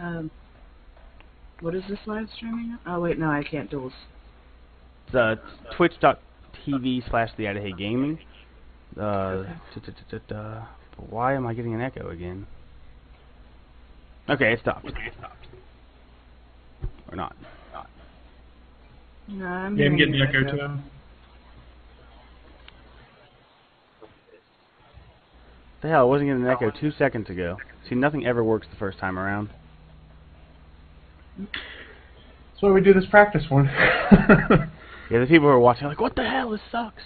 Um, what is this live streaming? Oh wait, no, I can't duels. It's uh, twitch.tv slash the Adahy Gaming. Uh, da-da-da-da-da. why am I getting an echo again? Okay, it stopped. Or not. No, I'm Yeah, I'm getting the an echo too. The hell, I wasn't getting an echo two seconds ago. See, nothing ever works the first time around. That's why we do this practice one. Yeah, the people who are watching are like, what the hell, this sucks.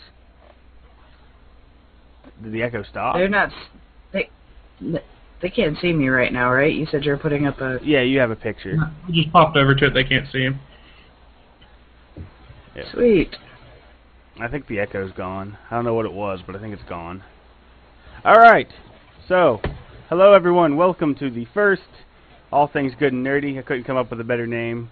Did the echo stop? They're not. They. They can't see me right now, right? You said you're putting up a. Yeah, you have a picture. we just popped over to it. They can't see him. Sweet. I think the echo's gone. I don't know what it was, but I think it's gone. Alright, so, hello everyone. Welcome to the first All Things Good and Nerdy. I couldn't come up with a better name.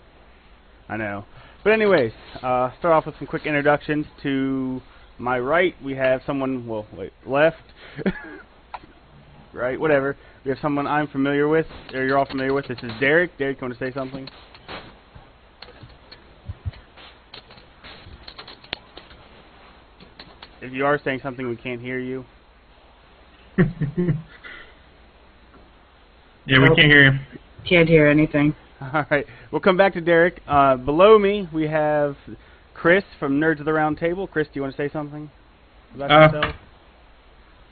I know. But anyways, uh, start off with some quick introductions. To my right, we have someone, well, wait, left. right, whatever. We have someone I'm familiar with, or you're all familiar with. This is Derek. Derek, you want to say something? If you are saying something, we can't hear you. yeah, we can't hear you. Can't hear anything. All right, we'll come back to Derek. Uh, below me, we have Chris from Nerds of the Round Table. Chris, do you want to say something about Uh, yourself?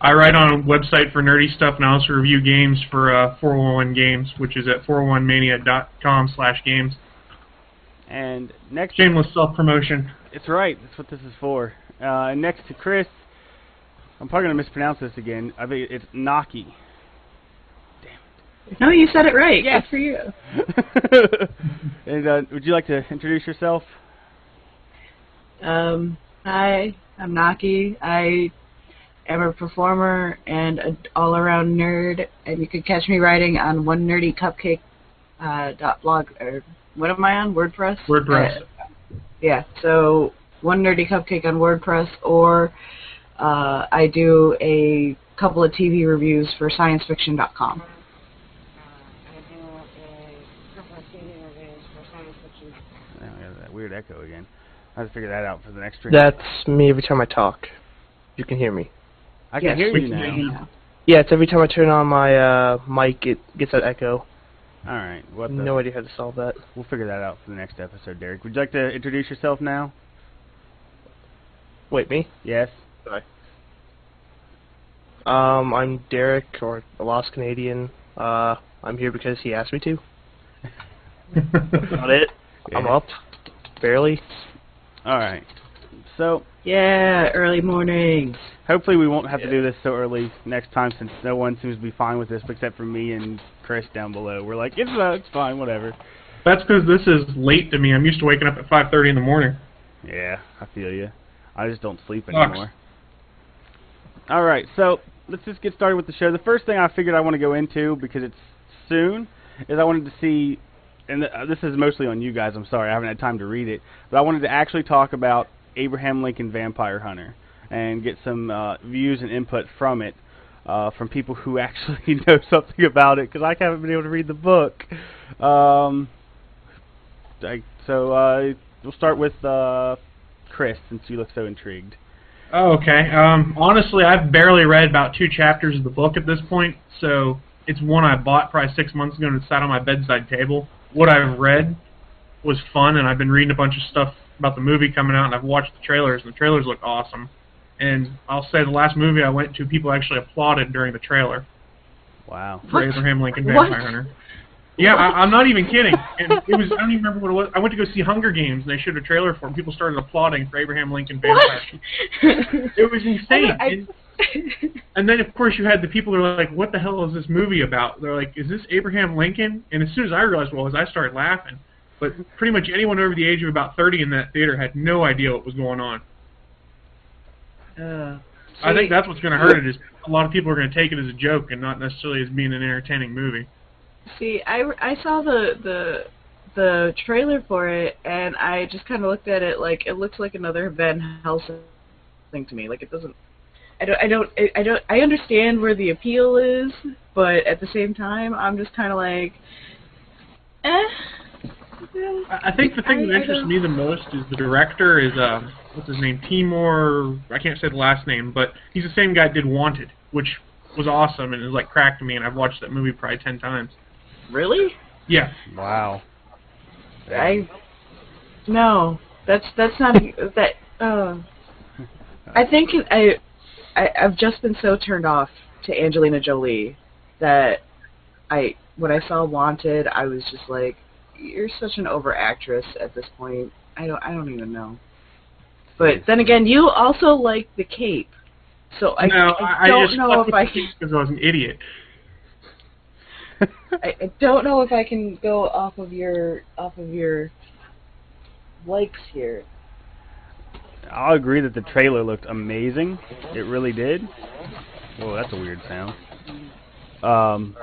I write on a website for nerdy stuff, and I also review games for uh, 401 Games, which is at 401mania.com slash games. And next, Shameless self-promotion. it's right. That's what this is for. Uh, next to Chris, I'm probably gonna mispronounce this again. I think it's Naki. No, you said it right. Yes. Good for you. and uh, would you like to introduce yourself? Um, hi, I'm Naki. I am a performer and an all-around nerd, and you can catch me writing on one nerdy cupcake uh, dot blog or what am I on? WordPress. WordPress. Uh, yeah. So one nerdy cupcake on WordPress, or uh, I do a couple of TV reviews for ScienceFiction.com. Oh, yeah, that weird echo again. I have to figure that out for the next stream. That's me every time I talk. You can hear me. I can Yes, hear you now. hear you. now. Yeah, it's every time I turn on my uh, mic, it gets that echo. All right. What the? No idea how to solve that. We'll figure that out for the next episode, Derek. Would you like to introduce yourself now? Wait, me? Yes. Um, I'm Derek, or the Lost Canadian. Uh, I'm here because he asked me to. About it. I'm Yeah. up. Barely. All right. So Yeah, early morning. hopefully we won't have to do this so early next time, since no one seems to be fine with this except for me and Chris down below. We're like, it's uh, it's fine, whatever. That's because this is late to me. I'm used to waking up at 5.30 in the morning. Yeah, I feel you. I just don't sleep Sucks. anymore. All right, so let's just get started with the show. The first thing I figured I want to go into because it's soon is I wanted to see, and uh, this is mostly on you guys. I'm sorry, I haven't had time to read it, but I wanted to actually talk about Abraham Lincoln Vampire Hunter and get some uh, views and input from it. Uh, from people who actually know something about it, because I haven't been able to read the book. Um, I, so uh, we'll start with uh, Chris, since you look so intrigued. Oh, okay. Um, honestly, I've barely read about two chapters of the book at this point, so it's one I bought probably six months ago and it sat on my bedside table. What I've read was fun, and I've been reading a bunch of stuff about the movie coming out, and I've watched the trailers, and the trailers look awesome. And I'll say the last movie I went to, people actually applauded during the trailer Wow. for What? Abraham Lincoln What? Vampire Hunter. Yeah, I, I'm not even kidding. And it was I don't even remember what it was. I went to go see Hunger Games, and they showed a trailer for it. And people started applauding for Abraham Lincoln Vampire. Hunter. It was insane. I- And- And then, of course, you had the people who are like, "What the hell is this movie about?" They're like, "Is this Abraham Lincoln?" And as soon as I realized what it was, I started laughing. But pretty much anyone over the age of about 30 in that theater had no idea what was going on. Uh, I think that's what's going to hurt it is a lot of people are going to take it as a joke and not necessarily as being an entertaining movie. See, I, I saw the the the trailer for it, and I just kind of looked at it like it looks like another Van Helsing thing to me. Like it doesn't. I don't. I don't. I don't. I understand where the appeal is, but at the same time, I'm just kind of like, Eh. I I think the thing I- that interests me the most is the director is uh what's his name Timur I can't say the last name but he's the same guy that did Wanted which was awesome and it like cracked me and I've watched that movie probably ten times. Really? Yeah, Wow. I no. That's that's not that. Uh, I think I, I I've just been so turned off to Angelina Jolie that I when I saw Wanted, I was just like, you're such an over actress at this point. I don't I don't even know. But then again, you also like the Cape, so I, no, I I, don't just know if I can. because I was an idiot. I, I don't know if I can go off of your off of your likes here. I'll agree that the trailer looked amazing. It really did. Whoa, that's a weird sound. Um,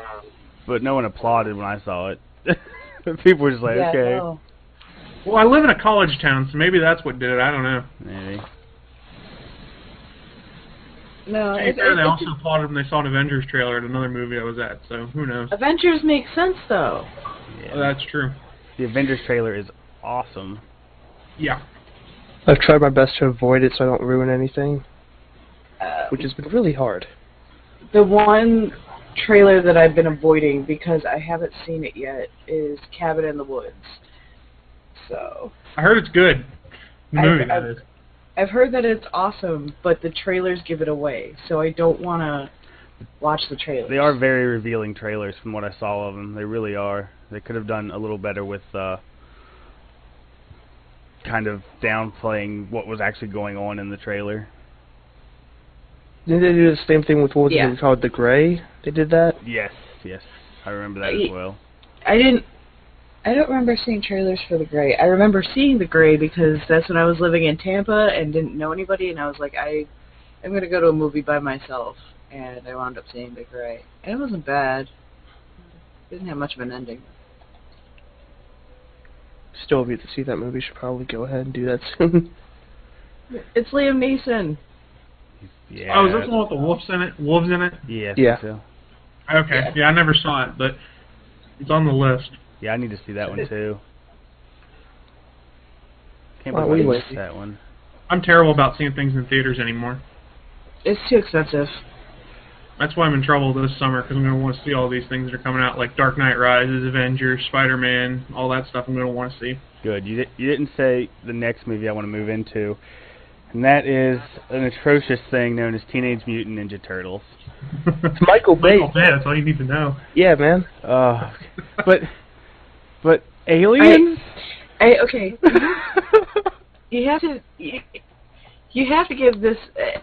but no one applauded when I saw it. People were just like, yeah, okay, no. Well, I live in a college town, so maybe that's what did it. I don't know. maybe. No, To it, fair, it, they it- also applauded when they saw an Avengers trailer at another movie I was at, so who knows? Avengers makes sense though. Yeah. Oh, that's true. the Avengers trailer is awesome. Yeah. I've tried my best to avoid it so I don't ruin anything, Uh, which has been really hard. the one trailer that I've been avoiding because I haven't seen it yet is Cabin in the Woods. So I heard it's good. The I- movie, I- that is. I've heard that it's awesome, but the trailers give it away. So I don't want to watch the trailers. They are very revealing trailers from what I saw of them. They really are. They could have done a little better with uh, kind of downplaying what was actually going on in the trailer. Didn't they do the same thing with what was Yeah. it called, The Gray? They did that? Yes, yes, I remember that as well. I didn't. I don't remember seeing trailers for the Gray. I remember seeing the Gray because that's when I was living in Tampa and didn't know anybody, and I was like, I, I'm gonna go to a movie by myself, and I wound up seeing the Gray, and it wasn't bad. It didn't have much of an ending. Still have yet to see that movie. Should probably go ahead and do that soon. It's Liam Neeson. Yeah. Oh, is this the one with the wolves in it? Wolves in it? Yeah. I Yeah. So. Okay. Yeah. Yeah. I never saw it, but it's on the list. Yeah, I need to see that one too. Can't Why believe we I missed that one. I'm terrible about seeing things in theaters anymore. It's too expensive. That's why I'm in trouble this summer because I'm going to want to see all these things that are coming out, like Dark Knight Rises, Avengers, Spider-Man, all that stuff. I'm going to want to see. Good. You di- you didn't say the next movie I want to move into, and that is an atrocious thing known as Teenage Mutant Ninja Turtles. It's Michael Bay. Michael Bay. That's all you need to know. Yeah, man. Uh, but but aliens. I okay. You have to. You, you have to give this,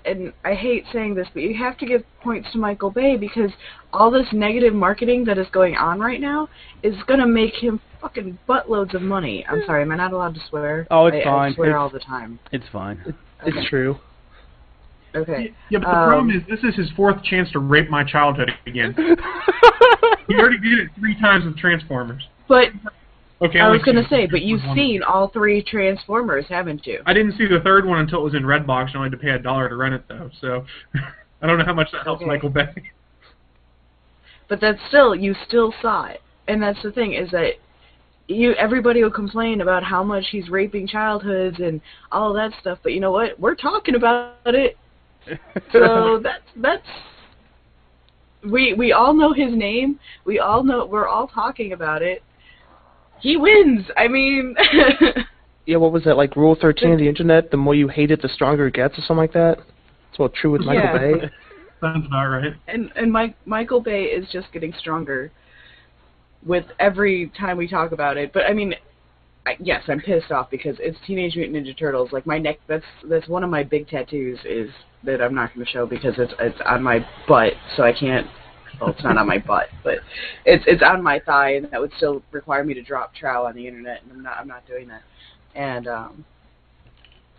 and I hate saying this, but you have to give points to Michael Bay because all this negative marketing that is going on right now is going to make him fucking buttloads of money. I'm sorry, am I not allowed to swear? Oh, it's I, fine. I swear It's- all the time. it's fine. Okay. It's true. Okay. Yeah, but the Um, problem is this is his fourth chance to rape my childhood again. he already did it three times with Transformers. But Okay, I was going to say, but you've One. seen all three Transformers, haven't you? I didn't see the third one until it was in Redbox, and I had to pay a dollar to rent it though. So I don't know how much that helps Okay. Michael Bay. But that's still you still saw it, and that's the thing is that you everybody will complain about how much he's raping childhoods and all that stuff. But you know what? We're talking about it, so that's that's we we all know his name. We all know we're all talking about it. He wins. I mean, Yeah, what was that, like Rule 13 of the Internet? The more you hate it, the stronger it gets, or something like that? It's well true with Michael Yeah. Bay. Sounds about right. and and Mike Michael Bay is just getting stronger with every time we talk about it. But I mean, I, yes, I'm pissed off because it's Teenage Mutant Ninja Turtles. Like my neck, that's that's one of my big tattoos is that I'm not going to show because it's it's on my butt, so I can't. Well, it's not on my butt, but it's it's on my thigh, and that would still require me to drop trow on the internet, and I'm not I'm not doing that. And um,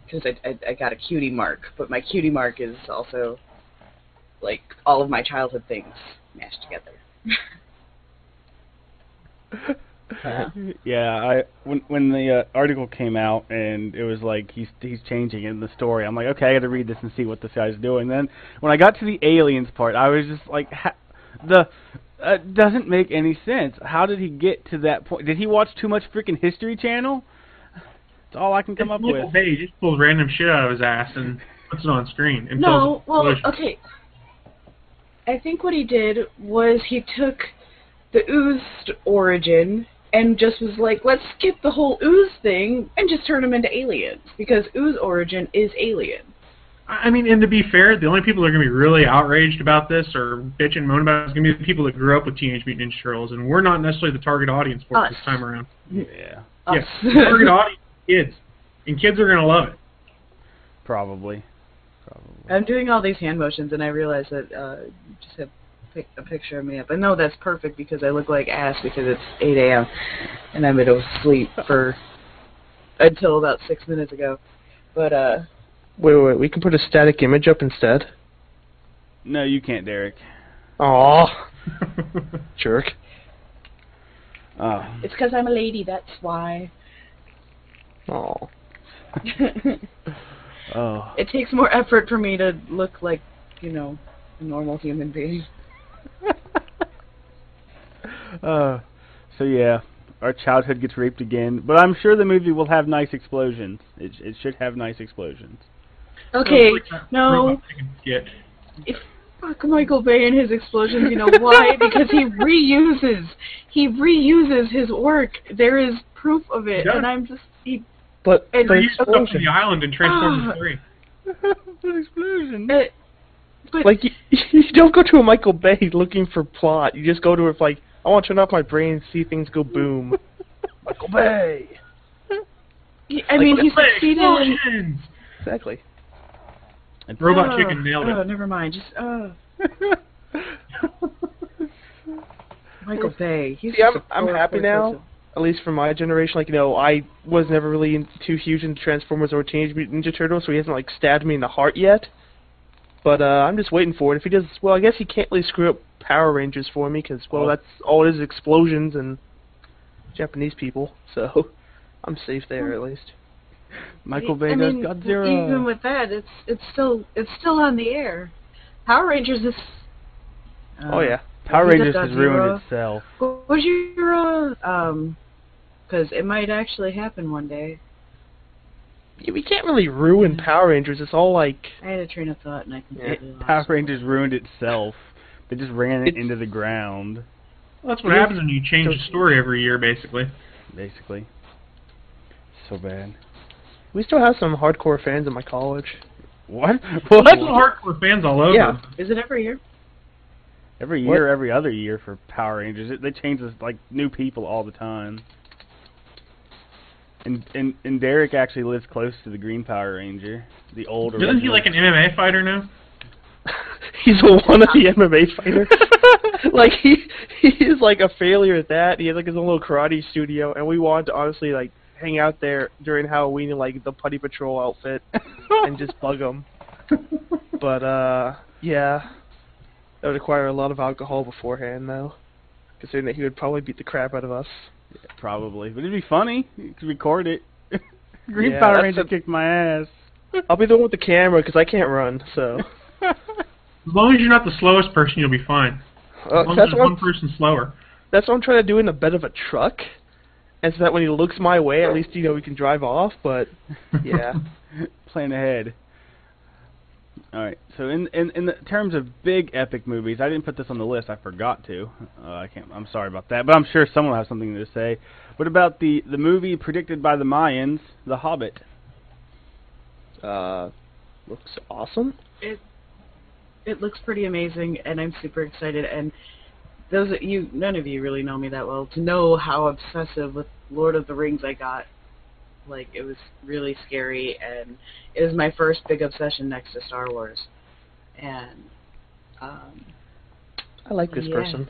because I, I I got a cutie mark, but my cutie mark is also like all of my childhood things mashed together. yeah. I when when the uh, article came out and it was like he's he's changing in the story. I'm like, okay, I got to read this and see what this guy's doing. Then when I got to the aliens part, I was just like, ha- the uh, doesn't make any sense. How did he get to that point? Did he watch too much freaking History Channel? That's all I can come up Michael with. he just pulls random shit out of his ass and puts it on screen. And No, well, Bush. okay. I think what he did was he took the ooze origin and just was like, let's skip the whole ooze thing and just turn them into aliens because ooze origin is alien. I mean, and to be fair, the only people that are going to be really outraged about this or bitch and moan about it is going to be the people that grew up with Teenage Mutant Ninja Turtles, and we're not necessarily the target audience for it this time around. Yeah, Us. Yes, target audience kids, and kids are going to love it. probably. Probably. I'm doing all these hand motions and I realize that uh, you just have pic- a picture of me up. I know that's perfect because I look like ass because it's 8 a.m. and I'm been asleep for until about six minutes ago. But uh, Wait, wait, wait. We can put a static image up instead. No, you can't, Derek. Aw, jerk. Oh. it's because I'm a lady. That's why. Aw. Oh. it takes more effort for me to look like, you know, a normal human being. Uh, so yeah, our childhood gets raped again, but I'm sure the movie will have nice explosions. It it should have nice explosions. Okay, It's like that no. robot if fuck Michael Bay and his explosions, you know why? because he reuses, he reuses his work. There is proof of it, He does. and I'm just he. But And He used up to the island in Transformers Ah. 3. An explosion. Uh, but like you, you don't go to a Michael Bay looking for plot. You just go to it with, like, I want to turn off my brain and see things go boom. Michael Bay. he- I mean, he Like, succeeded in. Exactly. It's- Robot Oh, Chicken nailed oh, it. never mind. Just uh, Michael Bay. He's See, I'm- just a I'm happy now. person. At least for my generation, like you know, I was never really in, too huge into Transformers or Teenage Mutant Ninja Turtles, so he hasn't like stabbed me in the heart yet. But uh, I'm just waiting for it. If he does, well, I guess he can't really screw up Power Rangers for me because well, Oh. that's all it is explosions and Japanese people. So I'm safe there at least. Michael Bay I does mean, Godzilla. Even with that, it's it's still it's still on the air. Power Rangers is. Uh, oh yeah. Power Rangers has ruined itself. What was your uh, um? Because it might actually happen one day. Yeah, we can't really ruin Power Rangers. It's all like I had a train of thought and I completely lost. Power it. Rangers ruined itself. They just ran it into the ground, Well, that's what happens when you change the story every year, basically. basically. So bad. We still have some hardcore fans in my college. What? There's some hardcore fans all over. Yeah. Is it every year? Every What? year, every other year for Power Rangers, it, they change this, like new people all the time. And and and Derek actually lives close to the Green Power Ranger, the old. Isn't he like an MMA fighter now? He's a the MMA fighter. like he he is like a failure at that. He has like his own little karate studio, and we wanted to honestly like hang out there during Halloween in like the Putty Patrol outfit and just bug him. But uh, yeah, that would require a lot of alcohol beforehand, though, considering that he would probably beat the crap out of us. Probably, but it'd be funny. You could record it. Green Yeah, Power Ranger a- kicked my ass. I'll be the one with the camera because I can't run. So As long as you're not the slowest person, you'll be fine. uh, As long as that's there's what one person slower. that's what I'm trying to do in the bed of a truck, and so that when he looks my way, at least you know we can drive off. But yeah. Plan ahead. All right. So in in in the terms of big epic movies, I didn't put this on the list. I forgot to. Uh, I can't. I'm sorry about that. But I'm sure someone will have something to say. What about the the movie predicted by the Mayans, The Hobbit? uh, looks awesome. It it looks pretty amazing, and I'm super excited. And those you, none of you really know me that well, to know how obsessive with Lord of the Rings I got. Like it was really scary, and it was my first big obsession next to Star Wars. And um, I like this Yeah. person.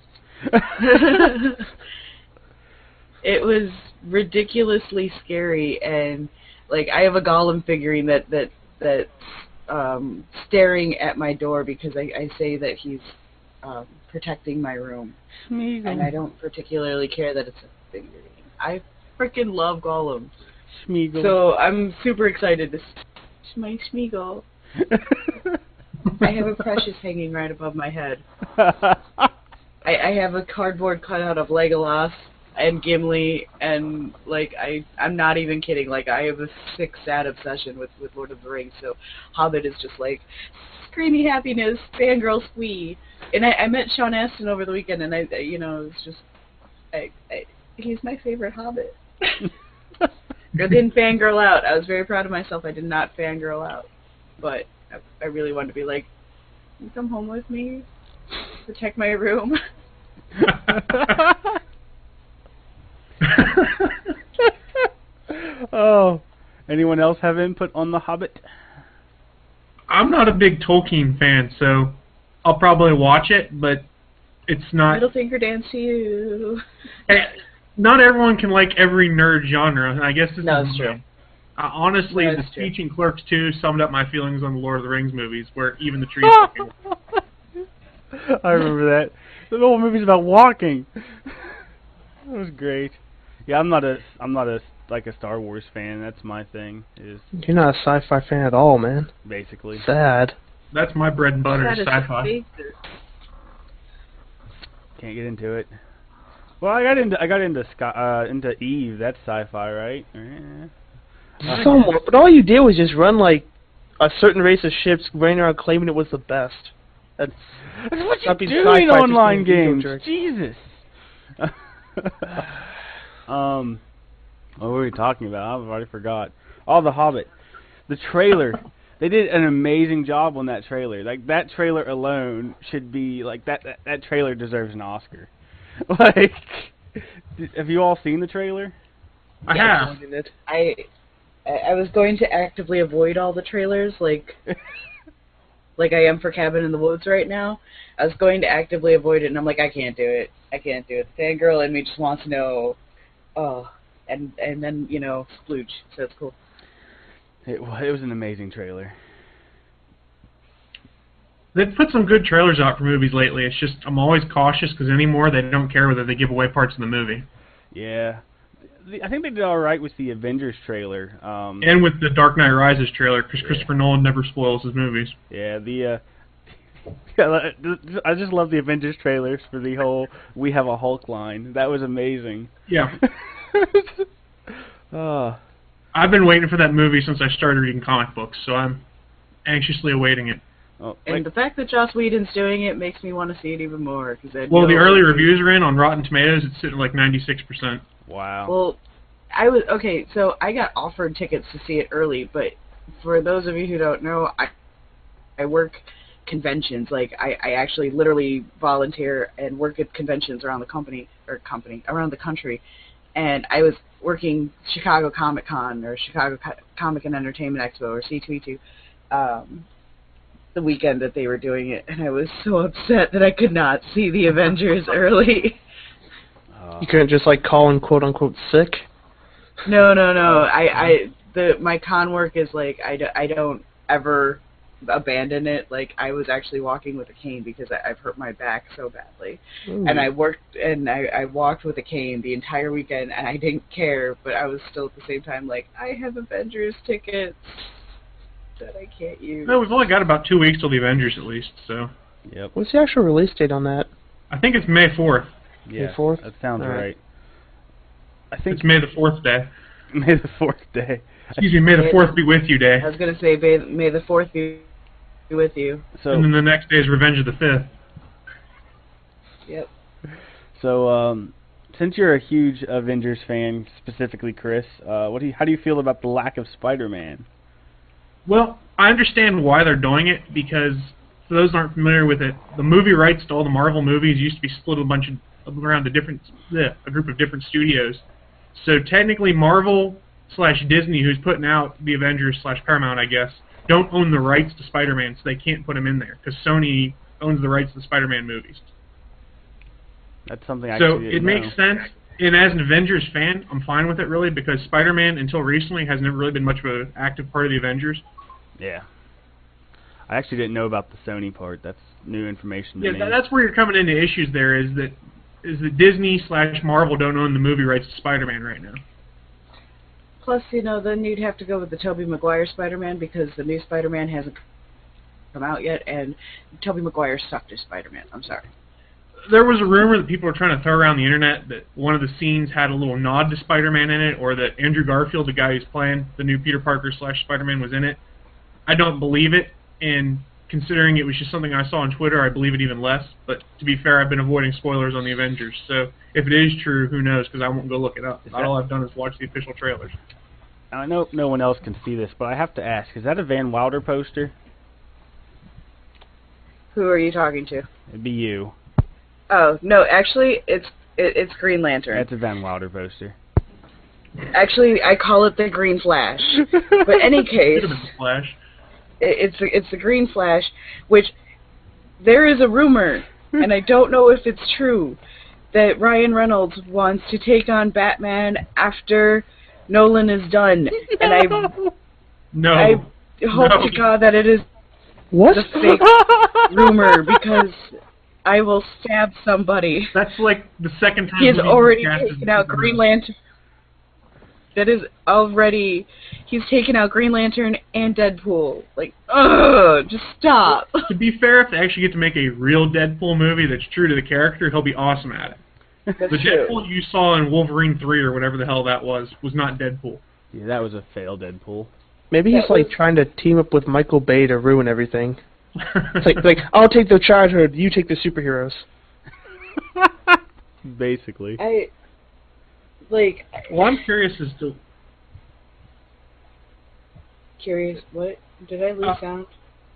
it was ridiculously scary and like I have a Gollum figurine that that that's um staring at my door because I, I say that he's um protecting my room and I don't particularly care that it's a figurine. I freaking love Gollums. Schmeagol. So I'm super excited to s- my Smeagol. I have a precious hanging right above my head. I, I have a cardboard cutout of Legolas and Gimli, and like I, I'm not even kidding. Like I have a sick, sad obsession with with Lord of the Rings. So Hobbit is just like screamy happiness, fangirl squee. And I, I met Sean Astin over the weekend, and I, I you know, it was just, I, I, he's my favorite Hobbit. I didn't fangirl out. I was very proud of myself. I did not fangirl out, but I, I really wanted to be like, "You come home with me, protect my room." oh, anyone else have input on The Hobbit? I'm not a big Tolkien fan, so I'll probably watch it, but it's not. Middle finger dance to you. Eh, not everyone can like every nerd genre, and I guess this No, is it's true. Uh, honestly, No, the it's true. speech in Clerks 2 summed up my feelings on the Lord of the Rings movies, where even the trees. I remember that. The whole movie's about walking. That was great. Yeah, I'm not a I'm not a like a Star Wars fan. That's my thing. Is You're not a sci-fi fan at all, man. basically Sad. That's my bread and butter, That is sci-fi. can't get into it. Well, I got into I got into Sky, uh into Eve. That's sci-fi, right? Somewhat, but all you did was just run like a certain race of ships, running around claiming it was the best. That's That's what you being do in online games. Jesus. um, what were we talking about? I've already forgot. Oh, The Hobbit. The trailer. they did an amazing job on that trailer. Like that trailer alone should be like that. That, that trailer deserves an Oscar. like, have you all seen the trailer? I Yes. have. I I I was going to actively avoid all the trailers, like like I am for Cabin in the Woods right now. I was going to actively avoid it, and I'm like, I can't do it. I can't do it. The fangirl in me just wants to know, oh, and and then you know, splooge. So it's cool. It, wa- it was an amazing trailer. They've put some good trailers out for movies lately. It's just I'm always cautious because anymore they don't care whether they give away parts of the movie. Yeah. I think they did all right with the Avengers trailer. Um, And with the Dark Knight Rises trailer, because Christopher Nolan never spoils his movies. Yeah, the uh yeah, I just love the Avengers trailers for the whole "We have a Hulk" line. That was amazing. Yeah. oh, I've been waiting for that movie since I started reading comic books, so I'm anxiously awaiting it. oh And the fact that Joss Whedon's doing it makes me want to see it even more. Cause I Well, the know- early reviews are in on Rotten Tomatoes. It's sitting at like 96%. wow. Well, I was okay. So I got offered tickets to see it early, but for those of you who don't know, I I work conventions. Like I, I actually literally volunteer and work at conventions around the company or company around the country. And I was working Chicago Comic Con or Chicago Co- Comic and Entertainment Expo or C2E2 um, the weekend that they were doing it, and I was so upset that I could not see the Avengers early. Uh, You couldn't just like call in quote unquote sick. No, no, no. I, I, the my con work is like I, do, I don't ever abandon it. Like I was actually walking with a cane because I, I've hurt my back so badly, and I worked and I, I walked with a cane the entire weekend, and I didn't care, but I was still at the same time like I have Avengers tickets that I can't use. No, we've only got about two weeks till the Avengers at least, so yep. What's the actual release date on that? I think it's May 4th. Yeah. 4th? That sounds All right. right. I think It's May the 4th day. May the fourth day. Excuse me, May the 4th be with you day. I was gonna say may, may the fourth be be with you. So And then the next day is Revenge of the 5th. Yep. so um, since you're a huge Avengers fan, specifically Chris, uh, what do you, how do you feel about the lack of Spider-Man? Well, I understand why they're doing it because for those who aren't familiar with it, the movie rights to all the Marvel movies used to be split a bunch of around a different yeah, a group of different studios. So technically, Marvel slash Disney, who's putting out the Avengers slash Paramount, I guess, don't own the rights to Spider-Man, so they can't put him in there because Sony owns the rights to the Spider-Man movies. That's something I So it didn't makes know. sense. And as an Avengers fan, I'm fine with it really because Spider-Man until recently has never really been much of an active part of the Avengers. Yeah. I actually didn't know about the Sony part. That's new information to Yeah, me. that's where you're coming into issues. There is that is that Disney slash Marvel don't own the movie rights to Spider-Man right now. Plus, you know, then you'd have to go with the Tobey Maguire Spider-Man because the new Spider-Man hasn't come out yet, and Tobey Maguire sucked as Spider-Man. I'm sorry. there was a rumor that people were trying to throw around the internet that one of the scenes had a little nod to Spider-Man in it, or that Andrew Garfield, the guy who's playing the new Peter Parker slash Spider-Man, was in it. I don't believe it, and considering it was just something I saw on Twitter, I believe it even less. But to be fair, I've been avoiding spoilers on the Avengers, so if it is true, who knows? Because I won't go look it up. Is All I've done is watch the official trailers. I know no one else can see this, but I have to ask: Is that a Van Wilder poster? Who are you talking to? It'd be you. Oh no, actually, it's it, it's Green Lantern. That's a Van Wilder poster. Actually, I call it the Green Flash. But any case, Could have Flash. It- it's it's the Green Flash, which there is a rumor, and I don't know if it's true, that Ryan Reynolds wants to take on Batman after Nolan is done, and I No. I hope No. to God that it is What? the fake rumor because I will stab somebody. That's like the second time He has he's already cast taken out Green Lantern. That is already. He's taken out Green Lantern and Deadpool. Like, ugh, just stop. To be fair, if they actually get to make a real Deadpool movie that's true to the character, he'll be awesome at it. That's The true. Deadpool you saw in Wolverine 3 or whatever the hell that was, was not Deadpool. Yeah, that was a failed Deadpool. Maybe he's That like was- trying to team up with Michael Bay to ruin everything. It's like, like I'll take the childhood, you take the superheroes. Basically. I like well, I'm curious as to curious. What did I lose Uh, sound?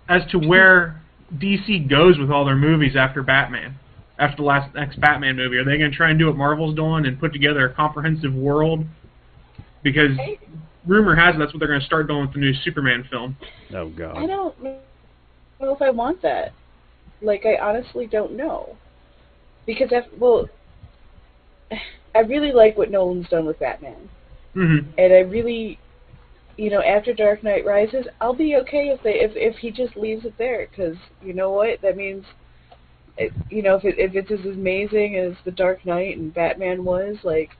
as to where DC goes with all their movies after Batman. After the last next Batman movie, are they going to try and do what Marvel's doing and put together a comprehensive world? Because rumor has it that's what they're going to start doing with the new Superman film. Oh God! I don't know if I want that. Like, I honestly don't know. Because I well, I really like what Nolan's done with Batman. hmm and I really, you know, after Dark Knight Rises, I'll be okay if they if if he just leaves it there, because you know what that means. It, you know, if it if it's as amazing as the Dark Knight and Batman was, like,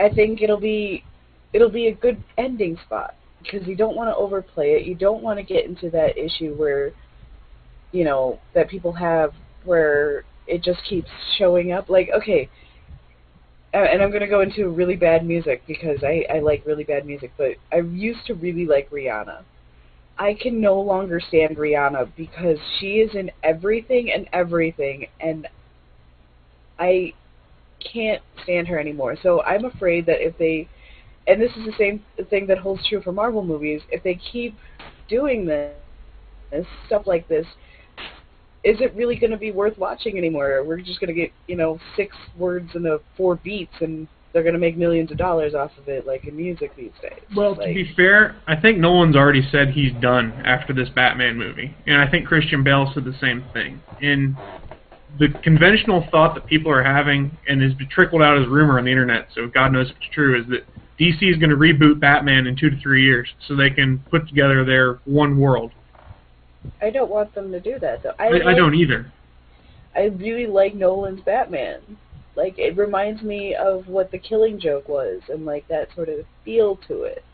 I think it'll be it'll be a good ending spot because you don't want to overplay it. You don't want to get into that issue where, you know, that people have where it just keeps showing up. Like, okay, Uh, and I'm gonna go into really bad music because I I like really bad music, but I used to really like Rihanna. I can no longer stand Rihanna because she is in everything and everything, and I can't stand her anymore. So I'm afraid that if they, and this is the same thing that holds true for Marvel movies, if they keep doing this stuff like this, is it really going to be worth watching anymore? We're just going to get, you know, six words and a four beats, and they're going to make millions of dollars off of it, like in music these days. Well, to be fair, I think Nolan's already said he's done after this Batman movie, and I think Christian Bale said the same thing. And the conventional thought that people are having, and has been trickled out as rumor on the internet, so God knows if it's true, is that DC is going to reboot Batman in two to three years, so they can put together their one world. I don't want them to do that though. I, I, I don't either. I really like Nolan's Batman. Like it reminds me of what the Killing Joke was, and like that sort of feel to it.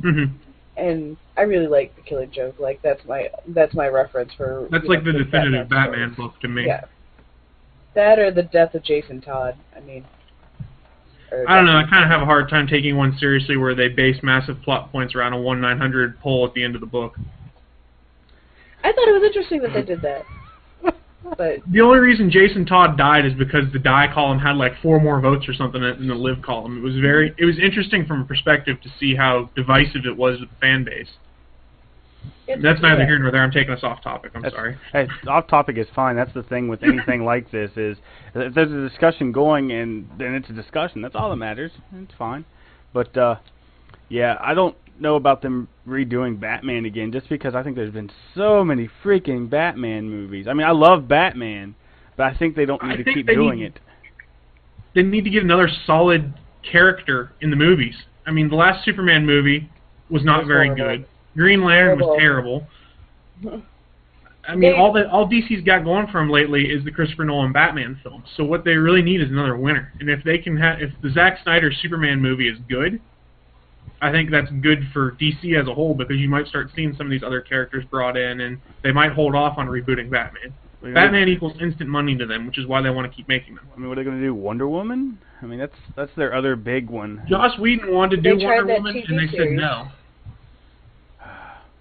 hmm And I really like the Killing Joke. Like that's my that's my reference for. That's like know, the definitive Batman Batman book to me. Yeah. That or the death of Jason Todd. I mean. I don't know. I kind of have a hard time taking one seriously where they base massive plot points around a one nine hundred poll at the end of the book. I thought it was interesting that they did that. But The only reason Jason Todd died is because the die column had like four more votes or something than the live column. It was very, it was interesting from a perspective to see how divisive it was with the fan base. That's neither here nor there. I'm taking us off topic. I'm That's- sorry. Hey, off topic is fine. That's the thing with anything like this is if there's a discussion going and then it's a discussion. That's all that matters. It's fine. But uh yeah, I don't know about them redoing Batman again just because I think there's been so many freaking Batman movies. I mean, I love Batman, but I think they don't I need to keep doing need- it. They need to get another solid character in the movies. I mean, the last Superman movie was not Was very horrible. good. Green Lantern was terrible. I mean, all that all DC's got going for them lately is the Christopher Nolan Batman film. So what they really need is another winner. And if they can have, if the Zack Snyder Superman movie is good, I think that's good for DC as a whole because you might start seeing some of these other characters brought in, and they might hold off on rebooting Batman. I mean, Batman equals instant money to them, which is why they want to keep making them. I mean, what are they going to do? Wonder Woman? I mean, that's that's their other big one. Joss Whedon wanted to do They Wonder Woman, TV and they said no.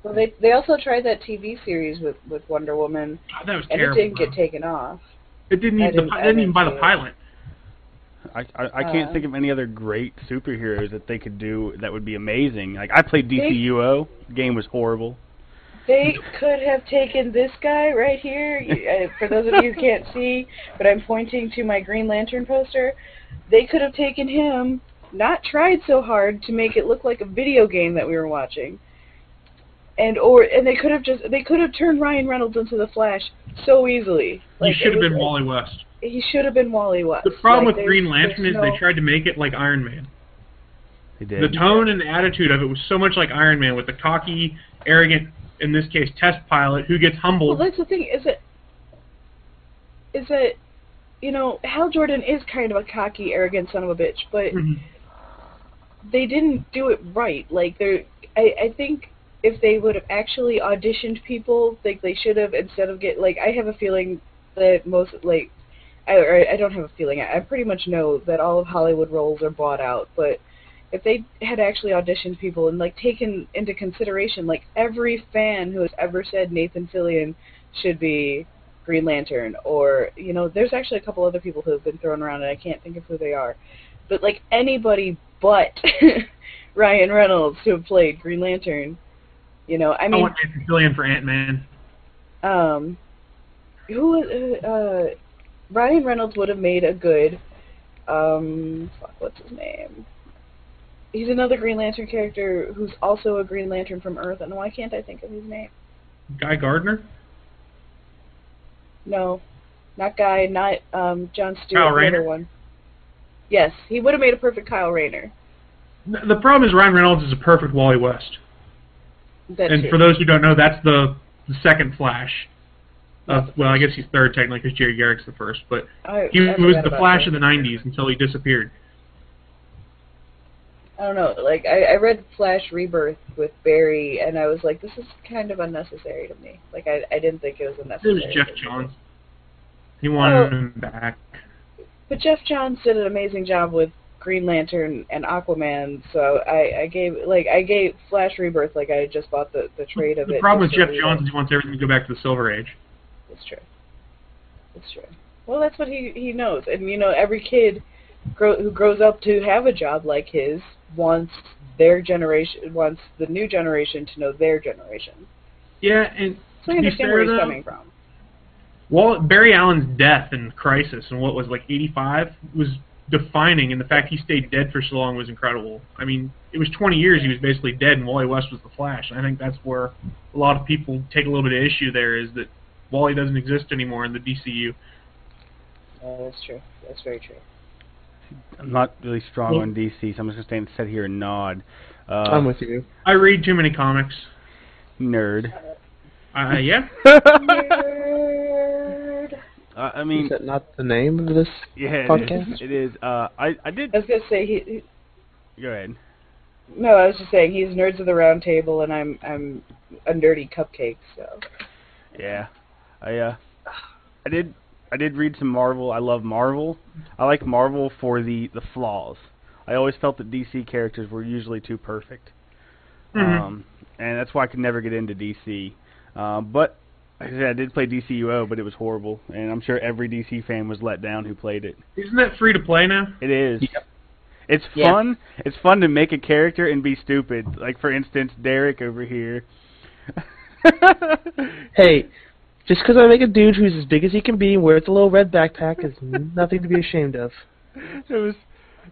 Well, they they also tried that TV series with with Wonder Woman, God, that was and terrible. it didn't get taken off. It didn't even. The, didn't- pi- I they didn't even didn't buy see the it. pilot. I I, I can't Uh. think of any other great superheroes that they could do that would be amazing. Like I played They- DCUO. Game was horrible. They could have taken this guy right here. Uh, for those of you who can't see, but I'm pointing to my Green Lantern poster. They could have taken him, not tried so hard to make it look like a video game that we were watching, and or and they could have just they could have turned Ryan Reynolds into the Flash so easily. He Like, should have been like- Wally West. He should have been Wally West. The problem Like, with Green Lantern is no- they tried to make it like Iron Man. They did. The tone and the attitude of it was so much like Iron Man, with the cocky, arrogant, in this case, test pilot who gets humbled. Well, humbled. that's the thing. Is it? Is it? You know, Hal Jordan is kind of a cocky, arrogant son of a bitch, but Mhm. they didn't do it right. Like they're, I, I think if they would have actually auditioned people, like they should have instead of get like I have a feeling that most like, I I don't have a feeling. I, I pretty much know that all of Hollywood roles are bought out, but if they had actually auditioned people and like taken into consideration like every fan who has ever said Nathan Fillion should be Green Lantern or you know there's actually a couple other people who have been thrown around and I can't think of who they are but like anybody but Ryan Reynolds who played Green Lantern you know I mean, I want Nathan Fillion for Ant Man. um who uh, uh Ryan Reynolds would have made a good um fuck, what's his name he's another Green Lantern character who's also a Green Lantern from Earth and why can't I think of his name Guy Gardner. No, not Guy, not um, John Stewart. Kyle the Rayner? other one. Yes, he would have made a perfect Kyle Rayner. The the problem is Ryan Reynolds is a perfect Wally West. That and too. for those who don't know, that's the, the second Flash. Uh, well, I guess he's third technically because Jerry Garrick's the first, but I, he I was the Flash of the '90s until he disappeared. I don't know. Like I, I read Flash Rebirth with Barry, and I was like, this is kind of unnecessary to me. Like I, I didn't think it was unnecessary. It was Geoff Johns. He wanted Oh. him back. But Geoff Johns did an amazing job with Green Lantern and Aquaman, so I, I gave like I gave Flash Rebirth like I just bought the the trade of The it. The problem with Geoff it. is he wants everything to go back to the Silver Age. It's true. It's true. Well, that's what he he knows, and you know, every kid grow, who grows up to have a job like his wants their generation wants the new generation to know their generation. Yeah, and So I understand where he's though, coming from. Well, Barry Allen's death and Crisis and what was like 85 was defining, and the fact he stayed dead for so long was incredible. I mean, it was 20 years he was basically dead, and Wally West was the Flash. And I think that's where a lot of people take a little bit of issue. There is that Wally doesn't exist anymore in the DCU. Uh, that's true. That's very true. I'm not really strong Well- on DC, so I'm just gonna stand sit here and nod. Uh, I'm with you. I read too many comics. nerd. Uh, yeah. Nerd. Uh, I mean, Is that not the name of this? yeah, It is. It is. Uh, I I did. I was gonna say he, he. Go ahead. No, I was just saying he's nerds of the round table, and I'm I'm a nerdy cupcake. So Yeah, I uh, I did. I did read some Marvel. I love Marvel. I like Marvel for the the flaws. I always felt that DC characters were usually too perfect, Mhm. um, and that's why I could never get into DC. Um, but like I said, I did play DCUO, but it was horrible, and I'm sure every DC fan was let down who played it. Isn't that free to play now? It is. Yep. It's Yeah. fun. It's fun to make a character and be stupid. Like for instance, Derek over here. Hey, just because I make a dude who's as big as he can be and wears a little red backpack is nothing to be ashamed of. it was.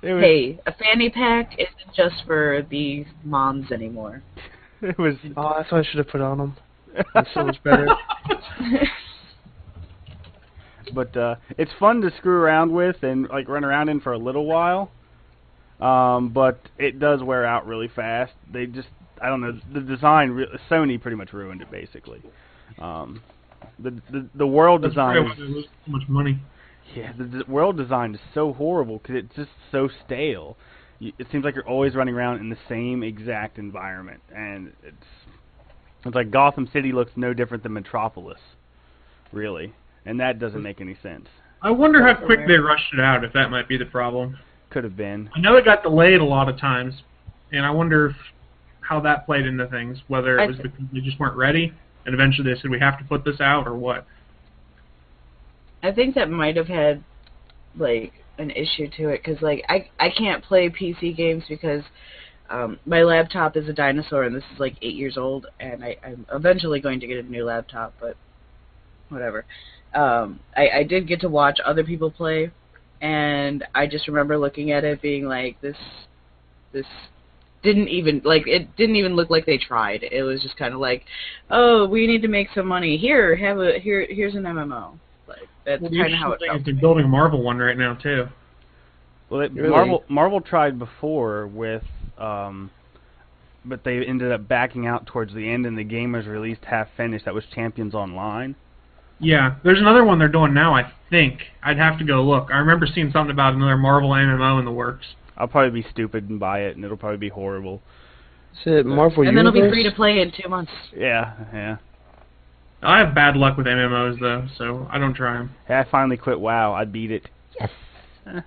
It was. hey, a fanny pack isn't just for the moms anymore. It was. Oh, that's what I should have put on him. That's so much better. but uh, it's fun to screw around with and like run around in for a little while. Um, but it does wear out really fast. They just, I don't know, the design. Re- Sony pretty much ruined it basically. Um, the the the world That's design. probably is- why they lose so much money. Yeah, the, the world design is so horrible because it's just so stale. You, it seems like you're always running around in the same exact environment, and it's it's like Gotham City looks no different than Metropolis, really. and that doesn't make any sense. I wonder how quick they rushed it out. If that might be the problem. Could have been. I know it got delayed a lot of times, and I wonder if, how that played into things. Whether it was th- because they just weren't ready, and eventually they said we have to put this out, or what. I think that might have had like an issue to it because like I I can't play PC games because um, my laptop is a dinosaur and this is like eight years old and I, I'm eventually going to get a new laptop but whatever. Um, I, I did get to watch other people play and I just remember looking at it being like this this didn't even like it didn't even look like they tried. It was just kind of like, oh, we need to make some money. Here, have a here. Here's an MMO. Like that's Well, kind of how it felt. They're building a Marvel one right now too. Well, it, Really? Marvel Marvel tried before with, um, but they ended up backing out towards the end, and the game was released half finished. That was Champions Online. Yeah, there's another one they're doing now. I think I'd have to go look. I remember seeing something about another Marvel MMO in the works. I'll probably be stupid and buy it, and it'll probably be horrible. Is it Marvel and then it'll be free to play in two months. Yeah, yeah. I have bad luck with MMOs though, so I don't try them. Hey, I finally quit WoW. I beat it. Yes.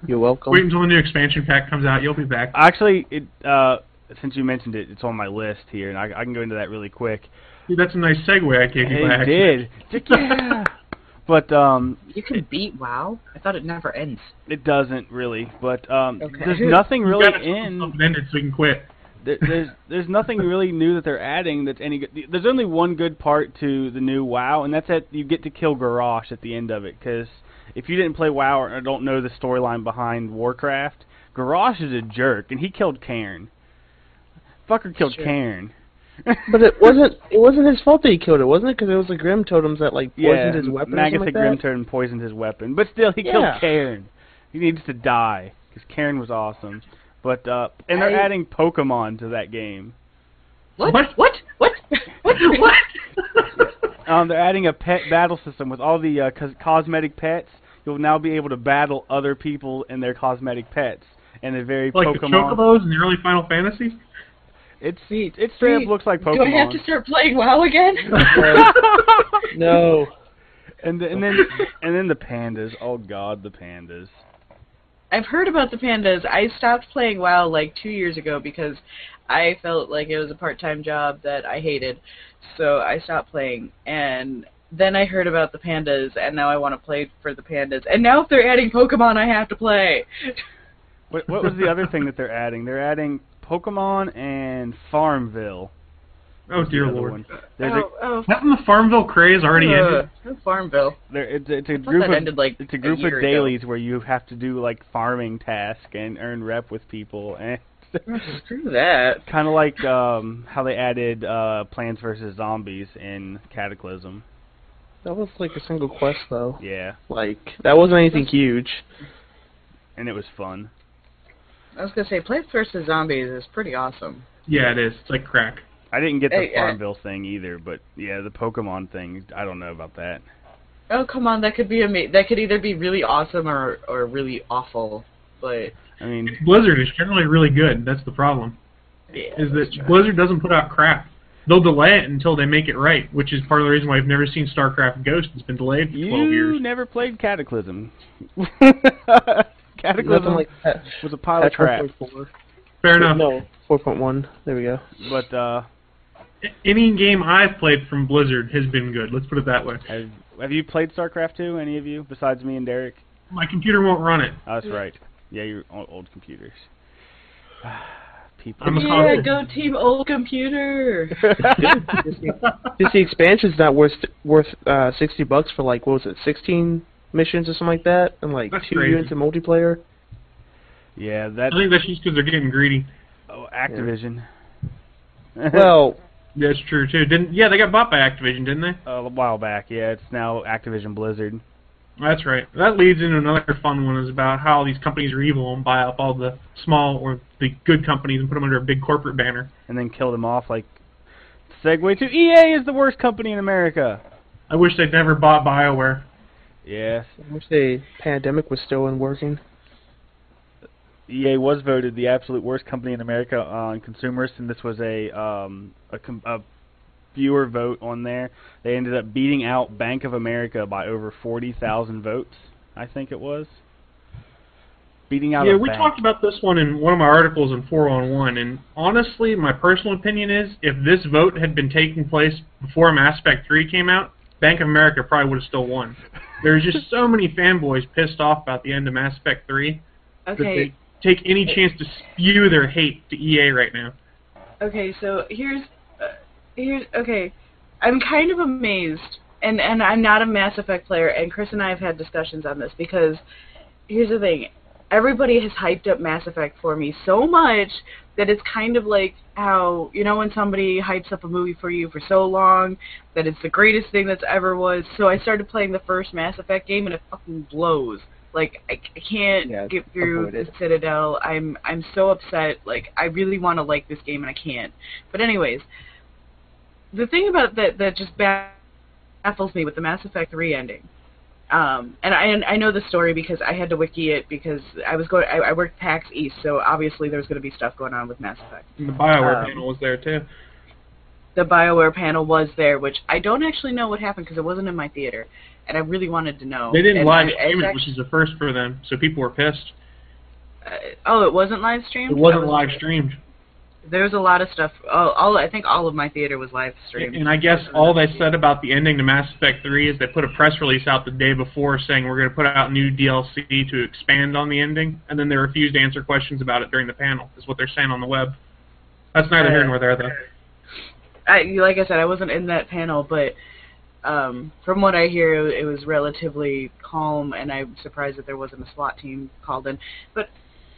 You're welcome. Wait until the new expansion pack comes out. You'll be back. Actually, it uh, since you mentioned it, it's on my list here, and I, I can go into that really quick. Dude, that's a nice segue I gave you. by It accident. did. yeah. But um, You can beat WoW. I thought it never ends. it doesn't really. But um, Okay. there's nothing really in. something ended so we can quit. there, there's there's nothing really new that they're adding that's any good. There's only one good part to the new WoW, and that's that you get to kill Garrosh at the end of it. Because if you didn't play WoW or don't know the storyline behind Warcraft, Garrosh is a jerk, and he killed Cairn. Fucker killed Sure. Cairn. But it wasn't. It wasn't his fault that he killed it, wasn't it? Because it was the Grim Totems that like yeah, poisoned his weapon or Magus the like Grim that. Totem poisoned his weapon, but still he Yeah. killed Cairn. He needs to die because Cairn was awesome. But uh, and they're I- adding Pokemon to that game. What? What? What? What? What? what? Um, they're adding a pet battle system with all the uh, cos- cosmetic pets. You'll now be able to battle other people and their cosmetic pets, and a very like the Pokemon. chocobos in the early Final Fantasy? It's Sweet. it straight up looks like Pokemon. Do I have to start playing WoW again? No. and th- and then and then the pandas. Oh God, the pandas. I've heard about the pandas. I stopped playing WoW like two years ago because I felt like it was a part-time job that I hated, so I stopped playing. And then I heard about the pandas, and now I want to play for the pandas. And now if they're adding Pokemon, I have to play. What what was the other thing that they're adding? They're adding Pokemon and Farmville. Oh was dear other lord. one. There's a- oh, oh, Hasn't the Farmville craze already ended? uh, Farmville. There, it's, it's a group that of ended, like, it's a a group year of ago. dailies where you have to do like farming tasks and earn rep with people, and Screw that. kind of like um, how they added uh, Plants vs Zombies in Cataclysm. That was like a single quest though. Yeah, Like that wasn't anything huge. and it was fun. I was gonna say Plants vs Zombies is pretty awesome. Yeah, it is. It's like crack. I didn't get the Hey, uh, Farmville thing either, but yeah, the Pokemon thing. I don't know about that. Oh come on, that could be ama- That could either be really awesome or or really awful. But I mean, Blizzard is generally really good. That's the problem. yeah, Is that true. Blizzard doesn't put out crap. They'll delay it until they make it right, which is part of the reason why I've never seen StarCraft Ghost. It's been delayed for 12 you years. never played Cataclysm. Nothing Cataclysm like that. was a pile of That's crap. 1.4. Fair enough. No, 4.1. There we go. But uh, Any game I've played from Blizzard has been good. Let's put it that way. have, have you played StarCraft 2? Any of you besides me and Derek? My computer won't run it. Oh, that's right. Yeah, you're old, old computers. People. I'm yeah, console. go team old computer. Just the expansion's not worth worth uh, 60 bucks for like what was it, 16 missions or something like that, and like That's two crazy. units of multiplayer. yeah, that. I think that's just because they're getting greedy. Oh, Activision. Well, That's true too. Didn't? Yeah, they got bought by Activision, didn't they? a while back, yeah, it's now Activision Blizzard. That's right. That leads into another fun one is about how these companies are evil and buy up all the small or the good companies and put them under a big corporate banner. and then kill them off like segue to EA is the worst company in America. I wish they'd never bought BioWare. Yes, I wish the pandemic was still in working. EA was voted the absolute worst company in America on consumers, and this was a um a, com- a viewer vote on there. They ended up beating out Bank of America by over forty thousand votes. I think it was beating out. yeah, a we bank. talked about this one in one of my articles in 411, and honestly, my personal opinion is if this vote had been taking place before Mass Effect 3 came out, Bank of America probably would have still won. There's just so many fanboys pissed off about the end of Mass Effect 3 that they take any chance to spew their hate to EA right now. Okay, so here's uh, here's okay. I'm kind of amazed, and and I'm not a Mass Effect player, and Chris and I have had discussions on this because here's the thing. Everybody has hyped up Mass Effect for me so much that it's kind of like how you know when somebody hypes up a movie for you for so long that it's the greatest thing that's ever was. So I started playing the first Mass Effect game and it fucking blows. Like I, I can't Yeah, get through avoid it. the Citadel. I'm I'm so upset. Like I really want to like this game and I can't. But anyways, the thing about that that just baffles me with the Mass Effect 3 ending. Um, and I and I know the story because I had to wiki it because I was going I, I worked PAX East, so obviously there was going to be stuff going on with Mass Effect. And the Bioware Um, panel was there too. The BioWare panel was there, which I don't actually know what happened because it wasn't in my theater, and I really wanted to know. They didn't And live stream it, which is a first for them, so people were pissed. Uh, oh, it wasn't live streamed. It wasn't was- live streamed. There was a lot of stuff. All, all I think all of my theater was live streamed. And I guess all they said about the ending to Mass Effect 3 is they put a press release out the day before saying we're going to put out new DLC to expand on the ending, and then they refused to answer questions about it during the panel, is what they're saying on the web. That's neither here nor there, though. I, like I said, I wasn't in that panel, but um, from what I hear, it was relatively calm, and I'm surprised that there wasn't a SWAT team called in. But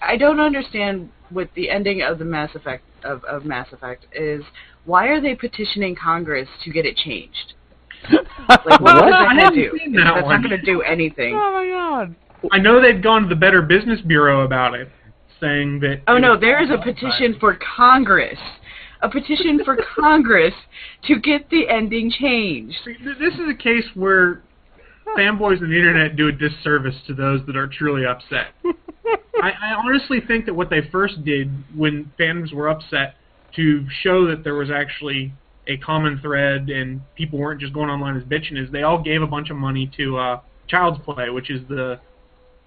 I don't understand with the ending of the Mass Effect of, of Mass Effect is why are they petitioning Congress to get it changed? Like, what What? is that going haven't to do? seen that That's one. not going to do anything. Oh my god! I know they've gone to the Better Business Bureau about it, saying that. Oh no, there is a petition for Congress. A petition for Congress to get the ending changed. This is a case where fanboys on the internet do a disservice to those that are truly upset. I, I honestly think that what they first did when fans were upset to show that there was actually a common thread and people weren't just going online as bitching is they all gave a bunch of money to uh, Child's Play, which is the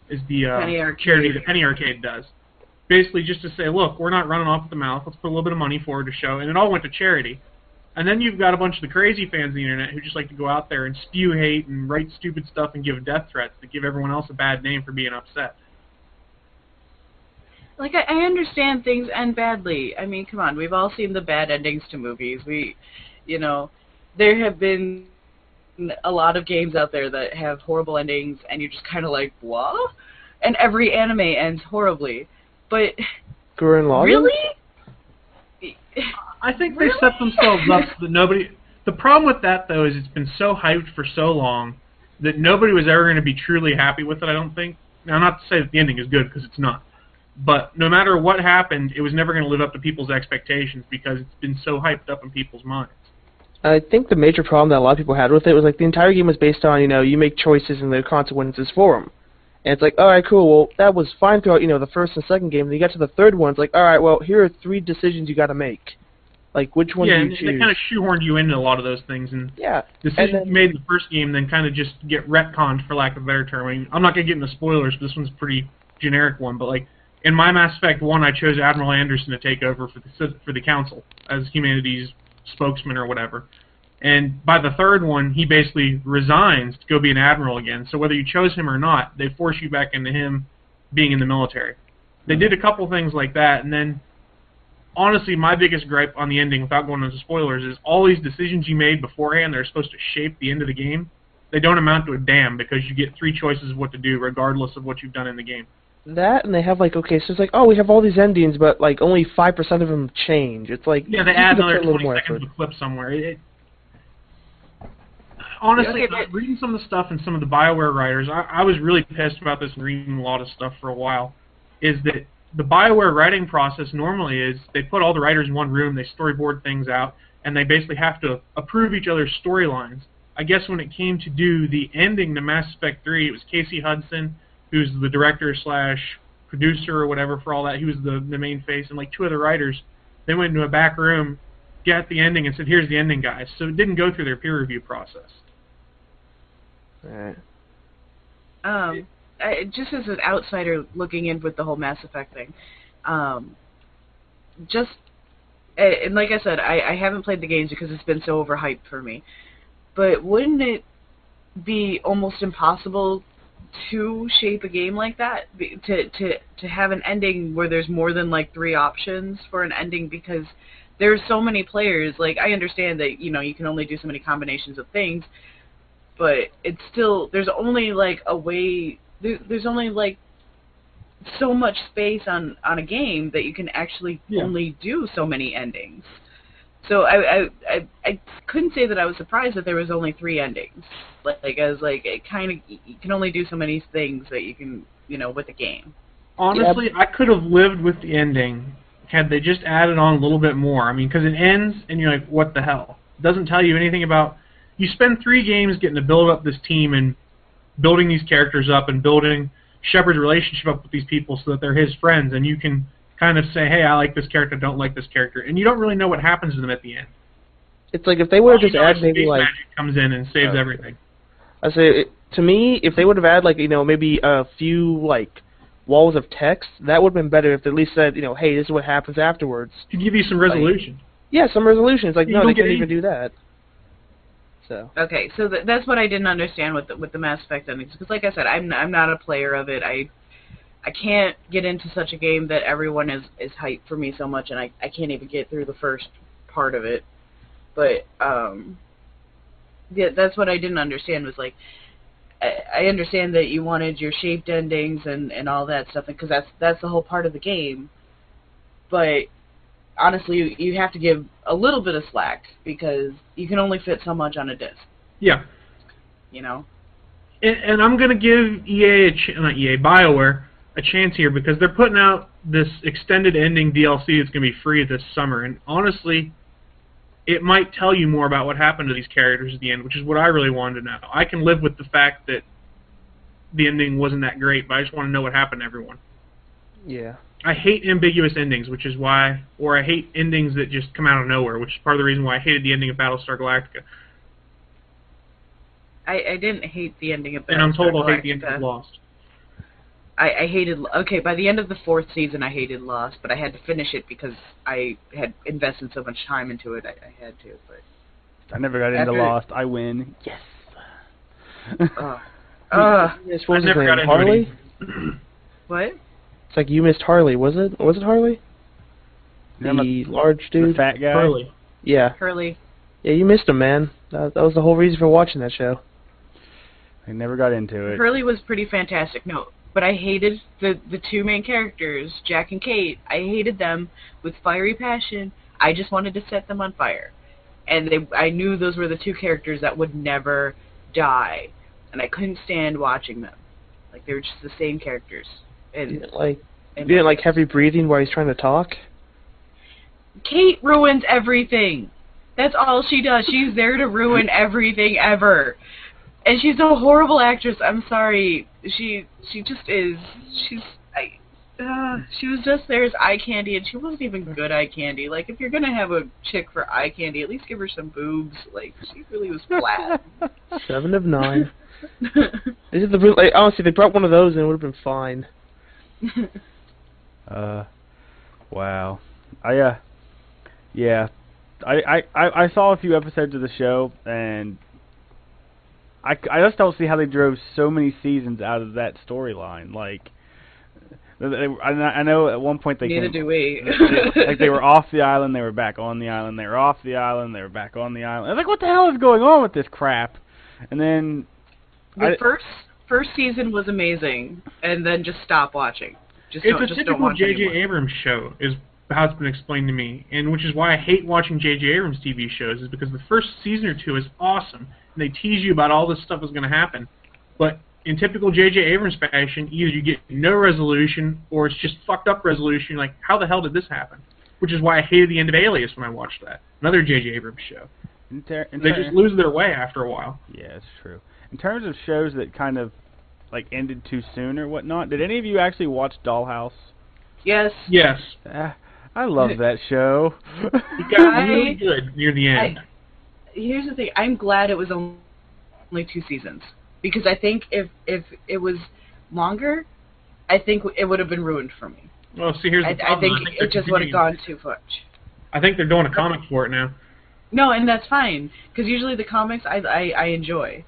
is the uh, charity that Penny Arcade does. Basically, just to say, look, we're not running off at the mouth. Let's put a little bit of money forward to show, and it all went to charity. And then you've got a bunch of the crazy fans of the internet who just like to go out there and spew hate and write stupid stuff and give death threats that give everyone else a bad name for being upset. Like I, I understand things end badly. I mean, come on, we've all seen the bad endings to movies. We, you know, there have been a lot of games out there that have horrible endings, and you're just kind of like, what? And every anime ends horribly, but Gurren Lagann? really? I think they set themselves up so that nobody. The problem with that though is it's been so hyped for so long that nobody was ever going to be truly happy with it. I don't think. Now, not to say that the ending is good because it's not, but no matter what happened, it was never going to live up to people's expectations because it's been so hyped up in people's minds. I think the major problem that a lot of people had with it was like the entire game was based on you know you make choices and the consequences for them, and it's like all right cool well that was fine throughout you know the first and second game. Then you got to the third one, it's like all right well here are three decisions you got to make, like which one yeah, do and you they kind of shoehorned you into a lot of those things, and yeah, decisions then- you made in the first game then kind of just get retconned, for lack of a better term. I mean, I'm not going to get into spoilers, but this one's a pretty generic one. But like in my Mass Effect one, I chose Admiral Anderson to take over for the for the Council as humanity's spokesman or whatever. And by the third one, he basically resigns to go be an admiral again. So whether you chose him or not, they force you back into him being in the military. They hmm. did a couple things like that, and then honestly, my biggest gripe on the ending, without going into spoilers, is all these decisions you made beforehand that are supposed to shape the end of the game. They don't amount to a damn because you get three choices of what to do, regardless of what you've done in the game. that and they have like okay so it's like oh we have all these endings but like only five percent of them change. It's like Yeah, they add another put a little 20 more seconds of a clip somewhere. It, it, honestly, Okay, uh, but- reading some of the stuff and some of the Bioware writers, I, I was really pissed about this reading a lot of stuff for a while. Is that the Bioware writing process normally is they put all the writers in one room, they storyboard things out, and they basically have to approve each other's storylines. I guess when it came to do the ending to Mass Effect 3, it was Casey Hudson, who's the director slash producer or whatever for all that. He was the the main face, and like two other writers. They went into a back room got the ending and said, "Here's the ending, guys." So it didn't go through their peer review process. Right. Um, I, just as an outsider looking in with the whole Mass Effect thing, um, just and like I said, I, I haven't played the games because it's been so overhyped for me. But wouldn't it be almost impossible to shape a game like that? To to to have an ending where there's more than like three options for an ending because there's so many players. Like I understand that you know you can only do so many combinations of things, but it's still there's only like a way there, there's only like so much space on on a game that you can actually Yeah. only do so many endings. So I, I I I couldn't say that I was surprised that there was only three endings. Like, like I was like it kind of you can only do so many things that you can you know with a game. Honestly, I could have lived with the ending had they just added on a little bit more. I mean, because it ends and you're like, what the hell? It doesn't tell you anything about. You spend three games getting to build up this team and building these characters up and building Shepard's relationship up with these people so that they're his friends, and you can kind of say, hey, I like this character, don't like this character, and you don't really know what happens to them at the end. It's like if they would have just added maybe like comes in and saves Oh. everything. I say it, to me, if they would have added like you know maybe a few like walls of text, that would have been better. If they at least said you know, hey, this is what happens afterwards. To give you some resolution. Yeah, some resolution. It's Like You no, they couldn't even do that. So Okay, so th- that's what I didn't understand with the, with the Mass Effect endings because like I said, I'm I'm not a player of it. I I can't get into such a game that everyone is is hyped for me so much, and I I can't even get through the first part of it. But um, yeah, that's what I didn't understand was like. I I understand that you wanted your shaped endings and and all that stuff because that's that's the whole part of the game. But honestly, you, you have to give a little bit of slack because you can only fit so much on a disc. Yeah. You know. and, and I'm gonna give EA a ch- not EA Bioware a chance here because they're putting out this extended ending DLC that's gonna be free this summer, and honestly, it might tell you more about what happened to these characters at the end, which is what I really wanted to know. I can live with the fact that the ending wasn't that great, but I just want to know what happened to everyone. yeah, I hate ambiguous endings, which is why, or I hate endings that just come out of nowhere, which is part of the reason why I hated the ending of Battlestar Galactica. I, I didn't hate the ending of Battlestar And I'm told Battlestar I'll hate the ending of Lost. I, I hated. Okay, by the end of the fourth season, I hated Lost, but I had to finish it because I had invested so much time into it. I, I had to. But I never got into After- Lost. I win. Yes. uh, uh, Yes, what was I never got into it Harley. what? It's like you missed Harley. Was it? Was it Harley? The the- large the dude. fat guy. Early. Yeah, Hurley. yeah, you missed him, man. That, that was the whole reason for watching that show. I never got into it. Hurley was pretty fantastic. No, but I hated the the two main characters, Jack and Kate. I hated them with fiery passion. I just wanted to set them on fire, and they. I knew those were the two characters that would never die, and I couldn't stand watching them. Like they were just the same characters. You And, didn't like you and didn't like heavy breathing while he's trying to talk. Kate ruins everything. That's all she does. She's there to ruin everything ever. And she's a horrible actress. I'm sorry. She she just is. She's I uh, she was just there as eye candy, and she wasn't even good eye candy. Like, if you're gonna have a chick for eye candy, at least give her some boobs. Like, she really was flat. Seven of nine. This is the real- like, honestly, if they brought one of those, in, it would have been fine. Uh, wow. I uh, yeah, I, I I saw a few episodes of the show and I I just don't see how they drove so many seasons out of that storyline. Like, they, they, I I know at one point they Neither came, do we. like they were off the island, they were back on the island, they were off the island, they were back on the island. I was like, what the hell is going on with this crap? And then The I- first first season was amazing, and then just stop watching. Just It's don't, a just typical watch J.J. Abrams show, is how it's been explained to me, and which is why I hate watching J.J. Abrams TV shows, is because the first season or two is awesome, and they tease you about all this stuff is going to happen, but in typical J.J. Abrams fashion, either you get no resolution, or it's just fucked up resolution. You're like, how the hell did this happen? Which is why I hated the end of Alias when I watched that. Another J.J. Abrams show. in ter- in They just lose their way after a while. Yeah, it's true. In terms of shows that kind of like ended too soon or whatnot, did any of you actually watch Dollhouse? Yes. Yes. Uh, I I love that show. It got I- really good near the end. I, here's the thing. I'm glad it was only two seasons because I think if if it was longer, I think it would have been ruined for me. well, see, here's the I, problem. I think they're it just would have gone too much. I think they're doing a comic for it now. No, and that's fine because usually the comics I I, I enjoy,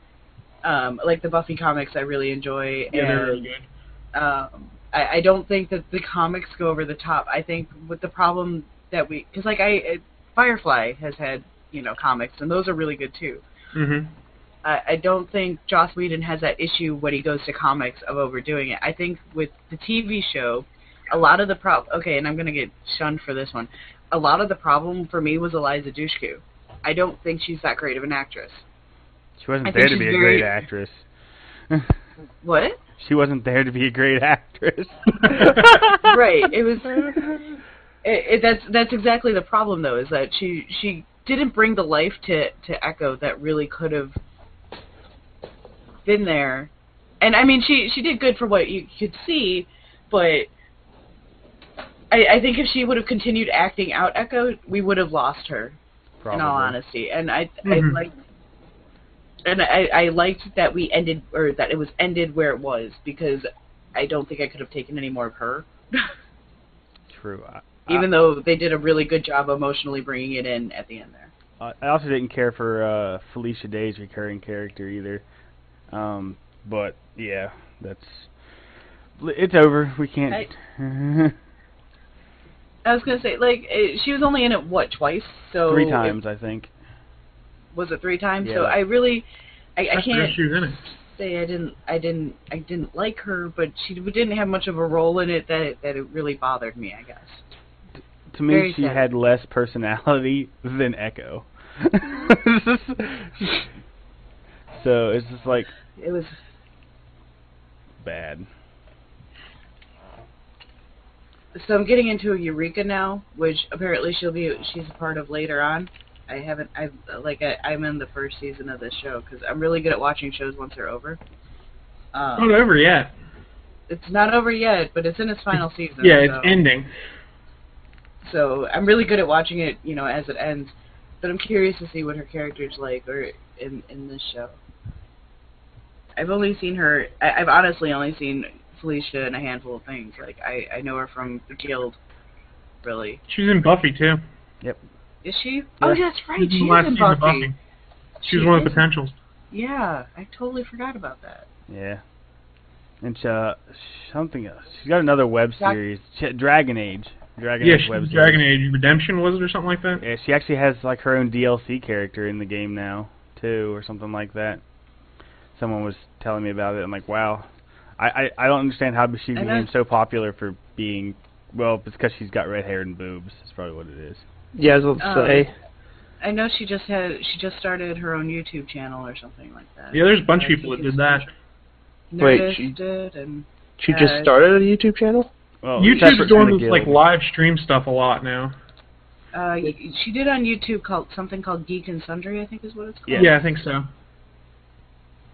um, like the Buffy comics I really enjoy. Yeah, they're really good. um, I, I don't think that the comics go over the top. I think with the problem that we, because like I, it, Firefly has had you know comics, and those are really good too. Mm-hmm. I, I don't think Joss Whedon has that issue when he goes to comics of overdoing it. I think with the TV show, a lot of the prob okay, and I'm gonna get shunned for this one. A lot of the problem for me was Eliza Dushku. I don't think she's that great of an actress. She wasn't I there to be a very- great actress. What? she wasn't there to be a great actress. right. It was. It, it, that's that's exactly the problem though. Is that she she didn't bring the life to to Echo that really could have been there. And I mean, she she did good for what you could see, but I I think if she would have continued acting out Echo, we would have lost her. Probably. In all honesty, and I I Mhm. And I, I liked that we ended, or that it was ended where it was, because I don't think I could have taken any more of her. True. I, even though they did a really good job emotionally bringing it in at the end there. I, I also didn't care for uh, Felicia Day's recurring character either. Um, but yeah, that's it's over. We can't. I was gonna say, like, eh, she was only in it what twice, so Three it- times, I think. Was it three times? Yeah. So I really, I, I can't issues it. say I didn't, I didn't, I didn't like her, but she didn't have much of a role in it that that it really bothered me. I guess. To me, Very she sad. had less personality than Echo. so it's just like It was bad. so I'm getting into Eureka now, which apparently she'll be she's a part of later on. I haven't I like I, I'm in the first season of this show because I'm really good at watching shows once they're over. Um, Not over yet. It's not over yet, but it's in its final season. Yeah, it's so, ending. So I'm really good at watching it, you know, as it ends. But I'm curious to see what her character's like, or in in this show. I've only seen her. I, I've honestly only seen Felicia in a handful of things. Like I I know her from the Guild. Really, She was in Buffy too. Is she? Oh, Yeah. that's right. She was in She's the in season of Buffy. Buffy. She was one of the is. potentials. Yeah, I totally forgot about that. Yeah. And uh, something else. She's got another web series, Ch- Dragon Age. Dragon Yeah, Age she web series. Dragon Age Redemption was it or something like that? Yeah, she actually has like her own DLC character in the game now too, or something like that. Someone was telling me about it. I'm like, wow. I I, I don't understand how she became so popular for being. Well, it's because she's got red hair and boobs. That's probably what it is. Yeah, I was about to Oh. say. I know she just had she just started her own YouTube channel or something like that. Yeah, there's a bunch of people that did that. Wait, she- did, and She just Uh, started a YouTube channel? Well, YouTube's doing this like live stream stuff a lot now. uh, she did on YouTube called something called Geek and Sundry, I think is what it's called. Yeah. Yeah, I think so.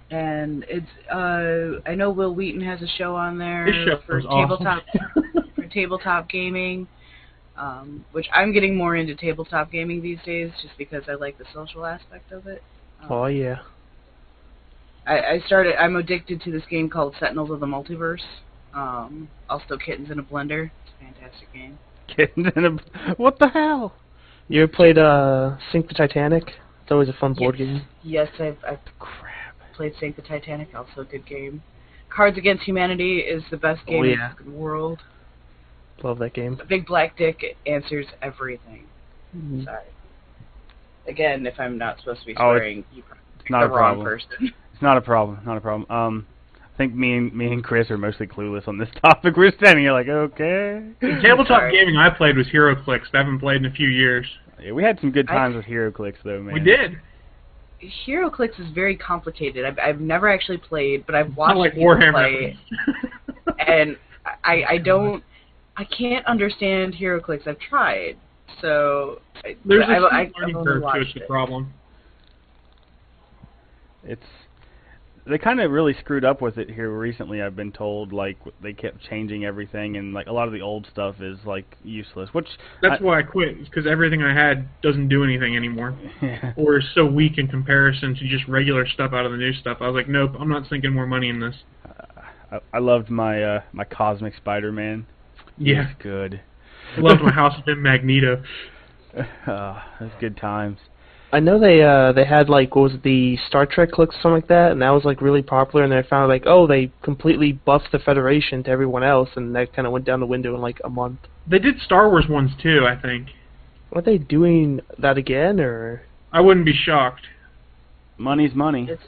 And it's uh, I know Wil Wheaton has a show on there His show for was awesome. tabletop for tabletop gaming, um, which I'm getting more into tabletop gaming these days, just because I like the social aspect of it. Um, Oh, yeah. I, I started. I'm addicted to this game called Sentinels of the Multiverse. Um, also, Kittens in a Blender. It's a fantastic game. Kittens in a- what the hell? You ever played uh, Sink the Titanic? It's always a fun board Yes. game. Yes, I've, I've Crap. played Sink the Titanic. Also, a good game. Cards Against Humanity is the best game Oh, yeah. in the world. Love that game. A Big Black Dick answers everything. Mm. Sorry. Again, if I'm not supposed to be Oh, it's- swearing, you picked not the a wrong problem. person. It's not a problem. Not a problem. Um, I think me and me and Chris are mostly clueless on this topic. We're standing here like, okay. The tabletop Sorry. gaming I played was HeroClix. I haven't played in a few years. Yeah, we had some good I- times with HeroClix though, man. We did. HeroClix is very complicated. I've, I've never actually played, but I've Not watched like people Warhammer. play. and I I don't I can't understand HeroClix. I've tried, so I- There's I've, a I've learning curve to watched it's the it. problem. It's they kind of really screwed up with it here recently. I've been told like they kept changing everything, and like a lot of the old stuff is like useless. Which That's I, why I quit, because everything I had doesn't do anything anymore, yeah, or is so weak in comparison to just regular stuff out of the new stuff. I was like, nope, I'm not sinking more money in this. Uh, I, I loved my uh my Cosmic Spider-Man. He Yeah, was good. I loved my House of M Magneto. uh, those good times. I know they uh they had like what was it, the Star Trek clicks or something like that, and that was like really popular. And they found like oh they completely buffed the Federation to everyone else, and that kind of went down the window in like a month. They did Star Wars ones too, I think. Are they doing that again or? I wouldn't be shocked. Money's money. It's.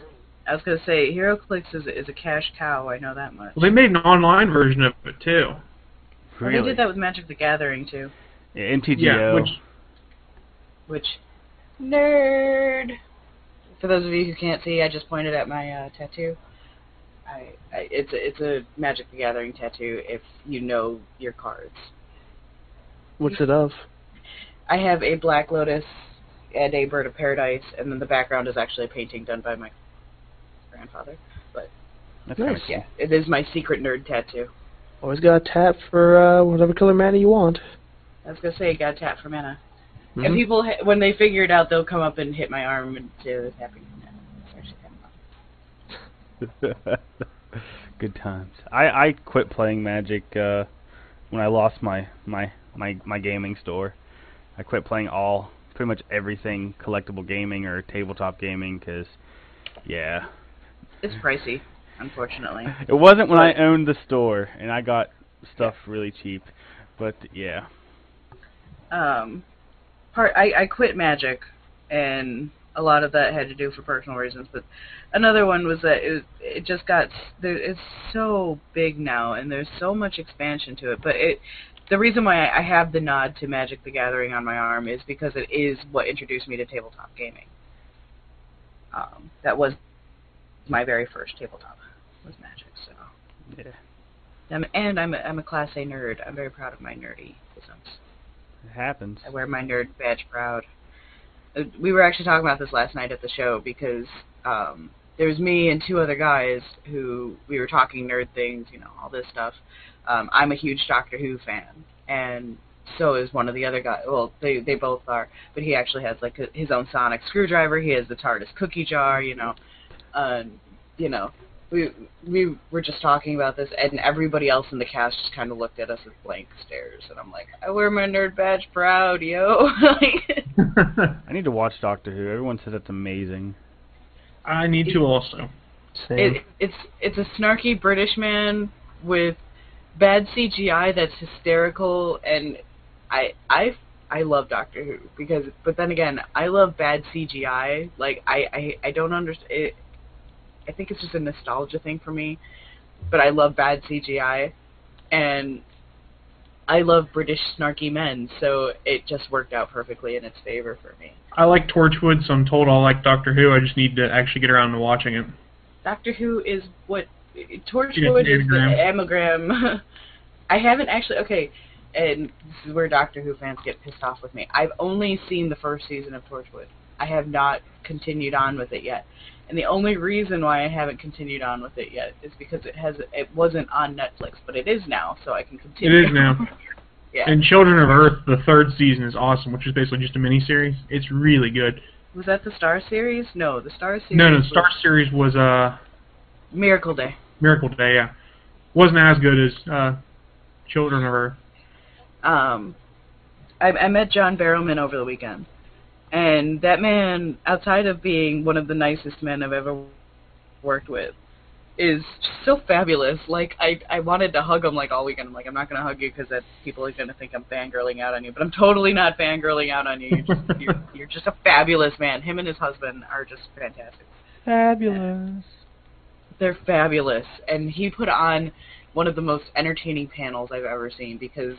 I was gonna say, HeroClix is is a cash cow. I know that much. Well, they made an online version of it too. Well, Really. They did that with Magic the Gathering too. Yeah, MTGO. Yeah, which Which nerd. For those of you who can't see, I just pointed at my uh, tattoo. I, I it's a, it's a Magic the Gathering tattoo. If you know your cards, What's it of? I have a Black Lotus and a Bird of Paradise, and then the background is actually a painting done by my grandfather. But That's Nice. Yeah, it is my secret nerd tattoo. Always got a tap for uh whatever color mana you want. I was gonna say, got a tap for mana. And Mhm. people, when they figure it out, they'll come up and hit my arm and say they're tapping for mana. It's actually kind of fun. Good times. I I quit playing Magic uh, when I lost my my my my gaming store. I quit playing all pretty much everything collectible gaming or tabletop gaming because yeah, It's pricey, unfortunately. it wasn't when I owned the store and I got stuff really cheap. But yeah, um, part I, I quit magic, and a lot of that had to do for personal reasons. But another one was that it was, it just got there, it's so big now, and there's so much expansion to it. But it the reason why I, I have the nod to Magic the Gathering on my arm is because it is what introduced me to tabletop gaming. Um, that was my very first tabletop was Magic. So. yeah, I'm, and I'm a, I'm a class A nerd. I'm very proud of my nerdy isms. it happens. I wear my nerd badge proud. Uh, We were actually talking about this last night at the show because um, there was me and two other guys who we were talking nerd things, you know, all this stuff. Um, I'm a huge Doctor Who fan, and so is one of the other guys. Well, they they both are, but he actually has like a, his own sonic screwdriver. He has the TARDIS cookie jar, you know, uh, you know. We we were just talking about this, and everybody else in the cast just kind of looked at us with blank stares, and I'm like, I wear my nerd badge proud, yo. Like, I need to watch Doctor Who. Everyone says it's amazing. I need to also. Same. it, it's it's a snarky British man with bad CGI that's hysterical, and I I I love Doctor Who because, but then again, I love bad CGI. Like I I, I don't understand. It, I think it's just a nostalgia thing for me, but I love bad CGI, and I love British snarky men, so it just worked out perfectly in its favor for me. I like Torchwood, so I'm told I'll like Doctor Who. I just need to actually get around to watching it. Doctor Who is what Torchwood Yeah, is the anagram. I haven't actually okay, and this is where Doctor Who fans get pissed off with me. I've only seen the first season of Torchwood. I have not continued on with it yet. And the only reason why I haven't continued on with it yet is because it has it wasn't on Netflix, but it is now, so I can continue. It is now. yeah. And Children of Earth, the third season is awesome, which is basically just a mini series. It's really good. was that the Starz series? No, the Starz series. No, no, the Starz series was uh Miracle Day. Miracle Day. Yeah, wasn't as good as uh Children of Earth. um, I, I met John Barrowman over the weekend, and that man, outside of being one of the nicest men I've ever worked with, is so fabulous. Like I, I wanted to hug him like all weekend. I'm like, I'm not gonna hug you because that people are gonna think I'm fangirling out on you, but I'm totally not fangirling out on you. You're just, you're, you're just a fabulous man. Him and his husband are just fantastic Fabulous. they're fabulous and he put on one of the most entertaining panels I've ever seen because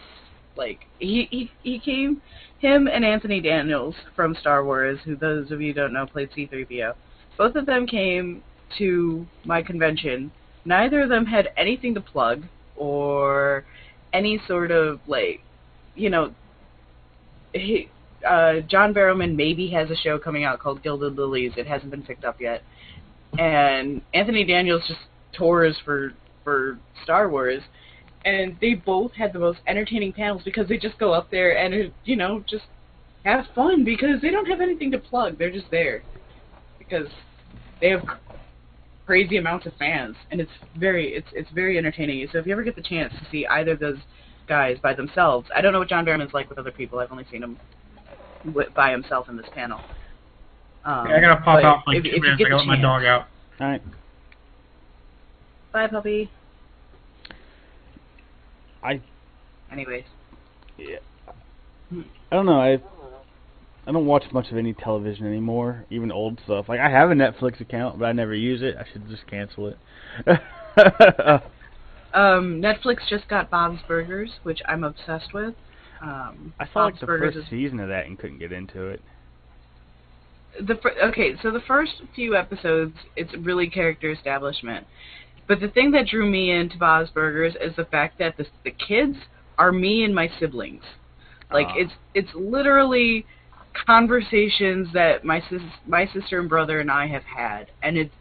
like he he, he came him and Anthony Daniels from Star Wars who those of you don't know played C3PO. Both of them came to my convention. Neither of them had anything to plug or any sort of like you know he uh John Barrowman maybe has a show coming out called Gilded Lilies. It hasn't been picked up yet. And Anthony Daniels just tours for for Star Wars, and they both had the most entertaining panels because they just go up there and you know just have fun because they don't have anything to plug. They're just there because they have crazy amounts of fans, and it's very it's it's very entertaining. So if you ever get the chance to see either of those guys by themselves, I don't know what John Barrowman's like with other people. I've only seen him wi- by himself in this panel. Um, Yeah, I gotta pop out like if- two if you minutes. get I gotta let my dog out. All right. Bye, puppy. I Anyways, yeah. I don't know. I I don't watch much of any television anymore, even old stuff. Like I have a Netflix account, but I never use it. I should just cancel it. um, Netflix just got Bob's Burgers, which I'm obsessed with. Um, I saw like the Burgers first season of that and couldn't get into it. the fir- okay, so the first few episodes, it's really character establishment. But the thing that drew me into Bob's Burgers is the fact that the the kids are me and my siblings. Like Ah. it's it's literally conversations that my sis my sister and brother and I have had, and it's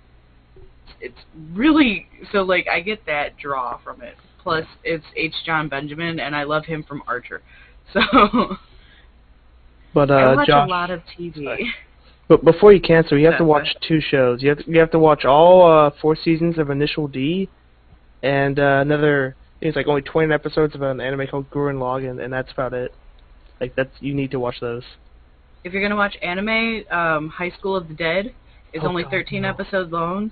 it's really so like I get that draw from it. Plus, it's H. Jon Benjamin, and I love him from Archer. So But uh, I uh, watch Josh, a lot of TV. Sorry. But before you cancel, you have to watch two shows. You have to, you have to watch all uh, four seasons of Initial D, and uh, another. It's like only 20 episodes of an anime called Gurren Lagann, and that's about it. Like that's you need to watch those. if you're gonna watch anime, um, High School of the Dead is Oh, only God, 13 no. episodes long.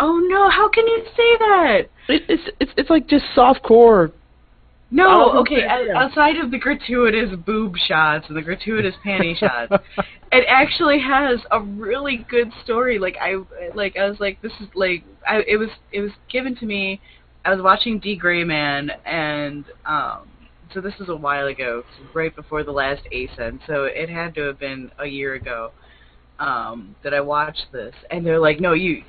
Oh no! How can you say that? It, it's it's it's like just soft core. No, okay. Outside of the gratuitous boob shots and the gratuitous panty shots, it actually has a really good story. Like I, like I was like, this is like, I it was it was given to me. I was watching D Gray Man, and um, so this was a while ago, right before the last ASEN. So it had to have been a year ago um, that I watched this, and they're like, no, you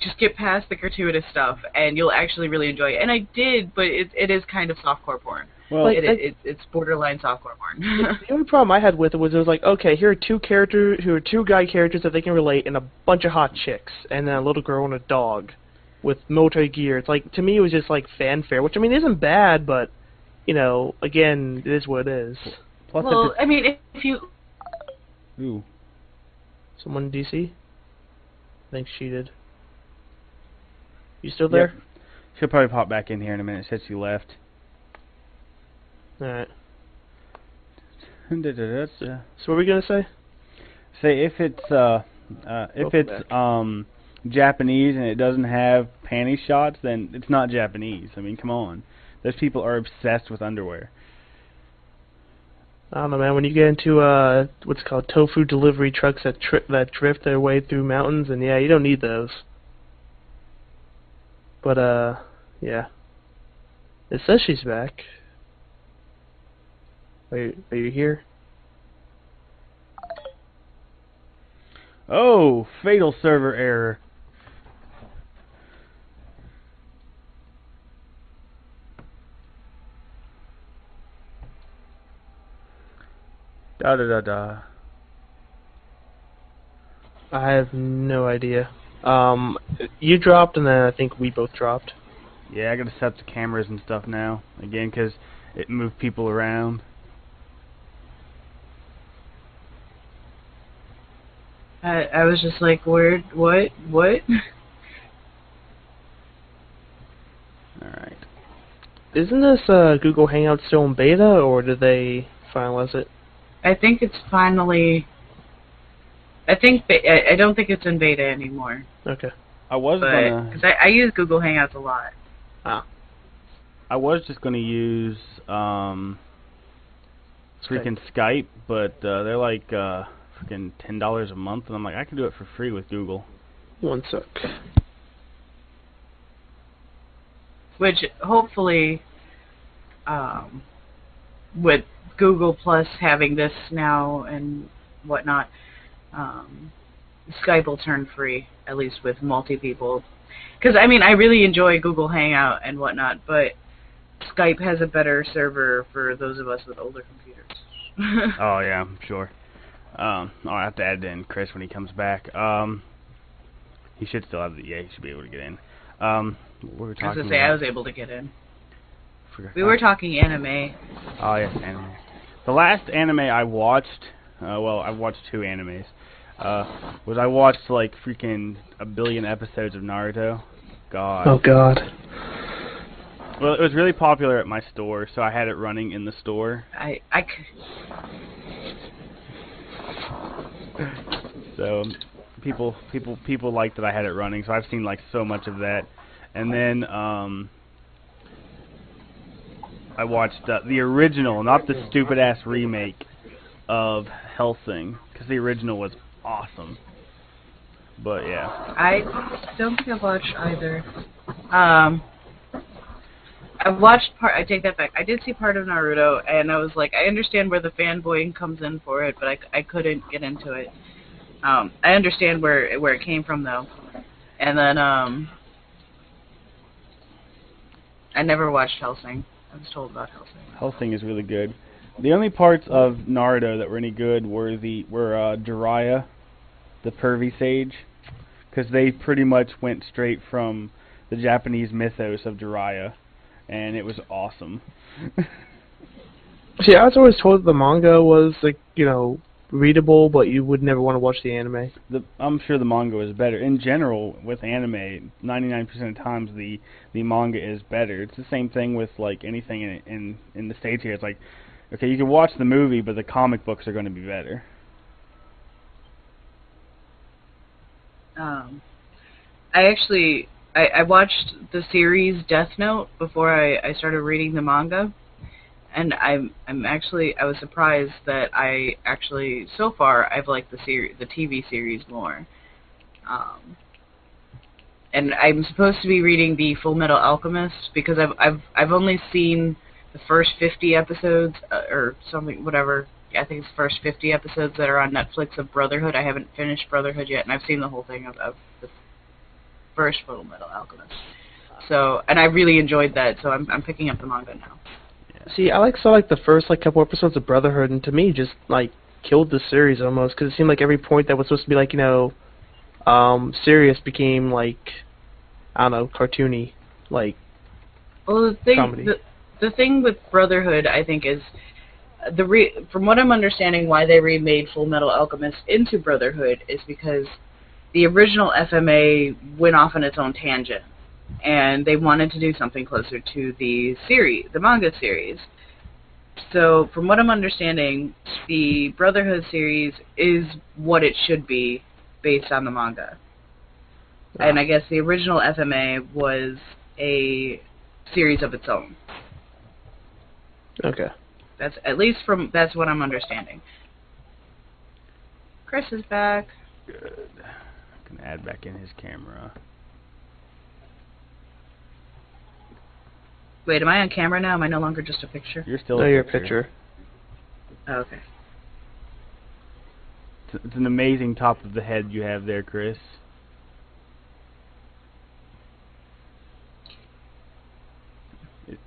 just get past the gratuitous stuff, and you'll actually really enjoy it. And I did, but it it is kind of softcore porn. Well, it, that- it, it it's borderline softcore porn. the only problem I had with it was it was like, okay, here are two characters, here are two guy characters that they can relate, and a bunch of hot chicks, and then a little girl and a dog, with military gear. It's like to me, it was just like fanfare, which I mean isn't bad, but you know, again, it is what it is. plus well, if I mean, if, if you ooh, Someone in DC? I think she did. You still there? Yep. she'll probably pop back in here in a minute. Said she left. Alright. Da-da-da-da. So what were we gonna say? Say if it's uh, uh if Welcome it's back. um Japanese and it doesn't have panty shots, then it's not Japanese. I mean, come on. Those people are obsessed with underwear. I don't know, man. When you get into uh, what's called tofu delivery trucks that tri- that drift their way through mountains, and yeah, you don't need those. But uh, yeah. It says she's back. Are you, are you here? Oh, fatal server error. Da da da da. I have no idea. Um, you dropped, and then I think we both dropped. Yeah, I gotta set up the cameras and stuff now again because it moved people around. I, I was just like, where, what, what? All right. Isn't this uh, Google Hangout still in beta, or did they finalize it? I think it's finally. I think be- I, I don't think it's in beta anymore, Okay. I was but gonna. because I, I use Google Hangouts a lot. I was just gonna use um freaking Skype, but uh, they're like uh freaking ten dollars a month, and I'm like, I can do it for free with Google. One sec. which hopefully um, with Google Plus having this now and whatnot, um, Skype will turn free at least with multi people. Because I mean, I really enjoy Google Hangout and whatnot, but Skype has a better server for those of us with older computers. Oh yeah, sure. Um, I'll have to add in Chris when he comes back. Um, He should still have the. Yeah, he should be able to get in. Um, what were we I was talking gonna say about? I was able to get in. We were talking anime. Oh yes, anime. The last anime I watched, uh, well, I watched two animes. Uh, was I watched like freaking a billion episodes of Naruto. God. Oh God. Well, it was really popular at my store, so I had it running in the store. I I c- So people people people liked that I had it running, so I've seen like so much of that. And then um I watched uh, the original, not the stupid ass remake of Hellsing, because the original was awesome. But yeah, I don't think I've watched either. Um, I watched part. I take that back. I did see part of Naruto, and I was like, I understand where the fanboying comes in for it, but I, I couldn't get into it. Um, I understand where where it came from though, and then um, I never watched Hellsing. I was told about Hellsing. Hellsing is really good. The only parts of Naruto that were any good were the were uh, Jiraiya, the pervy sage, because they pretty much went straight from the Japanese mythos of Jiraiya, and it was awesome. See, I was always told the manga was like you know readable, but you would never want to watch the anime. the I'm sure the manga is better. In general, with anime, 99% of times the the manga is better. It's the same thing with like anything in in in the states here. It's like, okay, you can watch the movie, but the comic books are going to be better. Um, I actually I, I watched the series Death Note before I, I started reading the manga, and I'm I'm actually I was surprised that I actually so far I've liked the series the TV series more. Um, and I'm supposed to be reading the Full Metal Alchemist because I've I've I've only seen the first 50 episodes uh, or something whatever I think it's the first 50 episodes that are on Netflix of Brotherhood. I haven't finished Brotherhood yet, and I've seen the whole thing of, of the first Full Metal Alchemist. So, and I really enjoyed that. So I'm I'm picking up the manga now. See, I like saw like the first like couple episodes of Brotherhood, and to me, just like killed the series almost because it seemed like every point that was supposed to be like you know, um, serious became like I don't know, cartoony. Like Well, the thing Comedy. the the thing with Brotherhood, I think, is the re- from what I'm understanding, why they remade Full Metal Alchemist into Brotherhood is because the original FMA went off on its own tangent, and they wanted to do something closer to the series, the manga series. So, from what I'm understanding, the Brotherhood series is what it should be based on the manga. And I guess the original FMA was a series of its own. okay, That's at least from that's what I'm understanding. Chris is back. Good. I can add back in his camera. Wait, am I on camera now? Am I no longer just a picture? You're still no, a your picture. picture. Oh, okay. It's, it's an amazing top of the head you have there, Chris.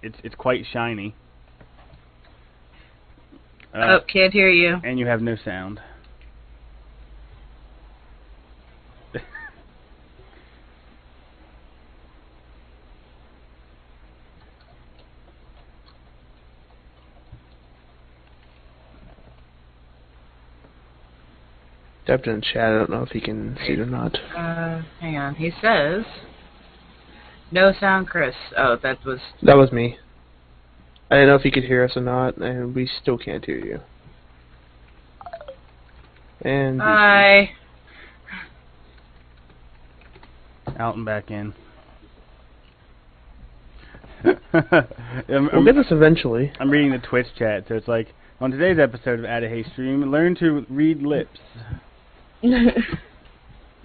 It's it's quite shiny. Uh, oh, can't hear you. and you have no sound. Typed in chat. I don't know if he can see it or not. Uh, hang on. He says, "No sound, Chris." Oh, that was. That was me. I don't know if you could hear us or not, and we still can't hear you. And Hi. Out and back in. I'm, we'll get this eventually. I'm reading the Twitch chat, so it's like on today's episode of Adahy Stream, learn to read lips. Is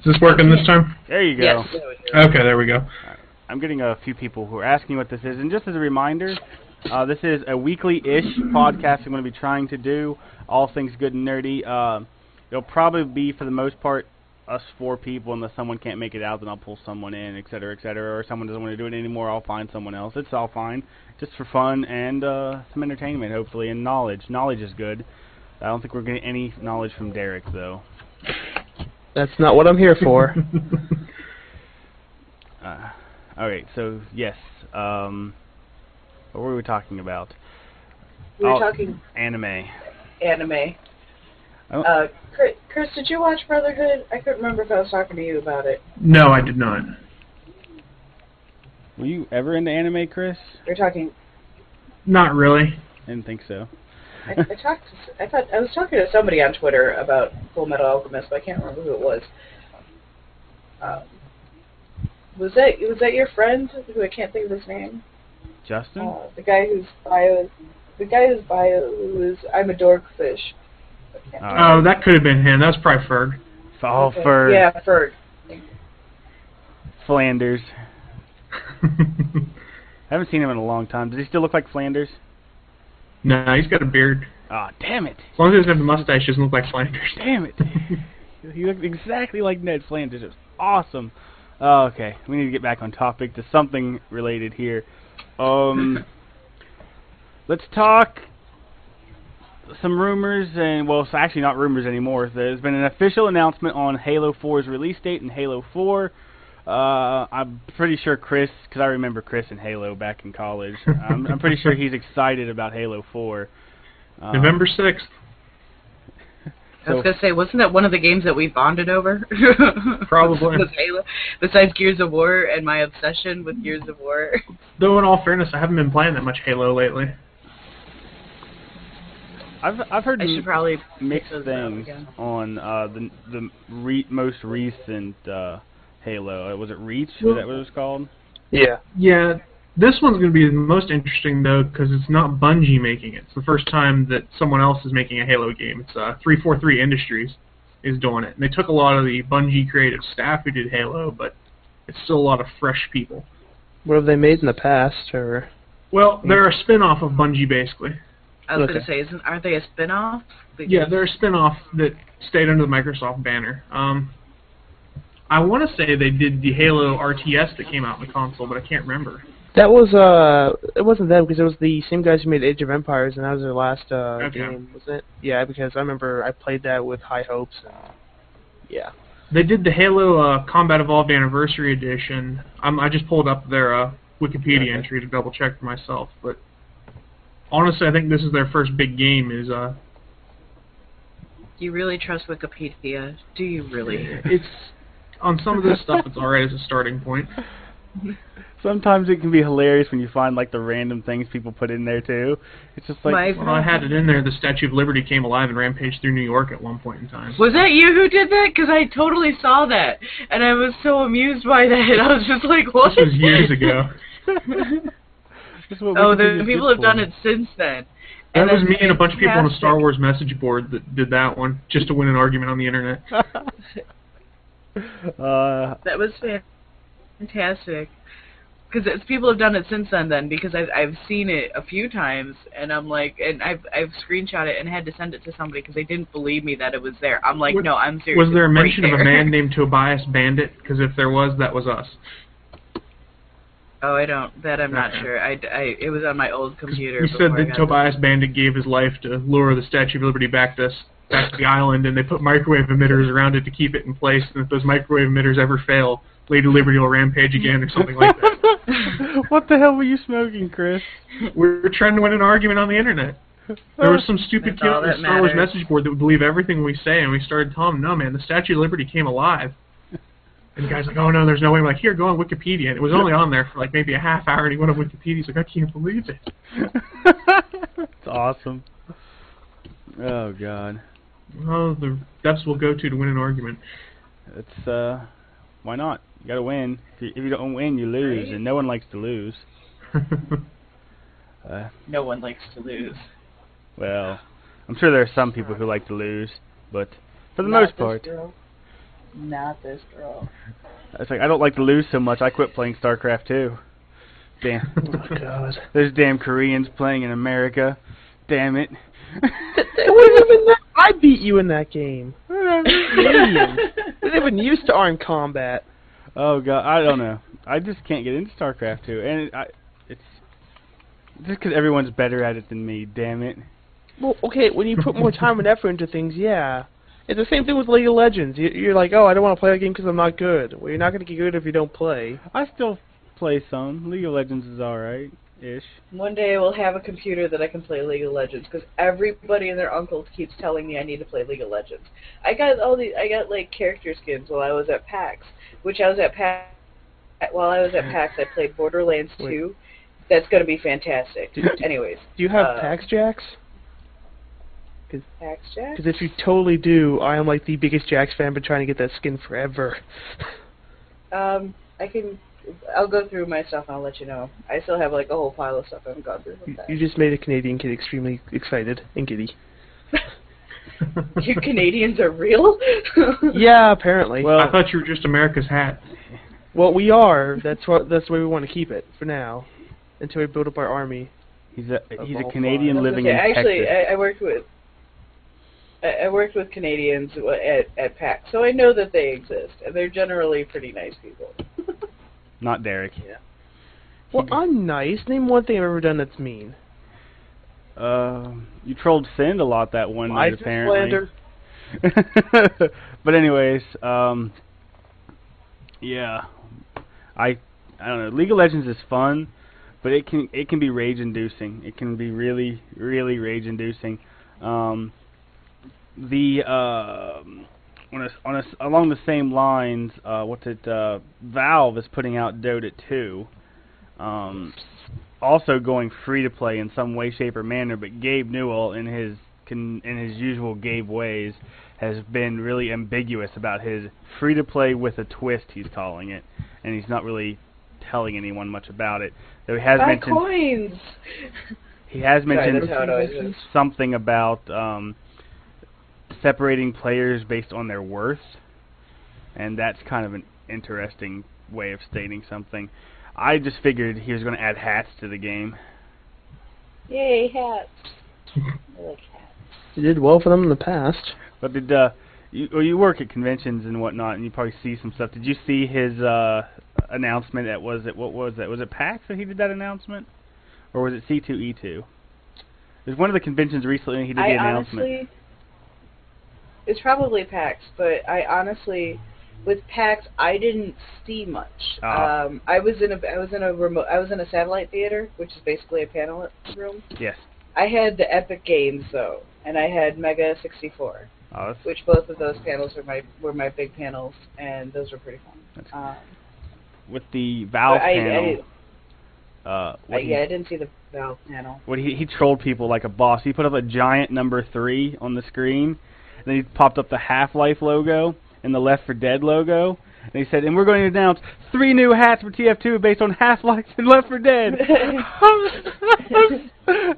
this working this time? There you go. yes. Okay, there we go. I'm getting a few people who are asking what this is, and just as a reminder, uh, this is a weekly-ish podcast I'm going to be trying to do. All things good and nerdy. Uh, it'll probably be for the most part us four people, unless someone can't make it out, then I'll pull someone in, et cetera, et cetera. Or someone doesn't want to do it anymore, I'll find someone else. It's all fine, just for fun and uh, some entertainment, hopefully, and knowledge. Knowledge is good. I don't think we're getting any knowledge from Derek, though. That's not what I'm here for. All right. so yes. Um, what were we talking about? We were Oh. talking Anime. anime. Oh. Uh, Chris, Chris, did you watch Brotherhood? I couldn't remember if I was talking to you about it. No, I did not. Were you ever into anime, Chris? We're talking. Not really. I didn't think so. I, I talked. To, I thought I was talking to somebody on Twitter about Full Metal Alchemist, but I can't remember who it was. Um, was that was that your friend who I can't think of his name? Justin? Uh, the guy whose bio, the guy whose bio was I'm a dorkfish. I can't Uh, Oh, that could have been him. That was probably Ferg. oh, Okay. for yeah, Ferg. Flanders. I haven't seen him in a long time. Does he still look like Flanders? no, he's got a beard. Ah, damn it. As long as he doesn't have the mustache, he doesn't look like Flanders. Damn it. he looked exactly like Ned Flanders. It was awesome. Oh, okay, we need to get back on topic to something related here. Um, let's talk some rumors, and well, it's actually not rumors anymore. There's been an official announcement on Halo 4's release date and Halo 4. Uh, I'm pretty sure Chris, because I remember Chris and Halo back in college. I'm, I'm pretty sure he's excited about Halo 4. Um, November 6th. I was gonna say, wasn't that one of the games that we bonded over? Probably. Was Halo. Besides Gears of War and my obsession with Gears of War. Though, in all fairness, I haven't been playing that much Halo lately. I've I've heard I should probably mixed pick things on uh, the the re- most recent uh, Halo. Uh, was it Reach? Was that what it was called? Yeah. Yeah, this one's going to be the most interesting, though, because it's not Bungie making it. It's the first time that someone else is making a Halo game. It's uh, 343 Industries is doing it. And they took a lot of the Bungie creative staff who did Halo, but it's still a lot of fresh people. What have they made in the past, or Well, they're a spin-off of Bungie, basically. I was Okay. gonna say, isn't aren't they a spin-off? Yeah, they're a spin-off that stayed under the Microsoft banner. Um, I want to say they did the Halo RTS that came out in the console, but I can't remember. That was uh, it wasn't them because it was the same guys who made Age of Empires, and that was their last uh Okay. game, wasn't it? Yeah, because I remember I played that with high hopes. And, yeah. They did the Halo uh, Combat Evolved Anniversary Edition. Um, I just pulled up their uh, Wikipedia Okay. entry to double check for myself, but honestly, I think this is their first big game. Is uh, Do you really trust Wikipedia? Do you really? it's on some of this stuff. It's alright as a starting point. Sometimes it can be hilarious when you find like the random things people put in there too. It's just like Well, I had it in there. The Statue of Liberty came alive and rampaged through New York at one point in time. Was that you who did that? Because I totally saw that, and I was so amused by that. I was just like, what? This was years ago. this is what oh, the people have done it since then. That was me and a bunch of people on a Star Wars message board that did that one just to win an argument on the internet. uh, That was fantastic. Because people have done it since then. Then because I've I've seen it a few times, and I'm like, and I've I've screenshot it and had to send it to somebody because they didn't believe me that it was there. I'm like, Wa- no, I'm serious. Was there a right mention of a man named Tobias Bandit? Because if there was, that was us. oh, I don't. That I'm not Okay. sure. I, I it was on my old computer. You said that Tobias Bandit gave his life to lure the Statue of Liberty back to us, back to the island, and they put microwave emitters around it to keep it in place. And if those microwave emitters ever fail, Lady Liberty will rampage again, or something like that. what the hell were you smoking, Chris? We're trying to win an argument on the internet. There was some stupid That's kid on the Star Wars message board that would believe everything we say, and we started telling him, "No, man, the Statue of Liberty came alive." And the guy's like, "Oh no, there's no way." I'm like, "Here, go on Wikipedia." And it was only on there for like maybe a half hour, and he went on Wikipedia. He's like, "I can't believe it." it's awesome. Oh god. Oh, the depths we'll go to to win an argument. It's uh why not? You gotta win. If you, if you don't win, you lose, Right. and no one likes to lose. Uh, No one likes to lose. well, I'm sure there are some people who like to lose, but for the Not most part, girl. Not this girl. it's like I don't like to lose so much. I quit playing StarCraft 2. Damn, Oh God. those damn Koreans playing in America. Damn it. It even that. I beat you in that game. Millions. They even used to armed combat. Oh god, I don't know. I just can't get into StarCraft 2, and it, I, it's just because everyone's better at it than me. Damn it. Well, okay, when you put more time and effort into things, yeah. It's the same thing with League of Legends. You, you're like, oh, I don't want to play that game because I'm not good. Well, you're not going to get good if you don't play. I still play some. League of Legends is alright, ish. One day I will have a computer that I can play League of Legends because everybody and their uncle keeps telling me I need to play League of Legends. I got all these. I got like character skins while I was at PAX, which I was at PAX. While I was at PAX, I played Borderlands Wait. 2. That's gonna be fantastic. Do- Anyways, Do you have Uh, Pax Jax? PAX Jack. Because if you totally do, I am like the biggest Jax fan. Been trying to get that skin forever. Um, I can. I'll go through my stuff and I'll let you know. I still have like a whole pile of stuff I haven't gone through. you, that. you just made a Canadian kid extremely excited and giddy. You Canadians are real? Yeah, apparently. Well- I thought you were just America's hat. Well, we are. That's what. That's the way we want to keep it for now, until we build up our army. He's a he's a Canadian That's living okay. in Actually, Texas. I, I worked with. I, I worked with Canadians at at PAX, so I know that they exist, and they're generally pretty nice people. Not Derek. Yeah. Well, I'm nice. Name one thing I've ever done that's mean. Uh, you trolled Sind a lot that one night apparently. slander. but anyways, um, yeah, I I don't know. League of Legends is fun, but it can it can be rage inducing. It can be really really rage inducing. Um, the uh, on a, on a, along the same lines, uh, what's it? Uh, Valve is putting out Dota 2. Um, also going free to play in some way, shape, or manner. But Gabe Newell, in his con- in his usual Gabe ways, has been really ambiguous about his free to play with a twist. He's calling it, and he's not really telling anyone much about it. Though he has Buy mentioned coins. he has mentioned that's how it always is. something about um, separating players based on their worth, and that's kind of an interesting way of stating something. I just figured he was going to add hats to the game. Yay, hats. I like hats. You did well for them in the past. But did uh, you well, you work at conventions and whatnot, and you probably see some stuff. Did you see his uh, announcement? At was it what was that? Was it PAX that he did that announcement, or was it C2E2? There's one of the conventions recently he did I the announcement. honestly, it's probably PAX, but I honestly, with PAX, I didn't see much. Ah. Um, I was in a, I was in a remote, I was in a satellite theater, which is basically a panel room. yes. I had the Epic Games though, and I had Mega 64, Oh, which both of those panels were my were my big panels, and those were pretty fun. Um, with the Valve I, panel. I, uh, I, what he, yeah, I didn't see the Valve panel. what he he trolled people like a boss. He put up a giant number three on the screen, and then he popped up the Half-Life logo and the Left 4 Dead logo, and he said, "And we're going to announce three new hats for TF2 based on Half-Life and Left 4 Dead." I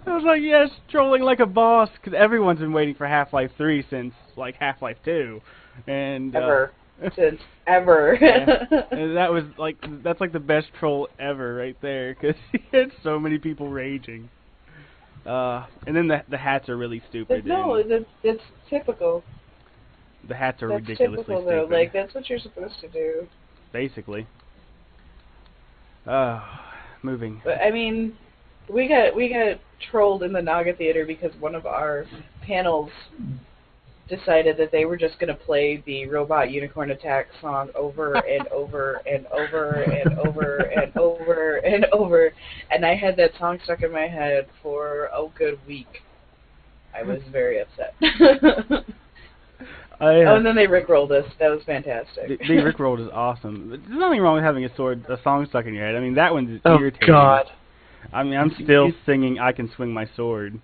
was like, "Yes, trolling like a boss," because everyone's been waiting for Half-Life 3 since like Half-Life 2, and uh, Ever since ever. Yeah. That was like that's like the best troll ever right there because he had so many people raging. Uh, and then the the hats are really stupid. But no, it's, that's typical. The hats are That's ridiculously typical though. Like that's what you're supposed to do. basically. Uh, moving. But I mean, we got we got trolled in the Naga Theater because one of our panels decided that they were just going to play the Robot Unicorn Attack song over and over and over and over and over and over, and I had that song stuck in my head for a good week. I was very upset. I, Oh, uh, and then they rickrolled us. That was fantastic. the, the Rickrolled is awesome. There's nothing wrong with having a sword, a song stuck in your head. I mean, that one's Oh irritating. God. I mean, I'm still singing "I Can Swing My Sword,"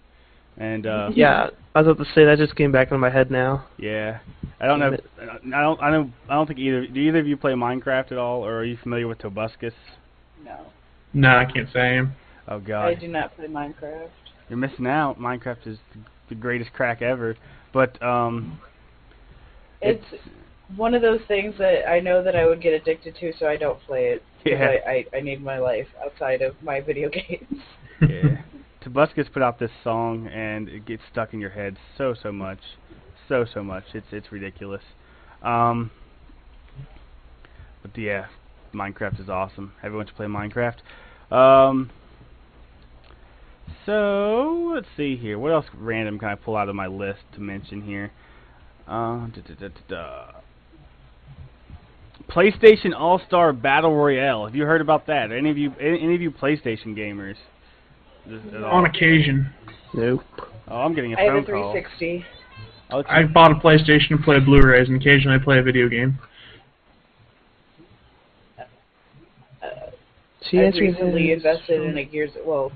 and uh, Yeah, I was about to say that just came back into my head now. Yeah, I don't know. I don't. I don't. I don't think either. Do either of you play Minecraft at all, or are you familiar with Tobuscus? no, No, I can't say I am. Oh I God, do not play Minecraft. you're missing out. Minecraft is the greatest crack ever. But um, It's one of those things that I know that I would get addicted to, so I don't play it. Yeah. I, I, I need my life outside of my video games. yeah, Tobuscus put out this song, and it gets stuck in your head so so much, so so much. It's it's ridiculous. Um, but yeah, Minecraft is awesome. Everyone should play Minecraft. Um, so let's see here. What else random can I pull out of my list to mention here? Uh, da, da, da, da, da. PlayStation All Star Battle Royale. Have you heard about that? Any of you, any, any of you PlayStation gamers? Just at all? On occasion, Nope. oh, I'm getting a I have a phone call. 360. I'll let you- I've bought a PlayStation to play Blu-rays, and occasionally I play a video game. Uh, She I answered recently invested phone. in a Gears. Well,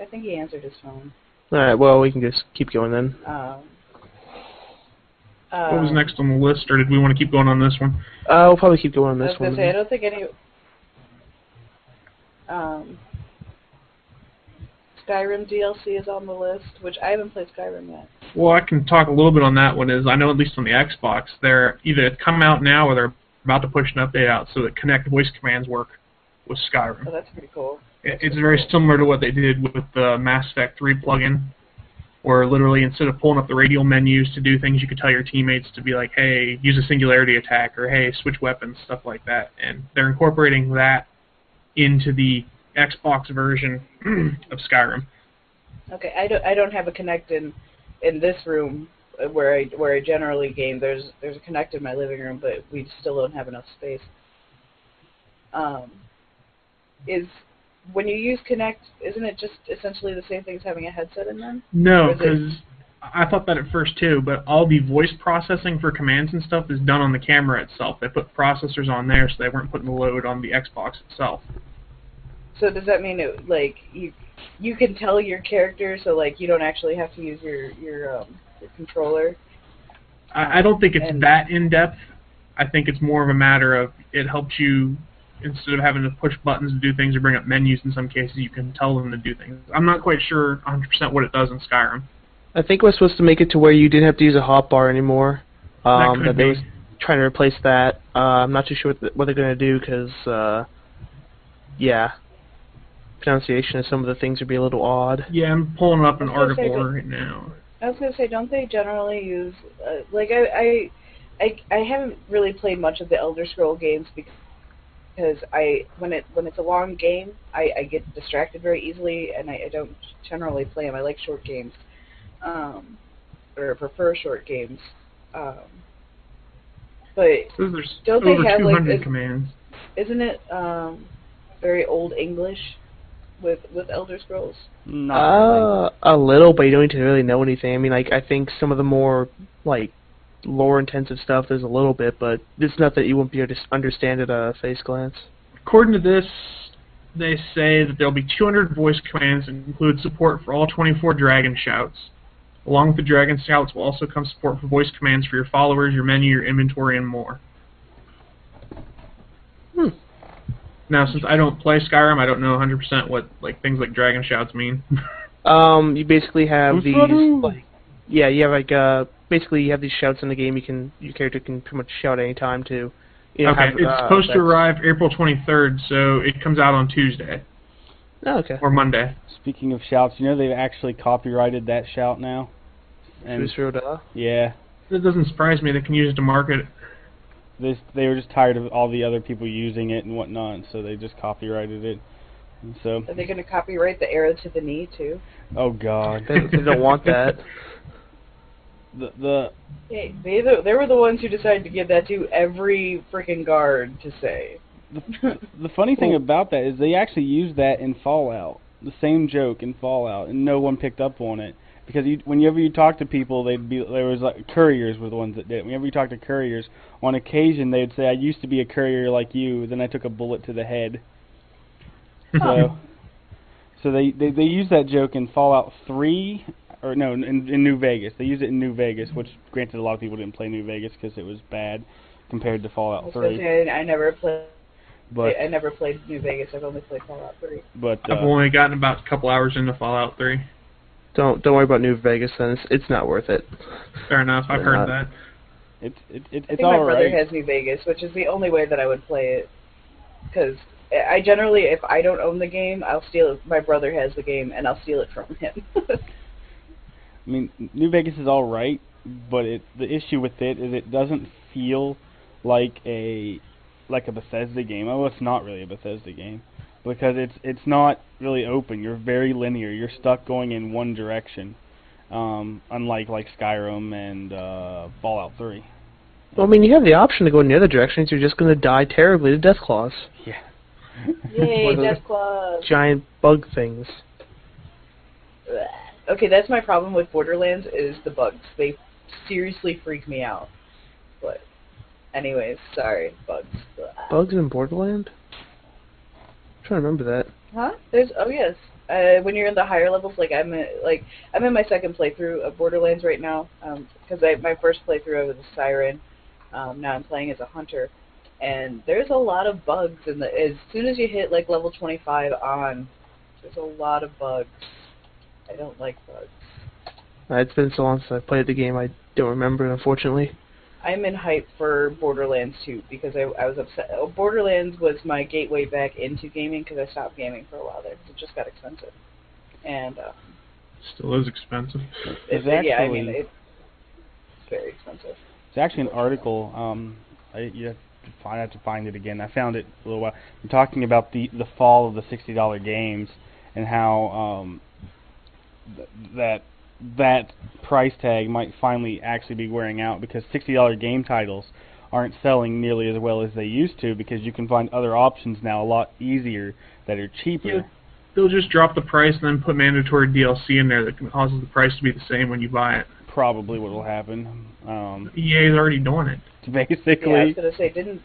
I think he answered his phone. All right. Well, we can just keep going then. Um, What was um, next on the list, or did we want to keep going on this one? Uh, we'll probably keep going on I this was gonna one. say I don't think any. Um, Skyrim DLC is on the list, which I haven't played Skyrim yet. Well, I can talk a little bit on that one. Is I know at least on the Xbox, they're either come out now or they're about to push an update out so that Kinect voice commands work with Skyrim. So that's pretty cool. It- It's very similar to what they did with the Mass Effect 3 plugin, where literally instead of pulling up the radial menus to do things, you could tell your teammates to be like, "Hey, use a singularity attack," or "Hey, switch weapons," stuff like that. And they're incorporating that into the Xbox version of Skyrim. Okay, I don't I don't have a Kinect in in this room where I where I generally game. There's there's a Kinect in my living room, but we still don't have enough space. Um, is when you use Kinect, isn't it just essentially the same thing as having a headset in them? No, Or is it- because I thought that at first too, but all the voice processing for commands and stuff is done on the camera itself. They put processors on there, so they weren't putting the load on the Xbox itself. So does that mean it like you you can tell your character, so like you don't actually have to use your your um your controller? I, I don't think it's And- that in depth. I think it's more of a matter of it helps you instead of having to push buttons to do things or bring up menus. In some cases, you can tell them to do things. I'm not quite sure 100% what it does in Skyrim. I think it was supposed to make it to where you didn't have to use a hotbar anymore. Um, could that they be. was trying to replace that. Uh, I'm not too sure what, the, what they're going to do because, uh, yeah, pronunciation of some of the things would be a little odd. Yeah, I'm pulling up an I say article right now. I was gonna say, don't they generally use uh, like I, I I I haven't really played much of the Elder Scroll games because I when it when it's a long game I, I get distracted very easily and I, I don't generally play them. I like short games, um, or prefer short games. Um, but It says there's Don't they have, like, 200 a- commands. isn't it um, very old English with with Elder Scrolls? Not really. Uh, a little, but you don't need to really know anything. I mean, like I think some of the more like lore-intensive stuff, there's a little bit, but it's not that you won't be able to understand at a face glance. According to this, they say that there'll be 200 voice commands and include support for all 24 dragon shouts. Along with the dragon shouts will also come support for voice commands for your followers, your menu, your inventory, and more. Hmm. Now, since I don't play Skyrim, I don't know 100% what like things like dragon shouts mean. Um, you basically have these like, yeah, you have like uh, basically you have these shouts in the game. You can your character can pretty much shout any time to. You know, okay, have, it's uh, supposed to arrive April 23rd, so it comes out on Tuesday Oh, okay. or Monday. Speaking of shouts, you know they've actually copyrighted that shout now. And yeah, It doesn't surprise me. They can use it to market. they they were just tired of all the other people using it and whatnot, so they just copyrighted it. And so, Are they going to copyright the arrow to the knee too? oh god, They, they don't want that. the the Hey, they the, they were the ones who decided to give that to every freaking guard to say. the, the funny thing about that is they actually used that in Fallout, the same joke in Fallout, and no one picked up on it because you, whenever you talk to people, they'd be there was like couriers were the ones that did. it. Whenever you talk to couriers, on occasion they'd say, "I used to be a courier like you, then I took a bullet to the head." So, so they they they use that joke in Fallout Three, or no, in, in New Vegas. They use it in New Vegas, which granted a lot of people didn't play New Vegas because it was bad compared to Fallout was gonna Three. I, I never played. But I never played New Vegas. I've only played Fallout 3. but I've uh, only gotten about a couple hours into Fallout 3. Don't don't worry about New Vegas. Then it's, it's not worth it. Fair enough. I've heard not- that. It's it, it, I it's think my all brother right. has New Vegas, which is the only way that I would play it. Because I generally, if I don't own the game, I'll steal it. My brother has the game, and I'll steal it from him. I mean, New Vegas is all right, but it the issue with it is it doesn't feel like a like a Bethesda game. Oh, it's not really a Bethesda game because it's it's not really open. You're very linear. You're stuck going in one direction. Um, unlike like Skyrim and uh, Fallout 3. Well, I mean, you have the option to go in the other direction. So you're just going to die terribly to death claws, Yeah. Yay, What are Death Claws. giant bug things. Okay, that's my problem with Borderlands is the bugs. They seriously freak me out. But, anyways, sorry, bugs. Bugs in Borderland? I'm trying to remember that. Huh? There's oh yes. Uh, when you're in the higher levels, like I'm in, like I'm in my second playthrough of Borderlands right now, because I my first playthrough I was a siren. Um, now I'm playing as a hunter, and there's a lot of bugs in the. As soon as you hit like level 25 on, there's a lot of bugs. I don't like bugs. Uh, it's been so long since I played the game, I don't remember, unfortunately. I'm in hype for Borderlands 2 because I, I was upset. oh, Borderlands was my gateway back into gaming because I stopped gaming for a while there 'cause it just got expensive. And uh, Still is expensive. It's it, yeah, I actually- mean it's very expensive. It's actually an article. Um, I, you have to find, I have to find it again. I found it a little while. I'm talking about the the fall of the sixty dollar games and how um, th- that that price tag might finally actually be wearing out because sixty dollar game titles aren't selling nearly as well as they used to because you can find other options now a lot easier that are cheaper. Yeah. They'll just drop the price and then put mandatory DLC in there that causes the price to be the same when you buy it. Probably what will happen. Um, EA's already doing it. basically, Yeah, I was gonna say didn't.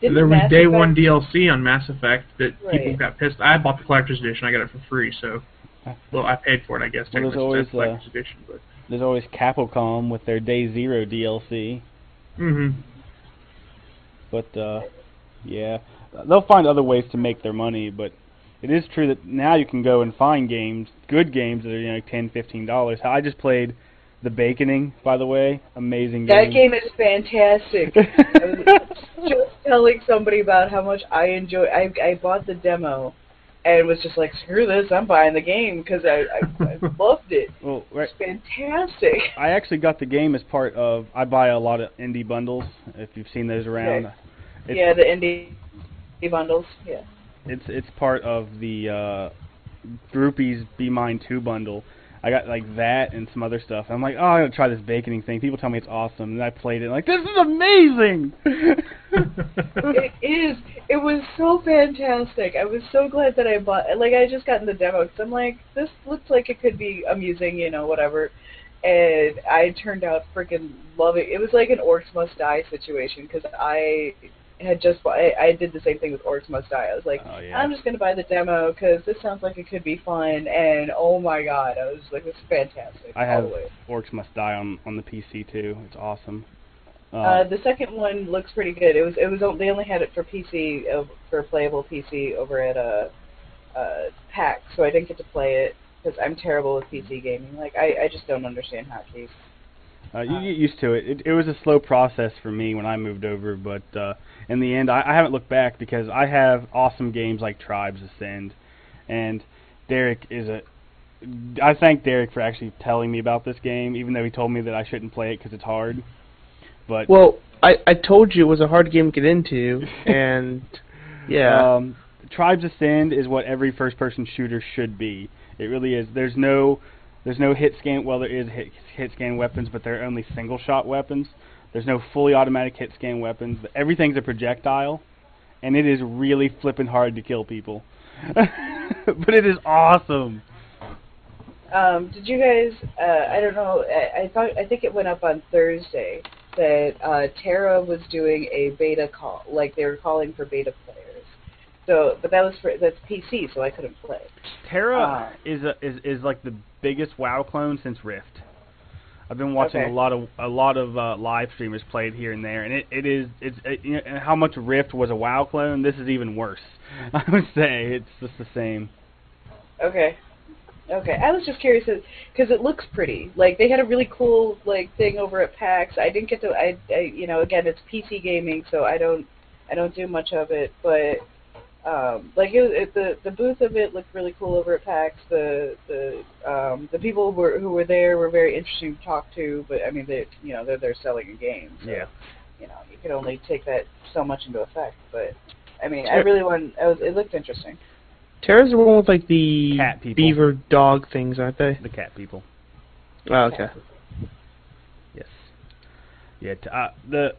didn't there was Mass day Effect- one DLC on Mass Effect that people got pissed. I bought the collector's edition. I got it for free, so well, I paid for it, I guess. Well, there's always, it's a collector's edition, but there's always Capcom with their Day Zero DLC. hmm But uh, yeah, they'll find other ways to make their money. But it is true that now you can go and find games, good games that are you know ten, fifteen dollars. I just played the Baconing, by the way, amazing game. That game is fantastic. I was just telling somebody about how much I enjoy. I I bought the demo, and was just like, screw this, I'm buying the game because I, I I loved it. well, right. It's fantastic. I actually got the game as part of. I buy a lot of indie bundles. If you've seen those around, Okay. it's, yeah, the indie bundles. Yeah. it's it's part of the uh, Groupees Be Mine Two bundle. I got like that and some other stuff. I'm like, oh, I'm gonna try this baconing thing. People tell me it's awesome, and I played it. like, this is amazing. it is. It was so fantastic. I was so glad that I bought. Like I just got in the demo because I'm like, this looks like it could be amusing, you know, whatever. And I turned out freaking loving. It was like an Orcs Must Die situation because I had just. I, I did the same thing with Orcs Must Die. I was like, Oh, yeah. I'm just gonna buy the demo because this sounds like it could be fun. And oh my god, I was like, this is fantastic. I have. Orcs Must Die on on the PC too. It's awesome. Uh, Uh, the second one looks pretty good. It was it was they only had it for PC uh, for playable PC over at uh, uh, PAX, so I didn't get to play it because I'm terrible with PC gaming. Like I, I just don't understand hotkeys. Uh, you get used to it. it. It was a slow process for me when I moved over, but uh, in the end, I, I haven't looked back because I have awesome games like Tribes Ascend, and Derek is a. I thank Derek for actually telling me about this game, even though he told me that I shouldn't play it because it's hard. But Well, I I told you it was a hard game to get into, and yeah, Um, Tribes Ascend is what every first-person shooter should be. It really is. There's no, there's no hit scan. Well, there is hit, hit scan weapons, but they're only single-shot weapons. There's no fully automatic hit scan weapons. Everything's a projectile, and it is really flipping hard to kill people. but it is awesome. Um, did you guys? Uh, I don't know. I, I thought I think it went up on Thursday that uh, TERA was doing a beta call, like they were calling for beta players. So, but that was for that's PC, so I couldn't play. TERA Ah. is a, is is like the biggest WoW clone since Rift. I've been watching Okay. a lot of a lot of uh, live streamers play it here and there, and it, it is it's it, you know, and how much Rift was a WoW clone. This is even worse. I would say it's just the same. Okay. Okay, I was just curious because it looks pretty. Like they had a really cool like thing over at PAX. I didn't get to. I, I you know again it's PC gaming, so I don't I don't do much of it. But um, like it, it, the the booth of it looked really cool over at PAX. The the um, the people who were who were there were very interesting to talk to. But I mean they you know they're they're selling a game. So, Yeah. You know you can only take that so much into effect. But I mean I really want. I was, it looked interesting. TERA's the one with like the Cat people. beaver dog things, aren't they? The cat people. Oh, okay. Yes. Yeah, t- uh, the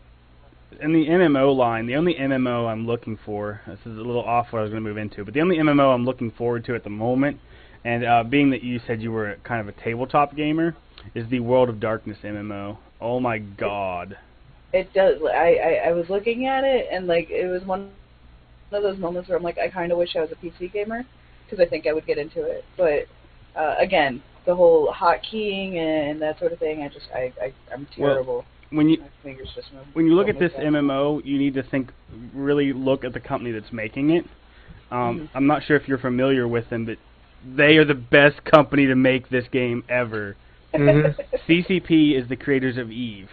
in the MMO line, the only MMO I'm looking for. This is a little off what I was going to move into, but the only MMO I'm looking forward to at the moment, and uh, being that you said you were kind of a tabletop gamer, is the World of Darkness MMO. Oh my God! It does. I, I I was looking at it and like it was one of those moments where I'm like I kind of wish I was a PC gamer because I think I would get into it. But uh, again, the whole hotkeying and that sort of thing, I just I, I I'm Well, terrible. When you My fingers just move. when you look at this. MMO, you need to think, really look at the company that's making it. Um, Mhm. I'm not sure if you're familiar with them, but they are the best company to make this game ever. Mhm. CCP is the creators of Eve,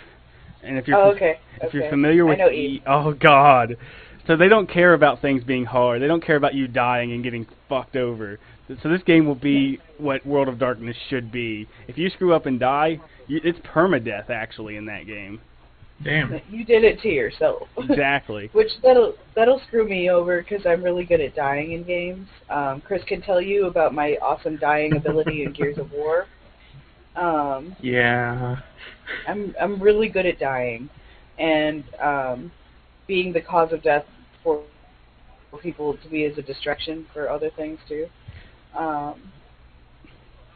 and if you're oh, okay. if you're familiar with Eve. oh god, so they don't care about things being hard. They don't care about you dying and getting fucked over. So this game will be what World of Darkness should be. If you screw up and die, you, it's permadeath actually in that game. Damn. You did it to yourself. Exactly. Which that'll that'll screw me over because I'm really good at dying in games. Um, Chris can tell you about my awesome dying ability in Gears of War. Um, Yeah. I'm I'm really good at dying, and um, being the cause of death for people to be as a distraction for other things too. Um,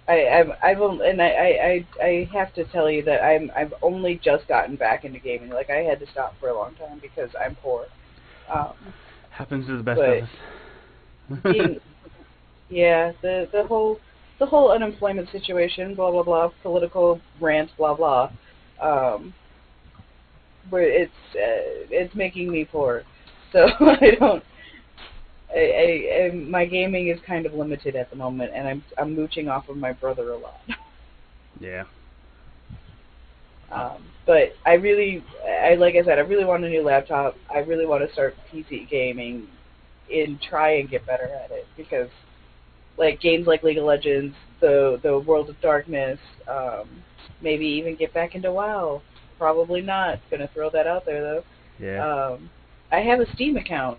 I I've, I've and I, I I I have to tell you that I'm I've only just gotten back into gaming. Like I had to stop for a long time because I'm poor. Um, Happens to the best of us. being, yeah, the the whole the whole unemployment situation, blah blah blah, political rant, blah blah. Um, where it's uh, it's making me poor, so I don't. I, I, my gaming is kind of limited at the moment, and I'm I'm mooching off of my brother a lot. yeah. Um, but I really, I like I said, I really want a new laptop. I really want to start PC gaming and try and get better at it because, like games like League of Legends, the the World of Darkness, um, maybe even get back into WoW. Probably not. Gonna throw that out there though. Yeah. Um, I have a Steam account,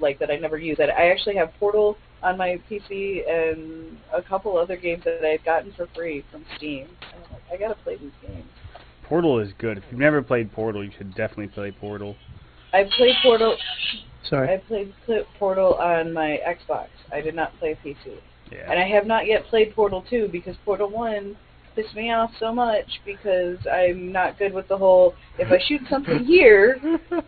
like that I never use. That I actually have Portal on my PC and a couple other games that I've gotten for free from Steam. And I'm like, I gotta play these games. Portal is good. If you've never played Portal, you should definitely play Portal. I played Portal. Sorry. I played Pl- Portal on my Xbox. I did not play PC, Yeah. and I have not yet played Portal 2 because Portal 1 pissed me off so much because I'm not good with the whole. If I shoot something here,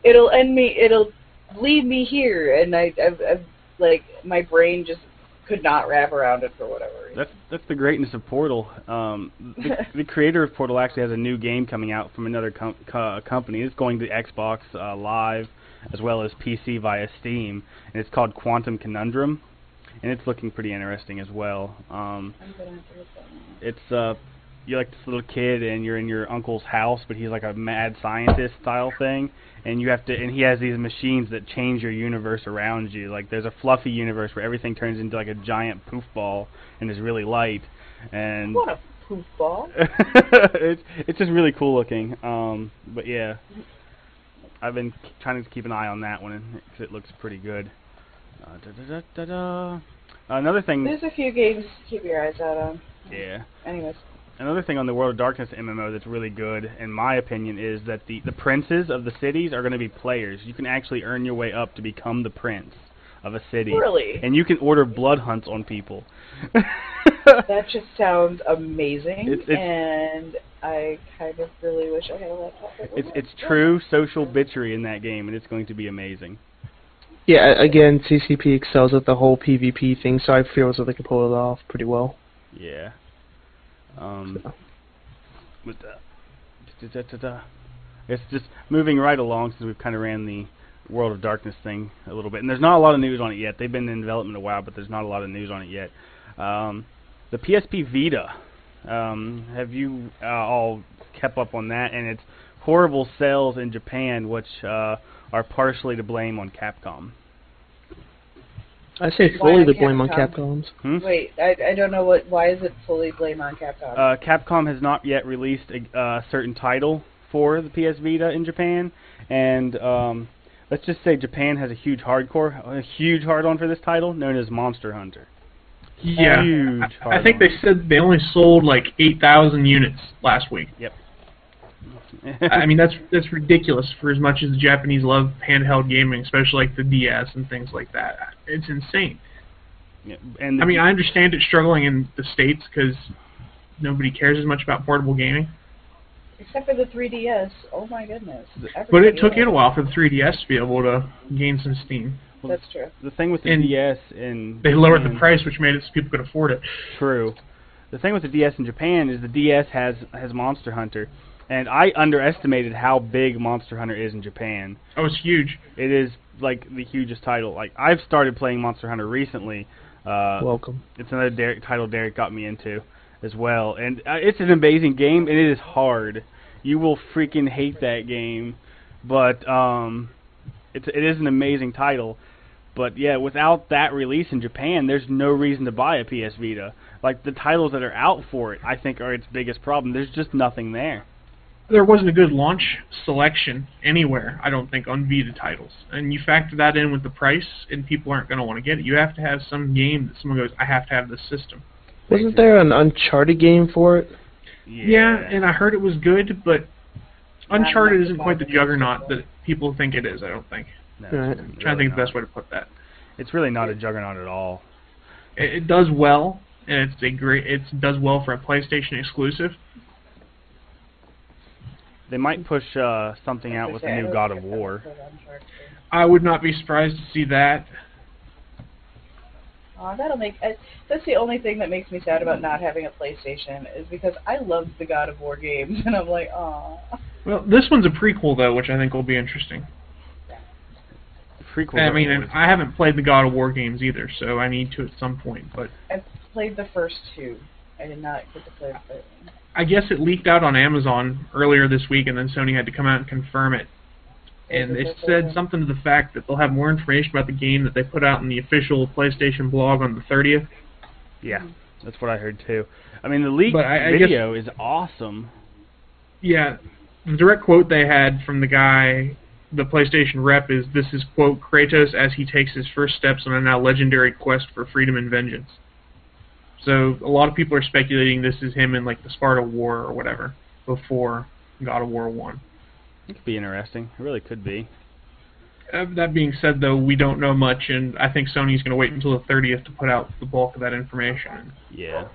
it'll end me. It'll lead me here, and I, I've, I've like my brain just could not wrap around it for whatever reason. That's that's the greatness of Portal. Um, the, the creator of Portal actually has a new game coming out from another com- co- company. It's going to Xbox uh, Live as well as PC via Steam, and it's called Quantum Conundrum, and it's looking pretty interesting as well. Um, I'm gonna have to look that one up. it's uh, you're like this little kid, and you're in your uncle's house, but he's like a mad scientist style thing, and you have to, and he has these machines that change your universe around you. Like there's a fluffy universe where everything turns into like a giant poof ball and is really light, and What a poof ball! it's it's just really cool looking. Um, but yeah, I've been trying to keep an eye on that one because it looks pretty good. Uh, da, da, da, da, da. Another thing, There's a few games to keep your eyes out on. yeah. Anyways, Another thing on the World of Darkness MMO that's really good, in my opinion, is that the the princes of the cities are going to be players. You can actually earn your way up to become the prince of a city, really, and you can order blood hunts on people. that just sounds amazing, It's- it's- and I kind of really wish I had a laptop. that it's it's true social bitchery in that game, and it's going to be amazing. Yeah, again, CCP excels at the whole PvP thing, so I feel as though they can pull it off pretty well. Yeah. Um. With the, da, da, da, da. It's just moving right along since we've kind of ran the World of Darkness thing a little bit, and there's not a lot of news on it yet. They've been in development a while, but there's not a lot of news on it yet. Um, the PSP Vita. Um, have you uh, all kept up on that? And its horrible sales in Japan, which uh, are partially to blame on Capcom. I say fully on to blame on Capcom? Capcom's. Hmm? Wait, I I don't know what. Why is it fully blame on Capcom? Uh, Capcom has not yet released a uh, certain title for the PS Vita in Japan, and um, let's just say Japan has a huge hardcore, a huge hard-on for this title, known as Monster Hunter. Yeah. Huge I, I think hard-on. they said they only sold like 8,000 units last week. I mean, that's that's ridiculous for as much as the Japanese love handheld gaming, especially like the DS and things like that. It's insane. Yeah, and I mean, I understand it struggling in the states because nobody cares as much about portable gaming. Except for the 3DS. Oh my goodness. But it took it a while for the 3DS to be able to gain some steam. That's true. the thing with the and DS and They lowered the price, which made it so people could afford it. True. The thing with the DS in Japan is the DS has has Monster Hunter, and I underestimated how big Monster Hunter is in Japan. Oh, it's huge. It is like the hugest title. Like I've started playing Monster Hunter recently. Uh, Welcome. it's another Derek, title Derek got me into as well, and uh, it's an amazing game, and it is hard. You will freaking hate that game, but um, it's it is an amazing title. But yeah, without that release in Japan, there's no reason to buy a PS Vita. Like the titles that are out for it, I think are its biggest problem. There's just nothing there. There wasn't a good launch selection anywhere, I don't think, on Vita titles. And you factor that in with the price, and people aren't going to want to get it. You have to have some game that someone goes, I have to have this system. Wasn't there an Uncharted game for it? Yeah, and I heard it was good, but Uncharted enough isn't quite the juggernaut that people think it is, I don't think. No, Right. it's I'm trying to think of the best way to put that. It's really not a juggernaut at all. It, it does well, and it's a great. It does well for a PlayStation exclusive. They might push uh, something out with the new God of War. I would not be surprised to see that. Aw, that'll make. I, that's the only thing that makes me sad about not having a PlayStation is because I love the God of War games, and I'm like, aw. Well, this one's a prequel though, which I think will be interesting. Prequel. I mean, and I haven't played the God of War games either, so I need to at some point. But I played the first two. I did not get to play the third one. I guess it leaked out on Amazon earlier this week, and then Sony had to come out and confirm it. And it said something to the fact that they'll have more information about the game that they put out in the official PlayStation blog on the 30th. Yeah, that's what I heard too. I mean, the leaked I- I guess- video is awesome. Yeah, the direct quote they had from the guy, the PlayStation rep, is this is quote Kratos as he takes his first steps on a now legendary quest for freedom and vengeance. So a lot of people are speculating this is him in like the Sparta War or whatever before God of War One. It could be interesting. It really could be. Uh, that being said, though, we don't know much, and I think Sony's going to wait until the 30th to put out the bulk of that information. Yeah.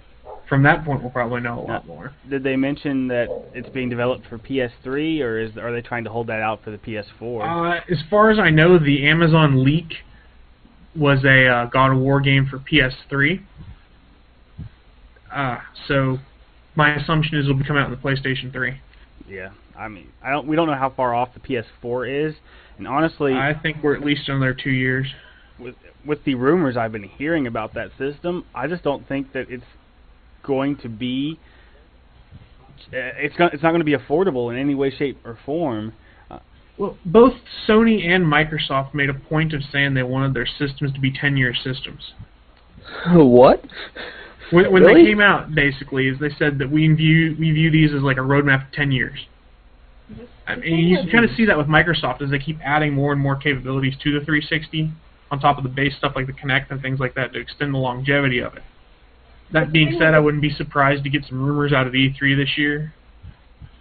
From that point, we'll probably know a lot more. Did they mention that it's being developed for PS3, or is are they trying to hold that out for the PS4? Uh, as far as I know, the Amazon leak was a uh, God of War game for PS3. Uh, so my assumption is it'll be coming out on the PlayStation 3. yeah. I mean, I don't. We don't know how far off the PS4 is, and honestly, I think we're at least another two years. with with the rumors I've been hearing about that system, I just don't think that it's going to be. uh, It's going. It's not going to be affordable in any way, shape, or form. Well, both Sony and Microsoft made a point of saying they wanted their systems to be 10-year systems. what? When, when Really? they came out, basically, is they said that we view we view these as like a roadmap of 10 years. I mean, you can kind of see that with Microsoft as they keep adding more and more capabilities to the 360 on top of the base stuff like the Kinect and things like that to extend the longevity of it. That being said, I wouldn't be surprised to get some rumors out of E3 this year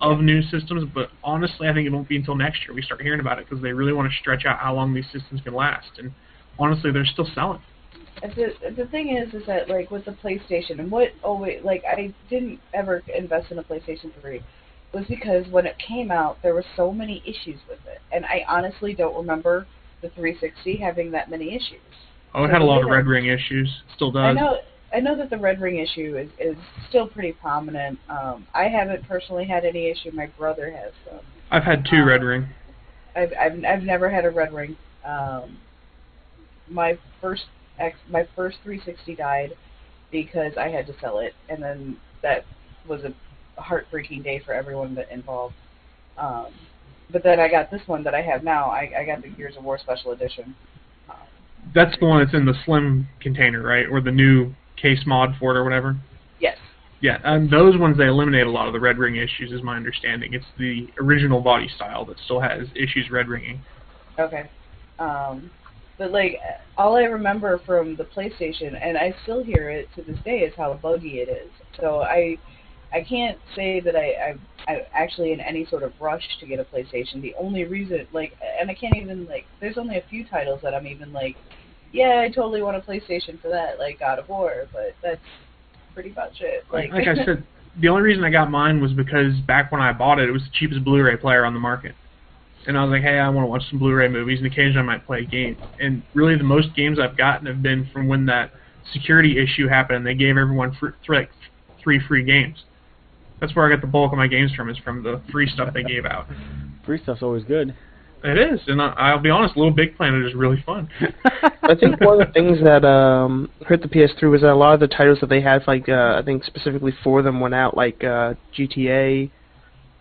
of new systems, but honestly, I think it won't be until next year we start hearing about it because they really want to stretch out how long these systems can last. And honestly, they're still selling. The the thing is, is that like with the PlayStation and what oh wait, like I didn't ever invest in a PlayStation 3 was because when it came out, there were so many issues with it, and I honestly don't remember the 360 having that many issues. Oh, it had a lot of red ring issues. Still does. I know I know that the red ring issue is is still pretty prominent. Um, I haven't personally had any issue. My brother has some. I've had two red ring. I've I've I've never had a red ring. Um, my first X my first 360 died because I had to sell it, and then that was a heartbreaking day for everyone that involved. Um, but then I got this one that I have now. I I got the Gears of War Special Edition. Um, That's the one that's in the slim container, right? Or the new case mod for it or whatever. yes. Yeah, and those ones they eliminate a lot of the red ring issues, is my understanding. It's the original body style that still has issues red ringing. Okay. Um, but like all I remember from the PlayStation, and I still hear it to this day, is how buggy it is. So I, I can't say that I, I I'm actually in any sort of rush to get a PlayStation. The only reason, like, and I can't even like, there's only a few titles that I'm even like, yeah, I totally want a PlayStation for that, like God of War, but that's pretty much it. Like, Like, like I said, the only reason I got mine was because back when I bought it, it was the cheapest Blu-ray player on the market. And I was like, hey, I want to watch some Blu-ray movies, and occasionally I might play a game. And really, the most games I've gotten have been from when that security issue happened, and they gave everyone free, th- like three free games. That's where I got the bulk of my games from, is from the free stuff they gave out. Free stuff's always good. It is, and I, I'll be honest, Little Big Planet is really fun. I think one of the things that um, hurt the PS3 was that a lot of the titles that they had, like uh, I think specifically for them, went out, like uh, GTA,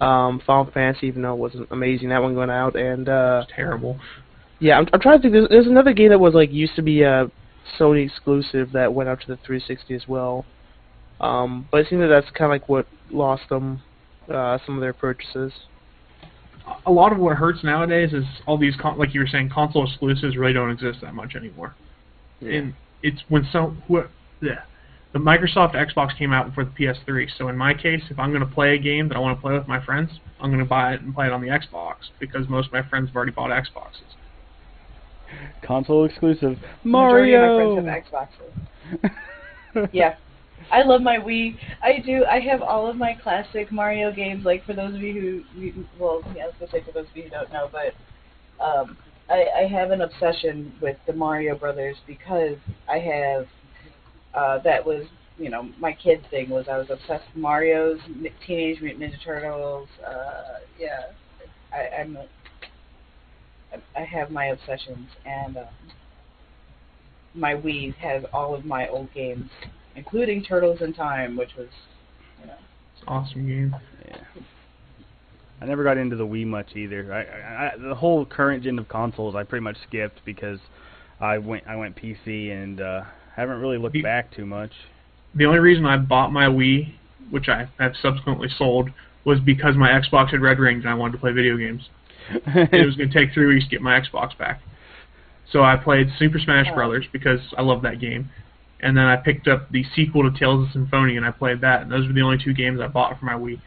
um, Final Fantasy, even though it wasn't amazing, that one went out, and uh, It's terrible. yeah, I'm, I'm trying to think. There's, there's another game that was like used to be a Sony exclusive that went out to the 360 as well, um, but it seems that that's kind of like what lost them uh, some of their purchases. a lot of what hurts nowadays is all these, con- like you were saying, console exclusives really don't exist that much anymore. And it's when so what yeah, the Microsoft Xbox came out before the PS3. So in my case, if I'm going to play a game that I want to play with my friends, I'm going to buy it and play it on the Xbox because most of my friends have already bought Xboxes. Console exclusive. Mario. majority of Mario. my friends have Xboxes. yeah. I love my Wii. I do. I have all of my classic Mario games. Like for those of you who, you, well, yeah, I was gonna say for those of you who don't know, but um, I, I have an obsession with the Mario Brothers because I have. Uh, that was, you know, my kid thing was I was obsessed with Mario's, Ni- Teenage Mutant Ninja Turtles. Uh, yeah, I, I'm. A, I I have my obsessions, and um, my Wii has all of my old games, including Turtles in Time, which was, you know, awesome game. Yeah. I never got into the Wii much either. I, I, I the whole current gen of consoles I pretty much skipped because I went I went PC and uh, haven't really looked Be- back too much. The only reason I bought my Wii, which I have subsequently sold, was because my Xbox had red rings and I wanted to play video games. it was going to take three weeks to get my Xbox back. So I played Super Smash Oh. Brothers because I love that game. And then I picked up the sequel to Tales of Symphonia and I played that. And those were the only two games I bought for my Wii.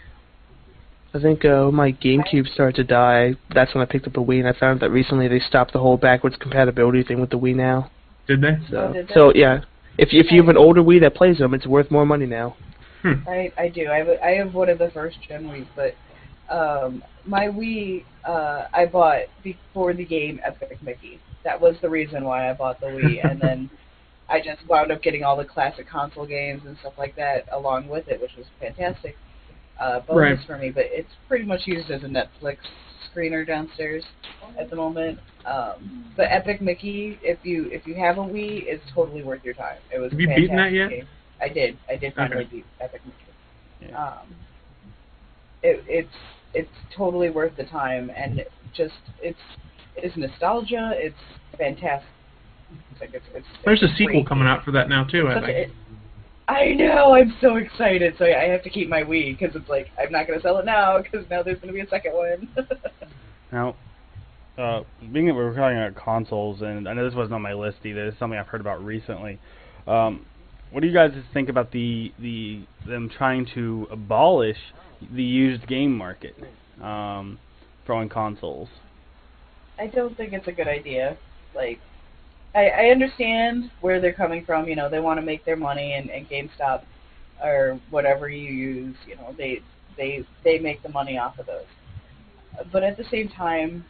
I think uh, when my GameCube started to die, that's when I picked up a Wii, and I found that recently they stopped the whole backwards compatibility thing with the Wii now. Did they? So, did they? so yeah, if if you have an older Wii that plays them, it's worth more money now. I I do. I have, a- I have one of the first gen Wii's, but um, my Wii uh, I bought before the game Epic Mickey. That was the reason why I bought the Wii, and then I just wound up getting all the classic console games and stuff like that along with it, which was fantastic uh, bonus Right. for me. But it's pretty much used as a Netflix screener downstairs at the moment. Um, but Epic Mickey, if you if you have a Wii, it's totally worth your time. It was Have you beaten that yet? Game. I did. I did finally Okay. beat Epic Mickey. Yeah. Um, it, it's it's totally worth the time, and it just it's it's nostalgia. It's fantastic. It's like it's, it's There's a sequel coming out for that now, too, I think. I know. I'm so excited. So I have to keep my Wii because it's like I'm not gonna sell it now because now there's gonna be a second one. Now, uh, being that we're talking about consoles, and I know this wasn't on my list either. This is something I've heard about recently. Um, what do you guys think about the the them trying to abolish the used game market um, throwing consoles? I don't think it's a good idea. Like, I, I understand where they're coming from. You know, they want to make their money, and, and GameStop or whatever you use, you know, they they they make the money off of those. But at the same time,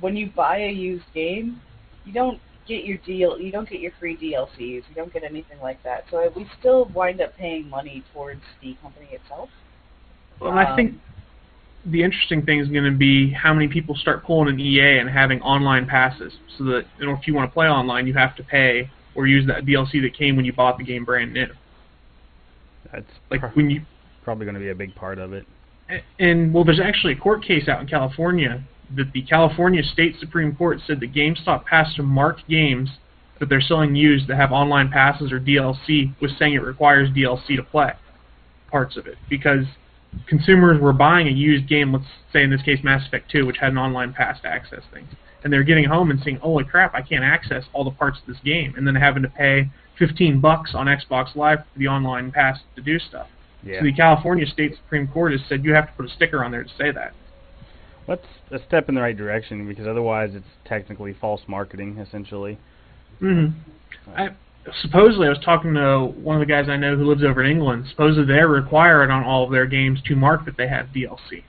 when you buy a used game, you don't get your deal. You don't get your free DLCs. You don't get anything like that. So we still wind up paying money towards the company itself. Well, and I think Um, the interesting thing is going to be how many people start pulling an EA and having online passes, so that you know if you want to play online, you have to pay or use that DLC that came when you bought the game brand new. That's Like pro- when you probably going to be a big part of it. A- And well, there's actually a court case out in California that the California State Supreme Court said that GameStop has to mark games that they're selling used that have online passes or DLC with saying it requires DLC to play parts of it because consumers were buying a used game, let's say in this case Mass Effect 2, which had an online pass to access things, and they're getting home and saying, "Holy crap, I can't access all the parts of this game," and then having to pay 15 bucks on Xbox Live for the online pass to do stuff. Yeah. So the California State Supreme Court has said you have to put a sticker on there to say that. That's a step in the right direction because otherwise it's technically false marketing, essentially. Mm-hmm. I supposedly I was talking to one of the guys I know who lives over in England. Supposedly they're required on all of their games to mark that they have DLC.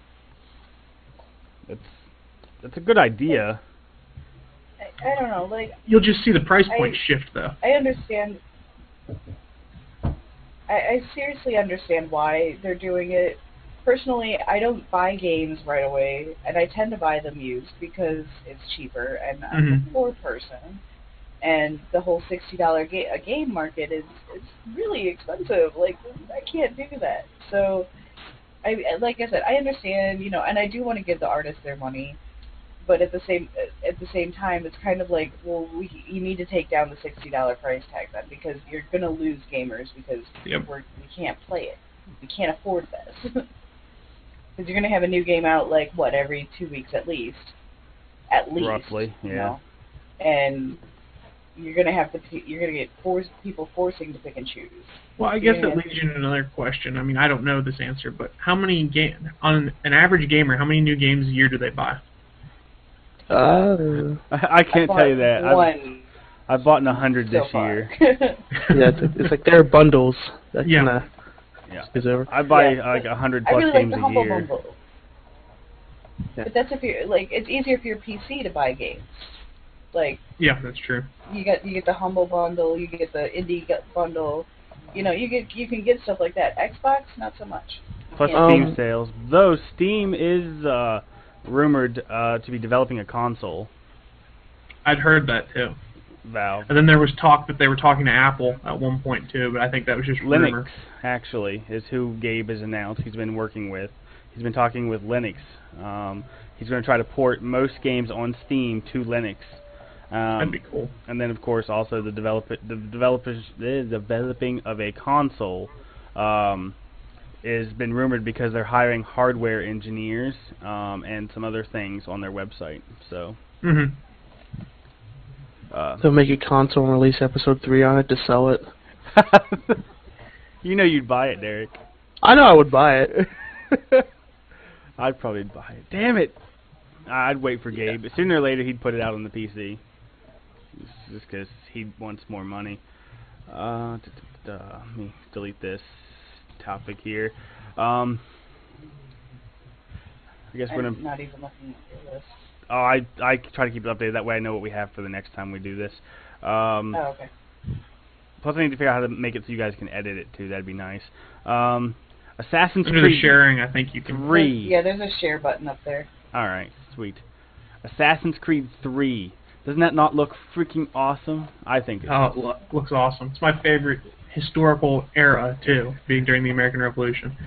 That's that's a good idea. I, I don't know. Like You'll just see the price point I- shift though. I understand. I, I seriously understand why they're doing it. Personally, I don't buy games right away, and I tend to buy them used because it's cheaper, and I'm a mm-hmm. poor person. And the whole sixty dollar ga- a game market is is really expensive. Like I can't do that. So, I like I said, I understand, you know, and I do want to give the artists their money but at the same at the same time, it's kind of like, well, we you need to take down the sixty dollar price tag then because you're gonna lose gamers because Yep. we're we can't play it, we can't afford this because you're gonna have a new game out like what every two weeks at least, at least Roughly, you yeah. know? and you're gonna have to p- you're gonna get force people forcing to pick and choose. Well, I guess Yeah. it leads you to another question. I mean, I don't know this answer, but how many game on an average gamer, how many new games a year do they buy? Uh, I, I can't I tell you bought that. I've, One I've bought a hundred so this far. year. yeah, it's, it's like there are bundles that Yeah. kind of Yeah. is over. I buy Yeah, like a hundred plus really like games the a year. bundle. Yeah. But that's if you're like it's easier for your PC to buy games. Like Yeah, that's true. you get you get the humble bundle, you get the indie bundle. You know, you get you can get stuff like that. Xbox, not so much. Plus can't- Steam Um, sales. Though Steam is uh, rumored uh, to be developing a console. I'd heard that too. Valve. And then there was talk that they were talking to Apple at one point too, but I think that was just Linux rumor. actually is who Gabe has announced he's been working with. He's been talking with Linux. Um, he's going to try to port most games on Steam to Linux. Um, That'd be cool. and then of course also the develop the developers the developing of a console um, has been rumored because they're hiring hardware engineers um, and some other things on their website. So Mhm. uh, They'll make a console and release episode three on it to sell it. you know you'd buy it, Derek. I know I would buy it. I'd probably buy it. Damn it! I'd wait for Gabe. But sooner or later, he'd put it out on the PC. Just because he wants more money. Uh, let me delete this topic here. Um, I guess we're gonna. not even looking at your list. Oh, I I try to keep it updated. That way, I know what we have for the next time we do this. Um, Oh, okay. Plus, I need to figure out how to make it so you guys can edit it too. That'd be nice. Um, Assassin's Under the Creed sharing, I think you can. Three. Yeah, there's a share button up there. All right, sweet. Assassin's Creed 3. Doesn't that not look freaking awesome? I think it Oh, it lo- looks awesome. It's my favorite historical era too, being during the American Revolution.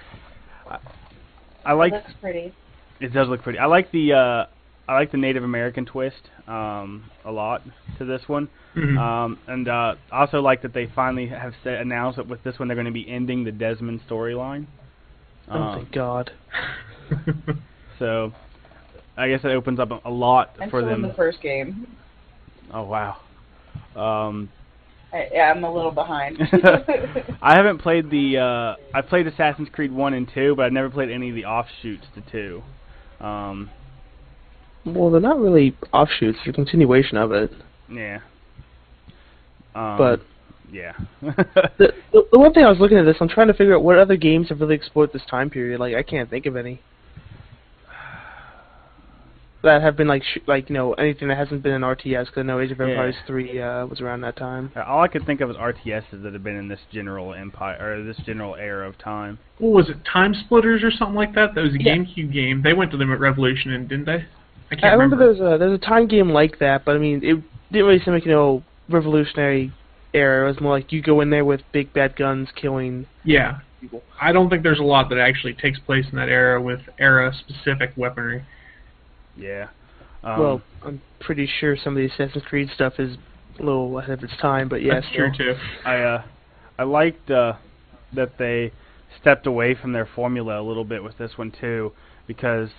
I like it looks pretty. it does look pretty. I like the uh I like the Native American twist um a lot to this one. Mhm. Um and uh I also like that they finally have said, announced that with this one they're going to be ending the Desmond storyline. oh Um, thank God. so I guess it opens up a, a lot I'm for still in them. the first game. Oh wow. Um I, yeah, I'm a little behind. I haven't played the. Uh, I played Assassin's Creed one and two, but I've never played any of the offshoots to two. Um, Well, they're not really offshoots. They're a continuation of it. yeah. Um, But- yeah. The, the the one thing I was looking at this, I'm trying to figure out what other games have really explored this time period. Like I can't think of any that have been like sh- like you know anything that hasn't been an RTS. Because I know Age of Yeah. Empires three uh, was around that time. All I could think of is RTSs that have been in this general empire or this general era of time. what was it? Time Splitters or something like that? That was a Yeah. GameCube game. They went to them at Revolution, and didn't they? I can't I remember, remember. there was a there's a time game like that, but I mean it didn't really seem like you know revolutionary era. It was more like you go in there with big bad guns killing Yeah. people. I don't think there's a lot that actually takes place in that era with era-specific weaponry. Yeah. Um, well, I'm pretty sure some of the Assassin's Creed stuff is a little ahead of its time, but yeah, That's true too. I uh, I liked uh, that they stepped away from their formula a little bit with this one too, because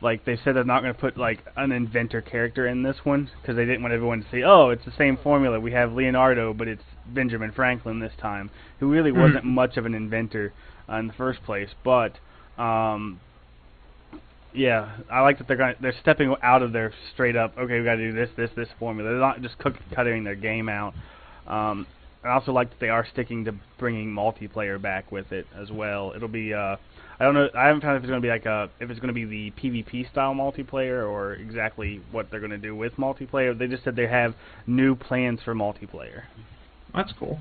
like they said they're not going to put like an inventor character in this one because they didn't want everyone to see oh it's the same formula we have Leonardo but it's Benjamin Franklin this time who really Hmm. wasn't much of an inventor uh, in the first place. But um, yeah, I like that they're going they're stepping out of their straight up. Okay, we got to do this, this, this formula. They're not just cutting their game out. Um, I also like that they are sticking to bringing multiplayer back with it as well. It'll be uh, I don't know. I haven't found if it's going to be like a if it's going to be the PvP style multiplayer or exactly what they're going to do with multiplayer. They just said they have new plans for multiplayer. That's cool.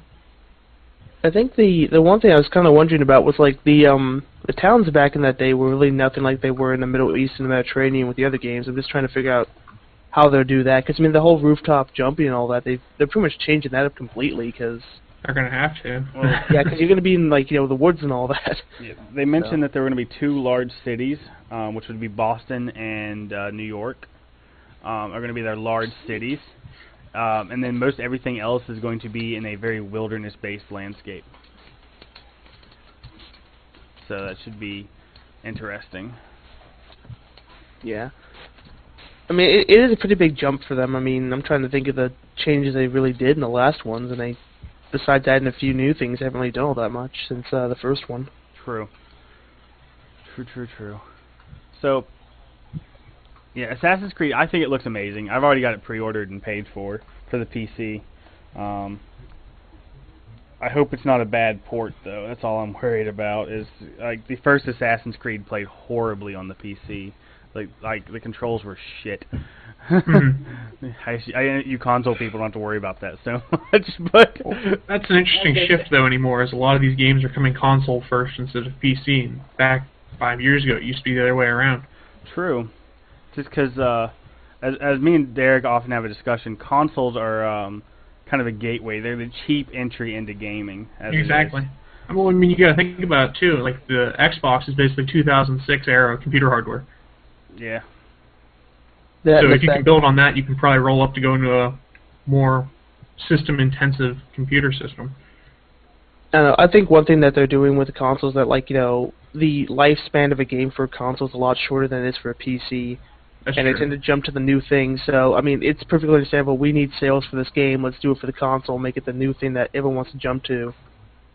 I think the the one thing I was kind of wondering about was like the um the towns back in that day were really nothing like they were in the Middle East and the Mediterranean with the other games. I'm just trying to figure out how they'll do that because I mean the whole rooftop jumping and all that they they're pretty much changing that up completely because They're gonna have to. Well, yeah because you're gonna be in like you know the woods and all that. Yeah, they mentioned So- that there were going to be two large cities, um, which would be Boston and uh, New York, um, are going to be their large cities, um, and then most everything else is going to be in a very wilderness-based landscape. So that should be interesting. Yeah. I mean, it, it is a pretty big jump for them. I mean, I'm trying to think of the changes they really did in the last ones, and they, besides adding a few new things, haven't really done all that much since uh, the first one. True. True, true, true. So, yeah, Assassin's Creed. I think it looks amazing. I've already got it pre-ordered and paid for for the PC. Um, I hope it's not a bad port, though. That's all I'm worried about. Is like the first Assassin's Creed played horribly on the PC. Like, like the controls were shit. Mhm. I, I, you console people don't have to worry about that so much, but That's an interesting shift though anymore, as a lot of these games are coming console first instead of PC. And back five years ago, it used to be the other way around. True. Just because, uh, as, as me and Derek often have a discussion, consoles are um, kind of a gateway. They're the cheap entry into gaming. As. Exactly. I mean, I mean, you got to think about it too. Like the Xbox is basically 2006 era computer hardware. Yeah. That, so if you can build on that, you can probably roll up to go into a more system-intensive computer system. I, I think one thing that they're doing with the consoles that like you know the lifespan of a game for a console is a lot shorter than it is for a PC, That's and they tend to jump to the new thing. So I mean, it's perfectly understandable. We need sales for this game. Let's do it for the console. Make it the new thing that everyone wants to jump to.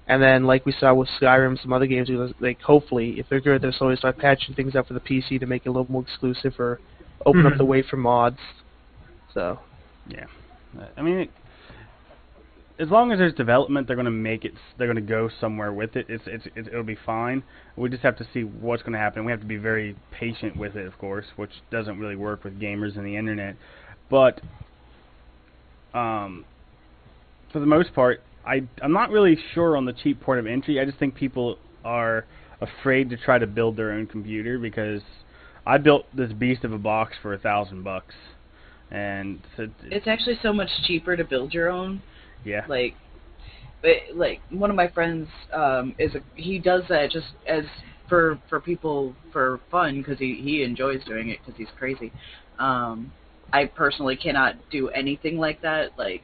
And then, like we saw with Skyrim, some other games, like hopefully, if they're good, they'll slowly start patching things up for the PC to make it a little more exclusive or open up Mhm. the way for mods. So Yeah. I mean, it, as long as there's development, they're going to make it. They're going to go somewhere with it. It's, it's it's it'll be fine. We just have to see what's going to happen. We have to be very patient with it, of course, which doesn't really work with gamers and the internet. But um, for the most part, I I'm not really sure on the cheap port of entry. I just think people are afraid to try to build their own computer because I built this beast of a box for a thousand bucks, and so It's actually so much cheaper to build your own. Yeah. Like, but like one of my friends um, is a, he does that just as for for people for fun because he he enjoys doing it because he's crazy. Um, I personally cannot do anything like that. Like,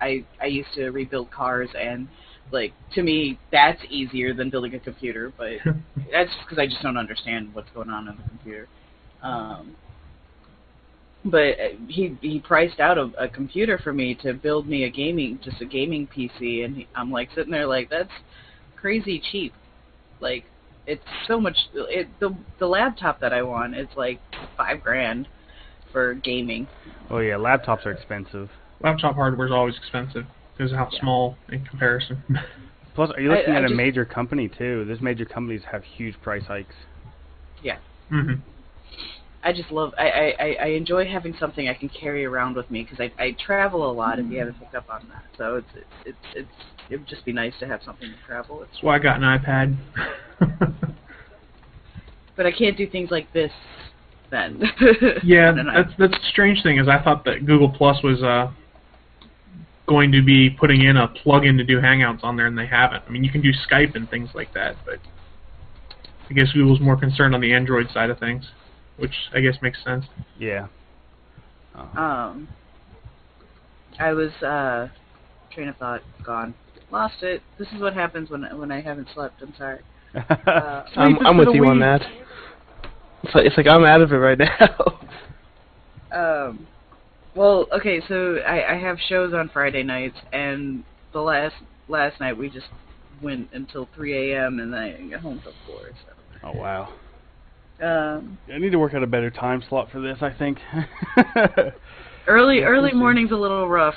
I I used to rebuild cars and like to me that's easier than building a computer, but that's because I just don't understand what's going on in the computer. Um, but uh, he he priced out a, a computer for me to build me a gaming just a gaming PC, and he, I'm like sitting there like that's crazy cheap. Like it's so much. It the the laptop that I want is like five grand for gaming. Oh yeah, laptops are expensive. Laptop hardware is always expensive because of how Yeah. small in comparison. Plus, are you looking I at a just- major company too? Those major companies have huge price hikes. Yeah. hmm I just love. I I I- enjoy having something I can carry around with me because I I travel a lot. If you haven't picked up on that, so it's it's it's, it's it would just be nice to have something to travel. That's why I got an iPad. but I can't do things like this. Then yeah, that's that's the strange thing is I thought that Google Plus was uh going to be putting in a plug-in to do Hangouts on there, and they haven't. I mean, you can do Skype and things like that, but I guess Google's more concerned on the Android side of things, which I guess makes sense. Yeah. Uh, Um, I was uh, train of thought gone, lost it. This is what happens when when I haven't slept. I'm sorry. Uh, I'm, I'm with the you on that. It's like, it's like I'm out of it right now. um, well, okay, so I, I have shows on Friday nights, and the last last night we just went until 3 a.m. and then I didn't get home till 4. So. Oh wow. Um, I need to work out a better time slot for this. I think. early early morning's a little rough.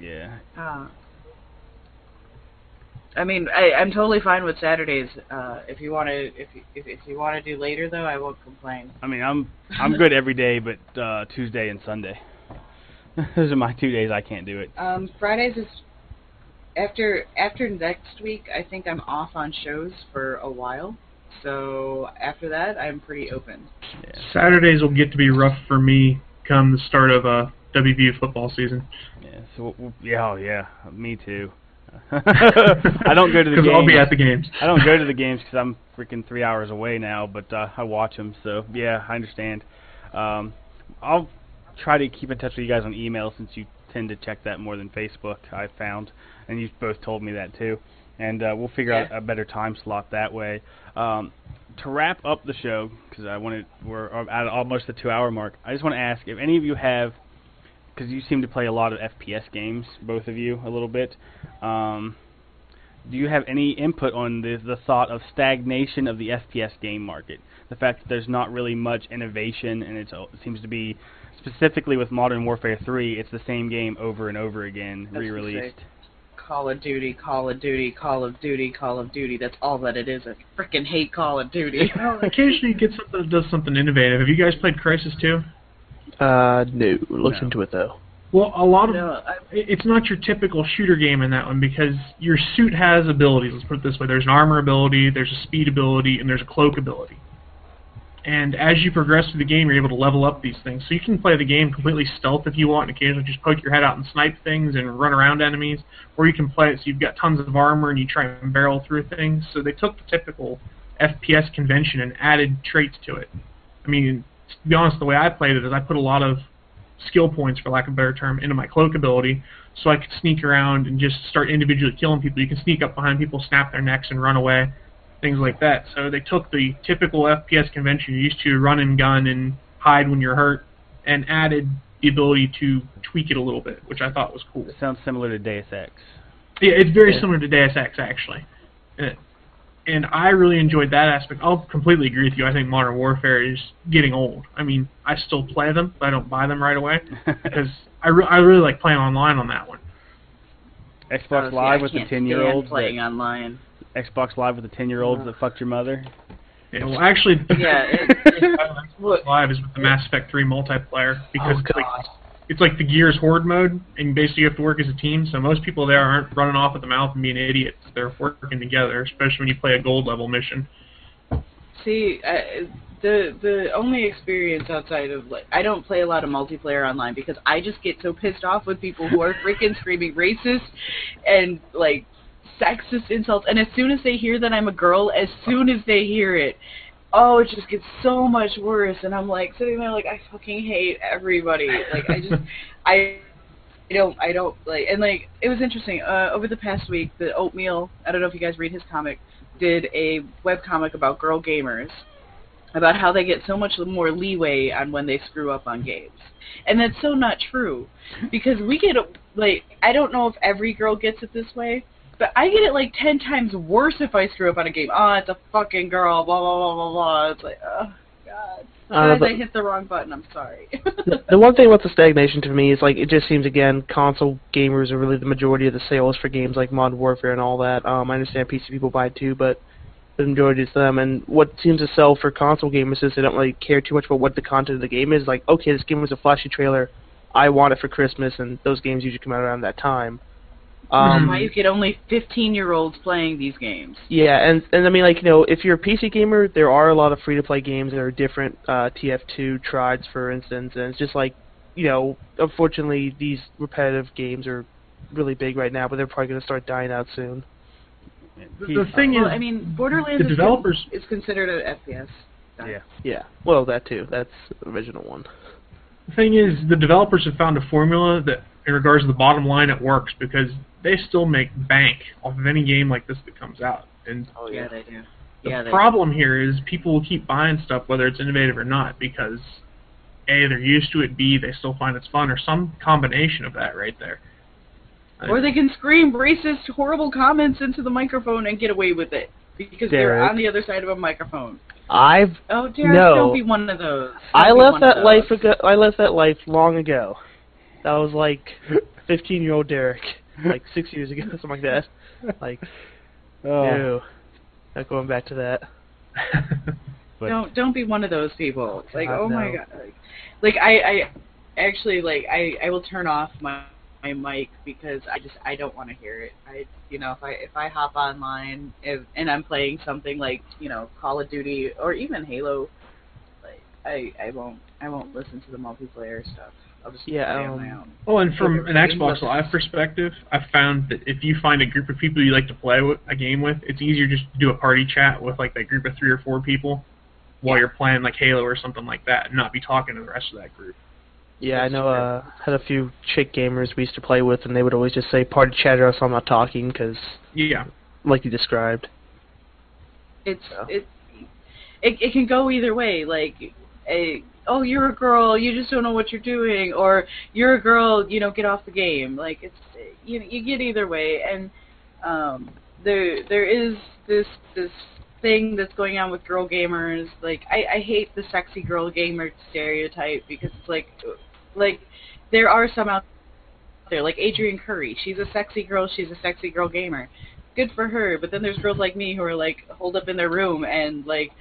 yeah. Uh, I mean, I, I'm totally fine with Saturdays. Uh, if you want to, if you, if, if you want to do later though, I won't complain. I mean, I'm I'm good every day, but uh Tuesday and Sunday. Those are my two days I can't do it. Um, Fridays is after after next week. I think I'm off on shows for a while. So after that, I'm pretty open. Yeah. Saturdays will get to be rough for me come the start of uh, WVU football season. Yeah. So we'll- we'll- yeah, oh yeah, me too. I don't go to the games. I'll be at the games. I don't go to the games because I'm freaking three hours away now, but uh, I watch them. So yeah, I understand. Um, I'll try to keep in touch with you guys on email since you tend to check that more than Facebook. I found, and you've both told me that too. And uh, we'll figure out a better time slot that way. Um, to wrap up the show, because I wanted we're at almost the two-hour mark. I just want to ask if any of you have, because you seem to play a lot of FPS games, both of you, a little bit. Um, do you have any input on the the thought of stagnation of the FPS game market? The fact that there's not really much innovation, and it's, it seems to be specifically with Modern Warfare 3, it's the same game over and over again, That's re-released. Call of Duty, Call of Duty, Call of Duty, Call of Duty. That's all that it is. I freaking hate Call of Duty. Well, occasionally you get something that does something innovative. Have you guys played Crysis 2? Uh, no. Looked No. into it though. Well, a lot of no, it's not your typical shooter game in that one because your suit has abilities. Let's put it this way: there's an armor ability, there's a speed ability, and there's a cloak ability. And as you progress through the game, you're able to level up these things. So you can play the game completely stealth if you want, and occasionally just poke your head out and snipe things and run around enemies. Or you can play it so you've got tons of armor and you try and barrel through things. So they took the typical FPS convention and added traits to it. I mean, to be honest, the way I played it is I put a lot of skill points, for lack of a better term, into my cloak ability, so I could sneak around and just start individually killing people. You can sneak up behind people, snap their necks, and run away, things like that. So they took the typical FPS convention you're used to, run and gun and hide when you're hurt, and added the ability to tweak it a little bit, which I thought was cool. It sounds similar to Deus Ex. Yeah, it's very Yeah. similar to Deus Ex actually, Uh, and I really enjoyed that aspect. I'll completely agree with you. I think Modern Warfare is getting old. I mean, I still play them, but I don't buy them right away because I, re- I really like playing online on that one. Xbox oh, see, Live I with the 10 year olds. stand playing online. Xbox Live with the 10 year olds that fucked your mother. Yeah, well, actually, Yeah, it, it, Xbox Live is with the Mass Effect 3 multiplayer because Oh it's like it's like the Gears Horde mode, and basically you have to work as a team. So most people there aren't running off at the mouth and being idiots. They're working together, especially when you play a gold level mission. See, uh, the the only experience outside of like I don't play a lot of multiplayer online because I just get so pissed off with people who are freaking screaming racist and like sexist insults, and as soon as they hear that I'm a girl, as soon as they hear it, oh, it just gets so much worse, and I'm like sitting there like I fucking hate everybody. Like I just I. I don't, I don't like, and like, it was interesting. Uh, over the past week, the Oatmeal, I don't know if you guys read his comic, did a web comic about girl gamers, about how they get so much more leeway on when they screw up on games. And that's so not true. Because we get, like, I don't know if every girl gets it this way, but I get it like ten times worse if I screw up on a game. Oh, it's a fucking girl, blah, blah, blah, blah, blah. It's like, oh, God. Uh, but- I hit the wrong button, I'm sorry. the, the one thing about the stagnation to me is like it just seems again console gamers are really the majority of the sales for games like Modern Warfare and all that. Um, I understand PC people buy it too, but the majority is them. And what seems to sell for console gamers is they don't really care too much about what the content of the game is. Like, okay, this game was a flashy trailer, I want it for Christmas, and those games usually come out around that time. Um, why you get only 15 year olds playing these games. yeah, and and I mean like you know if you're a PC gamer, there are a lot of free to play games that are different. Uh, TF2 Tribes, for instance, and it's just like you know unfortunately these repetitive games are really big right now, but they're probably going to start dying out soon. The, the thing Well, is, I mean, Borderlands the is, developers is considered an FPS. Yeah. Yeah, well that too. That's the original one. The thing is, the developers have found a formula that, in regards to the bottom line, it works because they still make bank off of any game like this that comes out. And Oh yeah, they do. the yeah, they problem here is people will keep buying stuff whether it's innovative or not because a they're used to it, b they still find it's fun, or some combination of that right there. Or they can scream racist, horrible comments into the microphone and get away with it because they're on the other side of a microphone. I've Oh, Derek, No. don't be one of those. Don't I left that life those. ago. I left that life long ago. That was like 15 year old Derek, like six years ago, something like that. Like, Oh, no, not going back to that. but Don't don't be one of those people. Like, God, oh my god. Like, like I I actually like I I will turn off my my mic because I just I don't want to hear it. I you know if I if I hop online if, and I'm playing something like you know Call of Duty or even Halo, like I I won't I won't listen to the multiplayer stuff. I'll just Yeah, play on my um, own. Well, and from an Xbox game? Live perspective, I've found that if you find a group of people you like to play with, a game with, it's easier just to do a party chat with like that group of three or four people while Yeah. you're playing like Halo or something like that, and not be talking to the rest of that group. Yeah, I know. true. Uh, had a few chick gamers we used to play with, and they would always just say "party chatter," so I'm not talking because, Yeah. like you described. It's Yeah. it, it it can go either way. Like, a, oh, you're a girl, you just don't know what you're doing, or you're a girl, you know, get off the game. Like it's you you get either way, and um, there there is this this thing that's going on with girl gamers. Like I I hate the sexy girl gamer stereotype because it's like like there are some out there like Adrianne Curry. She's a sexy girl. She's a sexy girl gamer good for her. But then there's girls like me who are like holed up in their room and like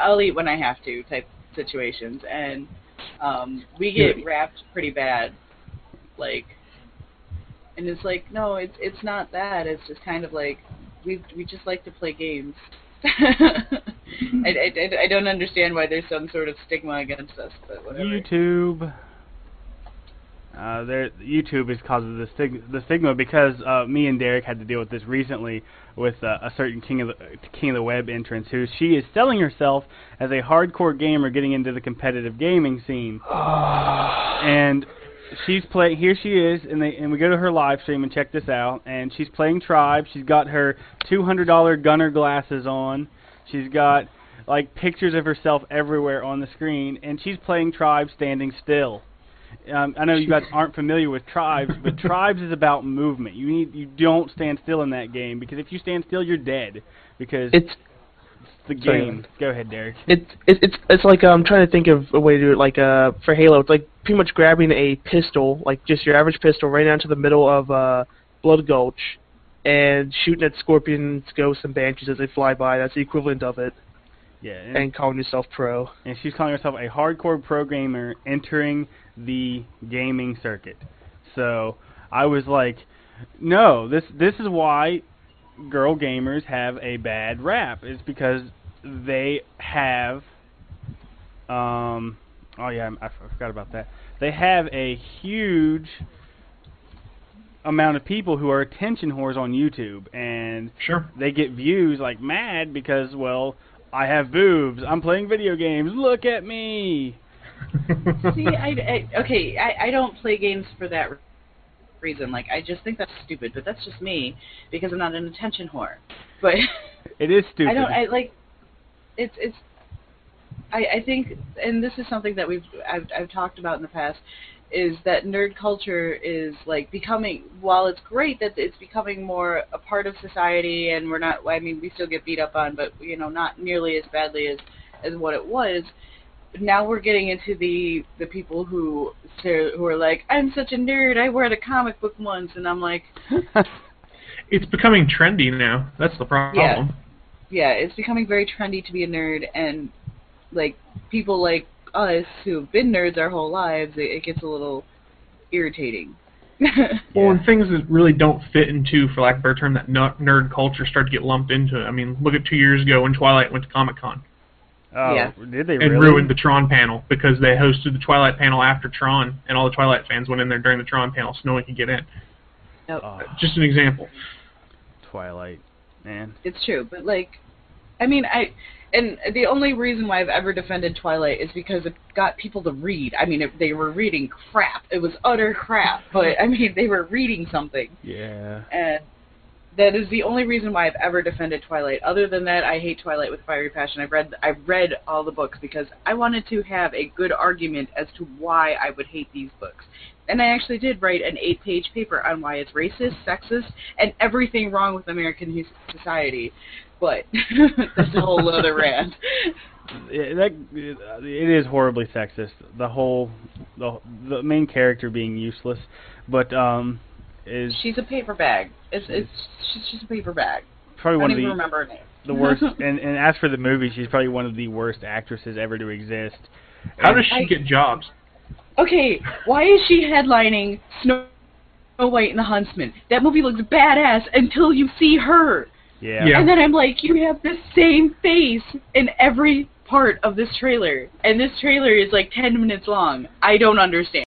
I'll eat when I have to type situations, and um, we get wrapped pretty bad. Like, and it's like no, it's it's not that. It's just kind of like we we just like to play games. I, I, I- I don't understand why there's some sort of stigma against us, but whatever. YouTube. Uh, there, YouTube is causes the, stig- the stigma because uh, me and Derek had to deal with this recently with uh, a certain king of the king of the web entrance who she is selling herself as a hardcore gamer getting into the competitive gaming scene, and she's playing. Here she is, and they and we go to her live stream and check this out, and she's playing Tribe. She's got her two hundred dollar gunner glasses on. She's got like pictures of herself everywhere on the screen, and she's playing Tribes standing still. Um, I know you guys aren't familiar with Tribes, but Tribes is about movement. You need you don't stand still in that game because if you stand still, you're dead because It's the sorry. game. Go ahead, Derek. it's it's it's it's like I'm trying to think of a way to do it. Like uh, for Halo, it's like pretty much grabbing a pistol, like just your average pistol, right down to the middle of uh, Blood Gulch, and shooting at scorpions, ghosts, and banshees as they fly by. That's the equivalent of it, Yeah, and, and calling yourself pro. and she's calling herself a hardcore pro gamer entering the gaming circuit. So I was like, no, this this is why girl gamers have a bad rap. It's because they have, um, oh yeah, I, I forgot about that. They have a huge amount of people who are attention whores on YouTube, and Sure. they get views like mad because well I have boobs. I'm playing video games. Look at me. See, I, I okay, I, I don't play games for that reason. Like, I just think that's stupid, but that's just me because I'm not an attention whore. But It is stupid. I don't. I like. It's it's. I I think, and this is something that we've I've I've talked about in the past, is that nerd culture is like becoming. While it's great that it's becoming more a part of society, and we're not. I mean, we still get beat up on, but you know, not nearly as badly as as what it was. Now we're getting into the the people who who are like, I'm such a nerd. I read a comic book once, and I'm like, it's becoming trendy now. That's the problem. yeah, it's becoming very trendy to be a nerd, and like people like us who've been nerds our whole lives, it, it gets a little irritating. Well, and things that really don't fit into, for lack of a better term, that nerd culture start to get lumped into it. I mean, look at two years ago when Twilight went to Comic Con oh, Yeah. did they and really? ruined the Tron panel because they hosted the Twilight panel after Tron, and all the Twilight fans went in there during the Tron panel so no one could get in. Oh, Just an example. Twilight, man. it's true, but like, I mean, I. And the only reason why I've ever defended Twilight is because it got people to read. I mean, it, they were reading crap. It was utter crap, but I mean, they were reading something. Yeah. and that is the only reason why I've ever defended Twilight. Other than that, I hate Twilight with fiery passion. I've read I've read all the books because I wanted to have a good argument as to why I would hate these books. And I actually did write an eight-page paper on why it's racist, sexist, and everything wrong with American society. But that's a whole other rant. it, that it is horribly sexist. The whole the the main character being useless, but um is She's a paper bag. It's it's she's just a paper bag. probably I one don't of even the remember her name. the worst. and and as for the movie, she's probably one of the worst actresses ever to exist. How And- does she I- get jobs? Okay, why is she headlining Snow White and the Huntsman? That movie looks badass until you see her. yeah. Yeah. And then I'm like, you have the same face in every part of this trailer. And this trailer is like 10 minutes long. I don't understand.